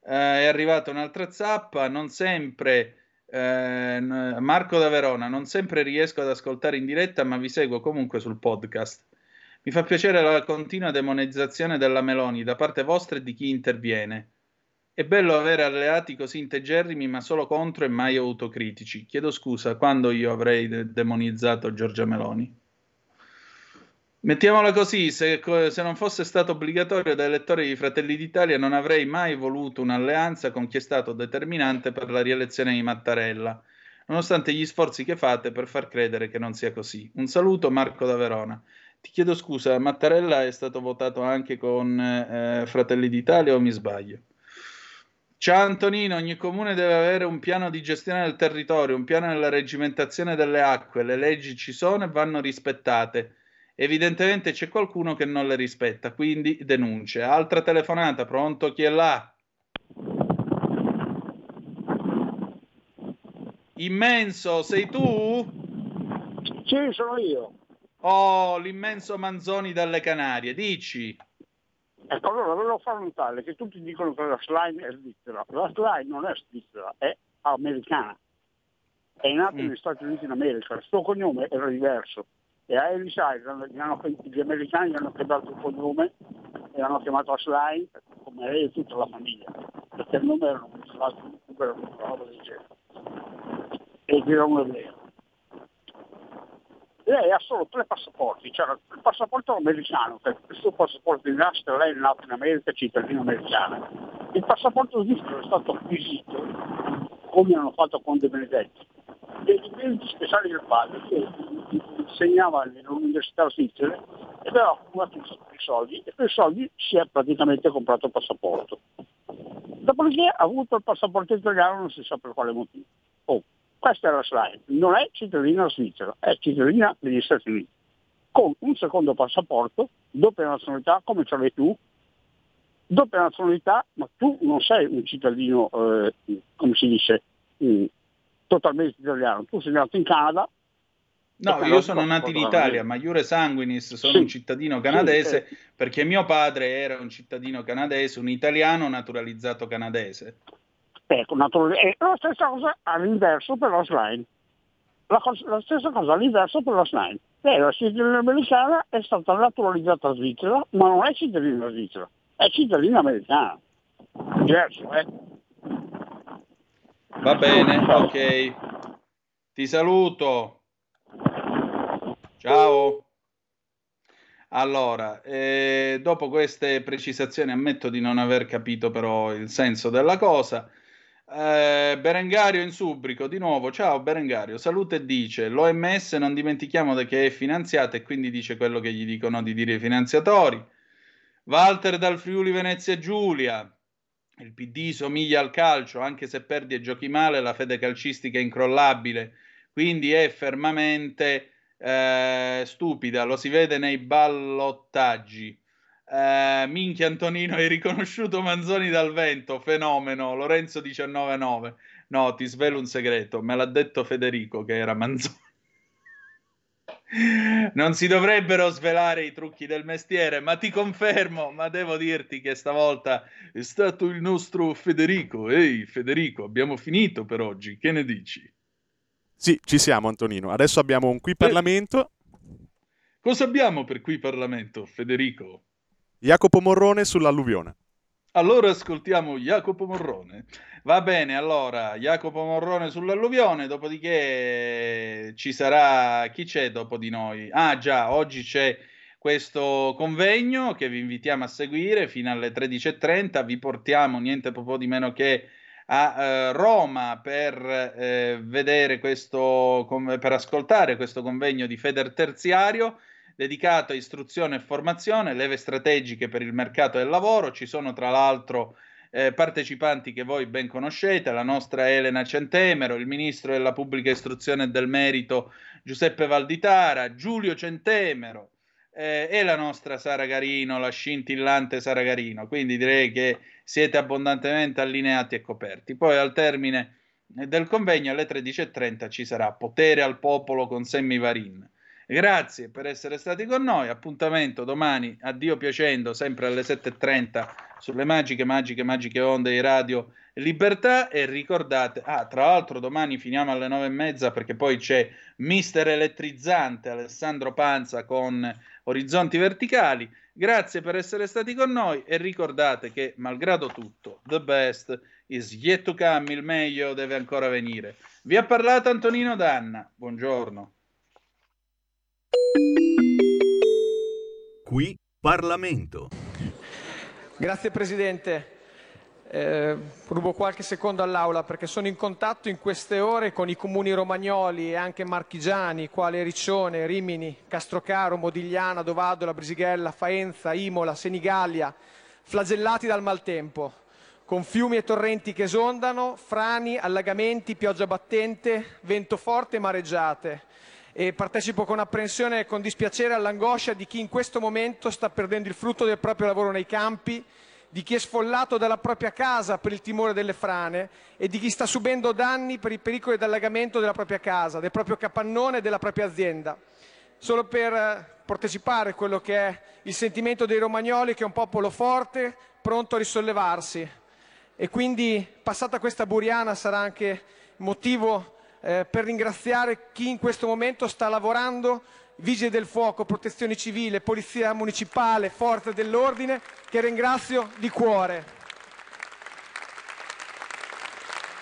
Eh, è arrivata un'altra zappa, non sempre, eh, Marco da Verona, non sempre riesco ad ascoltare in diretta, ma vi seguo comunque sul podcast. Mi fa piacere la continua demonizzazione della Meloni da parte vostra e di chi interviene. È bello avere alleati così integerrimi, ma solo contro e mai autocritici. Chiedo scusa, quando io avrei de- demonizzato Giorgia Meloni? Mettiamola così, se, se, non fosse stato obbligatorio da elettori di Fratelli d'Italia non avrei mai voluto un'alleanza con chi è stato determinante per la rielezione di Mattarella, nonostante gli sforzi che fate per far credere che non sia così. Un saluto Marco da Verona. Ti chiedo scusa, Mattarella è stato votato anche con eh, Fratelli d'Italia o mi sbaglio? Ciao Antonino, ogni comune deve avere un piano di gestione del territorio, un piano della regimentazione delle acque, le leggi ci sono e vanno rispettate. Evidentemente c'è qualcuno che non le rispetta, quindi denuncia. Altra telefonata, pronto? Chi è là? Immenso, sei tu? Sì, sono io. Oh, l'immenso Manzoni dalle Canarie, dici. Ecco, allora volevo fare un tale che tutti dicono che la slime è svizzera. La slime non è svizzera, è americana. È nata Mm. negli Stati Uniti d'America, il suo cognome era diverso. E a Ellis Island gli, hanno- gli americani gli hanno cambiato il cognome e l'hanno chiamato Slime come lei e tutta la famiglia. Perché il nome era un era una roba del genere. E dirò un ebreo. Lei ha solo tre passaporti, cioè il passaporto americano, è il suo passaporto di nascita, lei è nata in America, è cittadina americana. Il passaporto svizzero è stato acquisito, come hanno fatto con De Benedetti, dei meriti speciali del padre che insegnava nell'università svizzera e aveva accumulato di soldi e per i soldi si è praticamente comprato il passaporto. Dopodiché ha avuto il passaporto italiano non si sa per quale motivo. Oh, questa è la slide, non è cittadina svizzera, è cittadina degli Stati Uniti, con un secondo passaporto, doppia nazionalità come ce l'hai tu, doppia nazionalità, ma tu non sei un cittadino, eh, come si dice, mm, totalmente italiano, tu sei nato in Canada. No, io sono nato in Italia, ma Iure Sanguinis sono Sì. un cittadino canadese Sì, perché mio padre era un cittadino canadese, un italiano naturalizzato canadese. Ecco, naturalmente, la stessa cosa all'inverso per la slime. La, la stessa cosa all'inverso per la slime. Lei la cittadina americana è stata naturalizzata svizzera, ma non è cittadina svizzera, è cittadina americana. Diverso, eh? Va bene, ok. Ti saluto. Ciao. Allora, eh, dopo queste precisazioni ammetto di non aver capito però il senso della cosa. Eh, Berengario in Subrico, di nuovo, ciao Berengario, salute dice, l'OMS non dimentichiamo che è finanziata e quindi dice quello che gli dicono di dire i finanziatori. Walter dal Friuli Venezia Giulia, il PD somiglia al calcio, anche se perdi e giochi male, la fede calcistica è incrollabile, quindi è fermamente eh, stupida, lo si vede nei ballottaggi. Eh, minchia Antonino, hai riconosciuto Manzoni dal vento, fenomeno, Lorenzo 199. No, ti svelo un segreto, me l'ha detto Federico che era Manzoni. Non si dovrebbero svelare i trucchi del mestiere, ma ti confermo, ma devo dirti che stavolta è stato il nostro Federico. Ehi, Federico, abbiamo finito per oggi, che ne dici? Sì, ci siamo Antonino. Adesso abbiamo un qui Parlamento. Cosa abbiamo per qui Parlamento, Federico? Jacopo Morrone sull'alluvione. Allora ascoltiamo Jacopo Morrone. Va bene, allora Jacopo Morrone sull'alluvione, dopodiché ci sarà chi c'è dopo di noi? Ah già, oggi c'è questo convegno che vi invitiamo a seguire fino alle 13.30, vi portiamo niente po' di meno che a eh, Roma per eh, vedere questo, per ascoltare questo convegno di Feder Terziario dedicato a istruzione e formazione, leve strategiche per il mercato del lavoro. Ci sono tra l'altro eh, partecipanti che voi ben conoscete, la nostra Elena Centemero, il ministro della pubblica istruzione e del merito Giuseppe Valditara, Giulio Centemero eh, e la nostra Sara Garino, la scintillante Sara Garino. Quindi direi che siete abbondantemente allineati e coperti. Poi al termine del convegno alle 13.30 ci sarà Potere al popolo con Sammy Varin. Grazie per essere stati con noi. Appuntamento domani, a Dio piacendo, sempre alle 7.30 sulle magiche, magiche, magiche onde di Radio Libertà. E ricordate, ah, tra l'altro, domani finiamo alle 9.30 perché poi c'è Mister Elettrizzante Alessandro Panza con Orizzonti Verticali. Grazie per essere stati con noi e ricordate che, malgrado tutto, the best is yet to come, il meglio deve ancora venire. Vi ha parlato Antonino Danna. Buongiorno. Qui Parlamento. Grazie Presidente. Eh, rubo qualche secondo all'Aula perché sono in contatto in queste ore con i comuni romagnoli e anche marchigiani, quali Riccione, Rimini, Castrocaro, Modigliana, Dovadola, Brisighella, Faenza, Imola, Senigallia, flagellati dal maltempo, con fiumi e torrenti che esondano, frani, allagamenti, pioggia battente, vento forte e mareggiate e partecipo con apprensione e con dispiacere all'angoscia di chi in questo momento sta perdendo il frutto del proprio lavoro nei campi, di chi è sfollato dalla propria casa per il timore delle frane e di chi sta subendo danni per i pericoli d'allagamento della propria casa, del proprio capannone e della propria azienda. Solo per eh, partecipare a quello che è il sentimento dei romagnoli, che è un popolo forte, pronto a risollevarsi. E quindi, passata questa buriana, sarà anche motivo eh, per ringraziare chi in questo momento sta lavorando, Vigili del Fuoco, Protezione Civile, Polizia Municipale, Forze dell'Ordine, che ringrazio di cuore.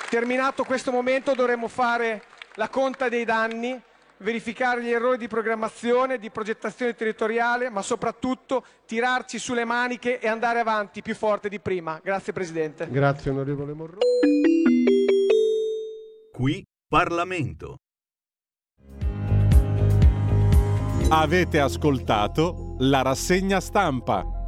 Terminato questo momento dovremo fare la conta dei danni, verificare gli errori di programmazione, di progettazione territoriale, ma soprattutto tirarci sulle maniche e andare avanti più forte di prima. Grazie Presidente. Grazie onorevole Morrone. Qui Parlamento. Avete ascoltato la rassegna stampa.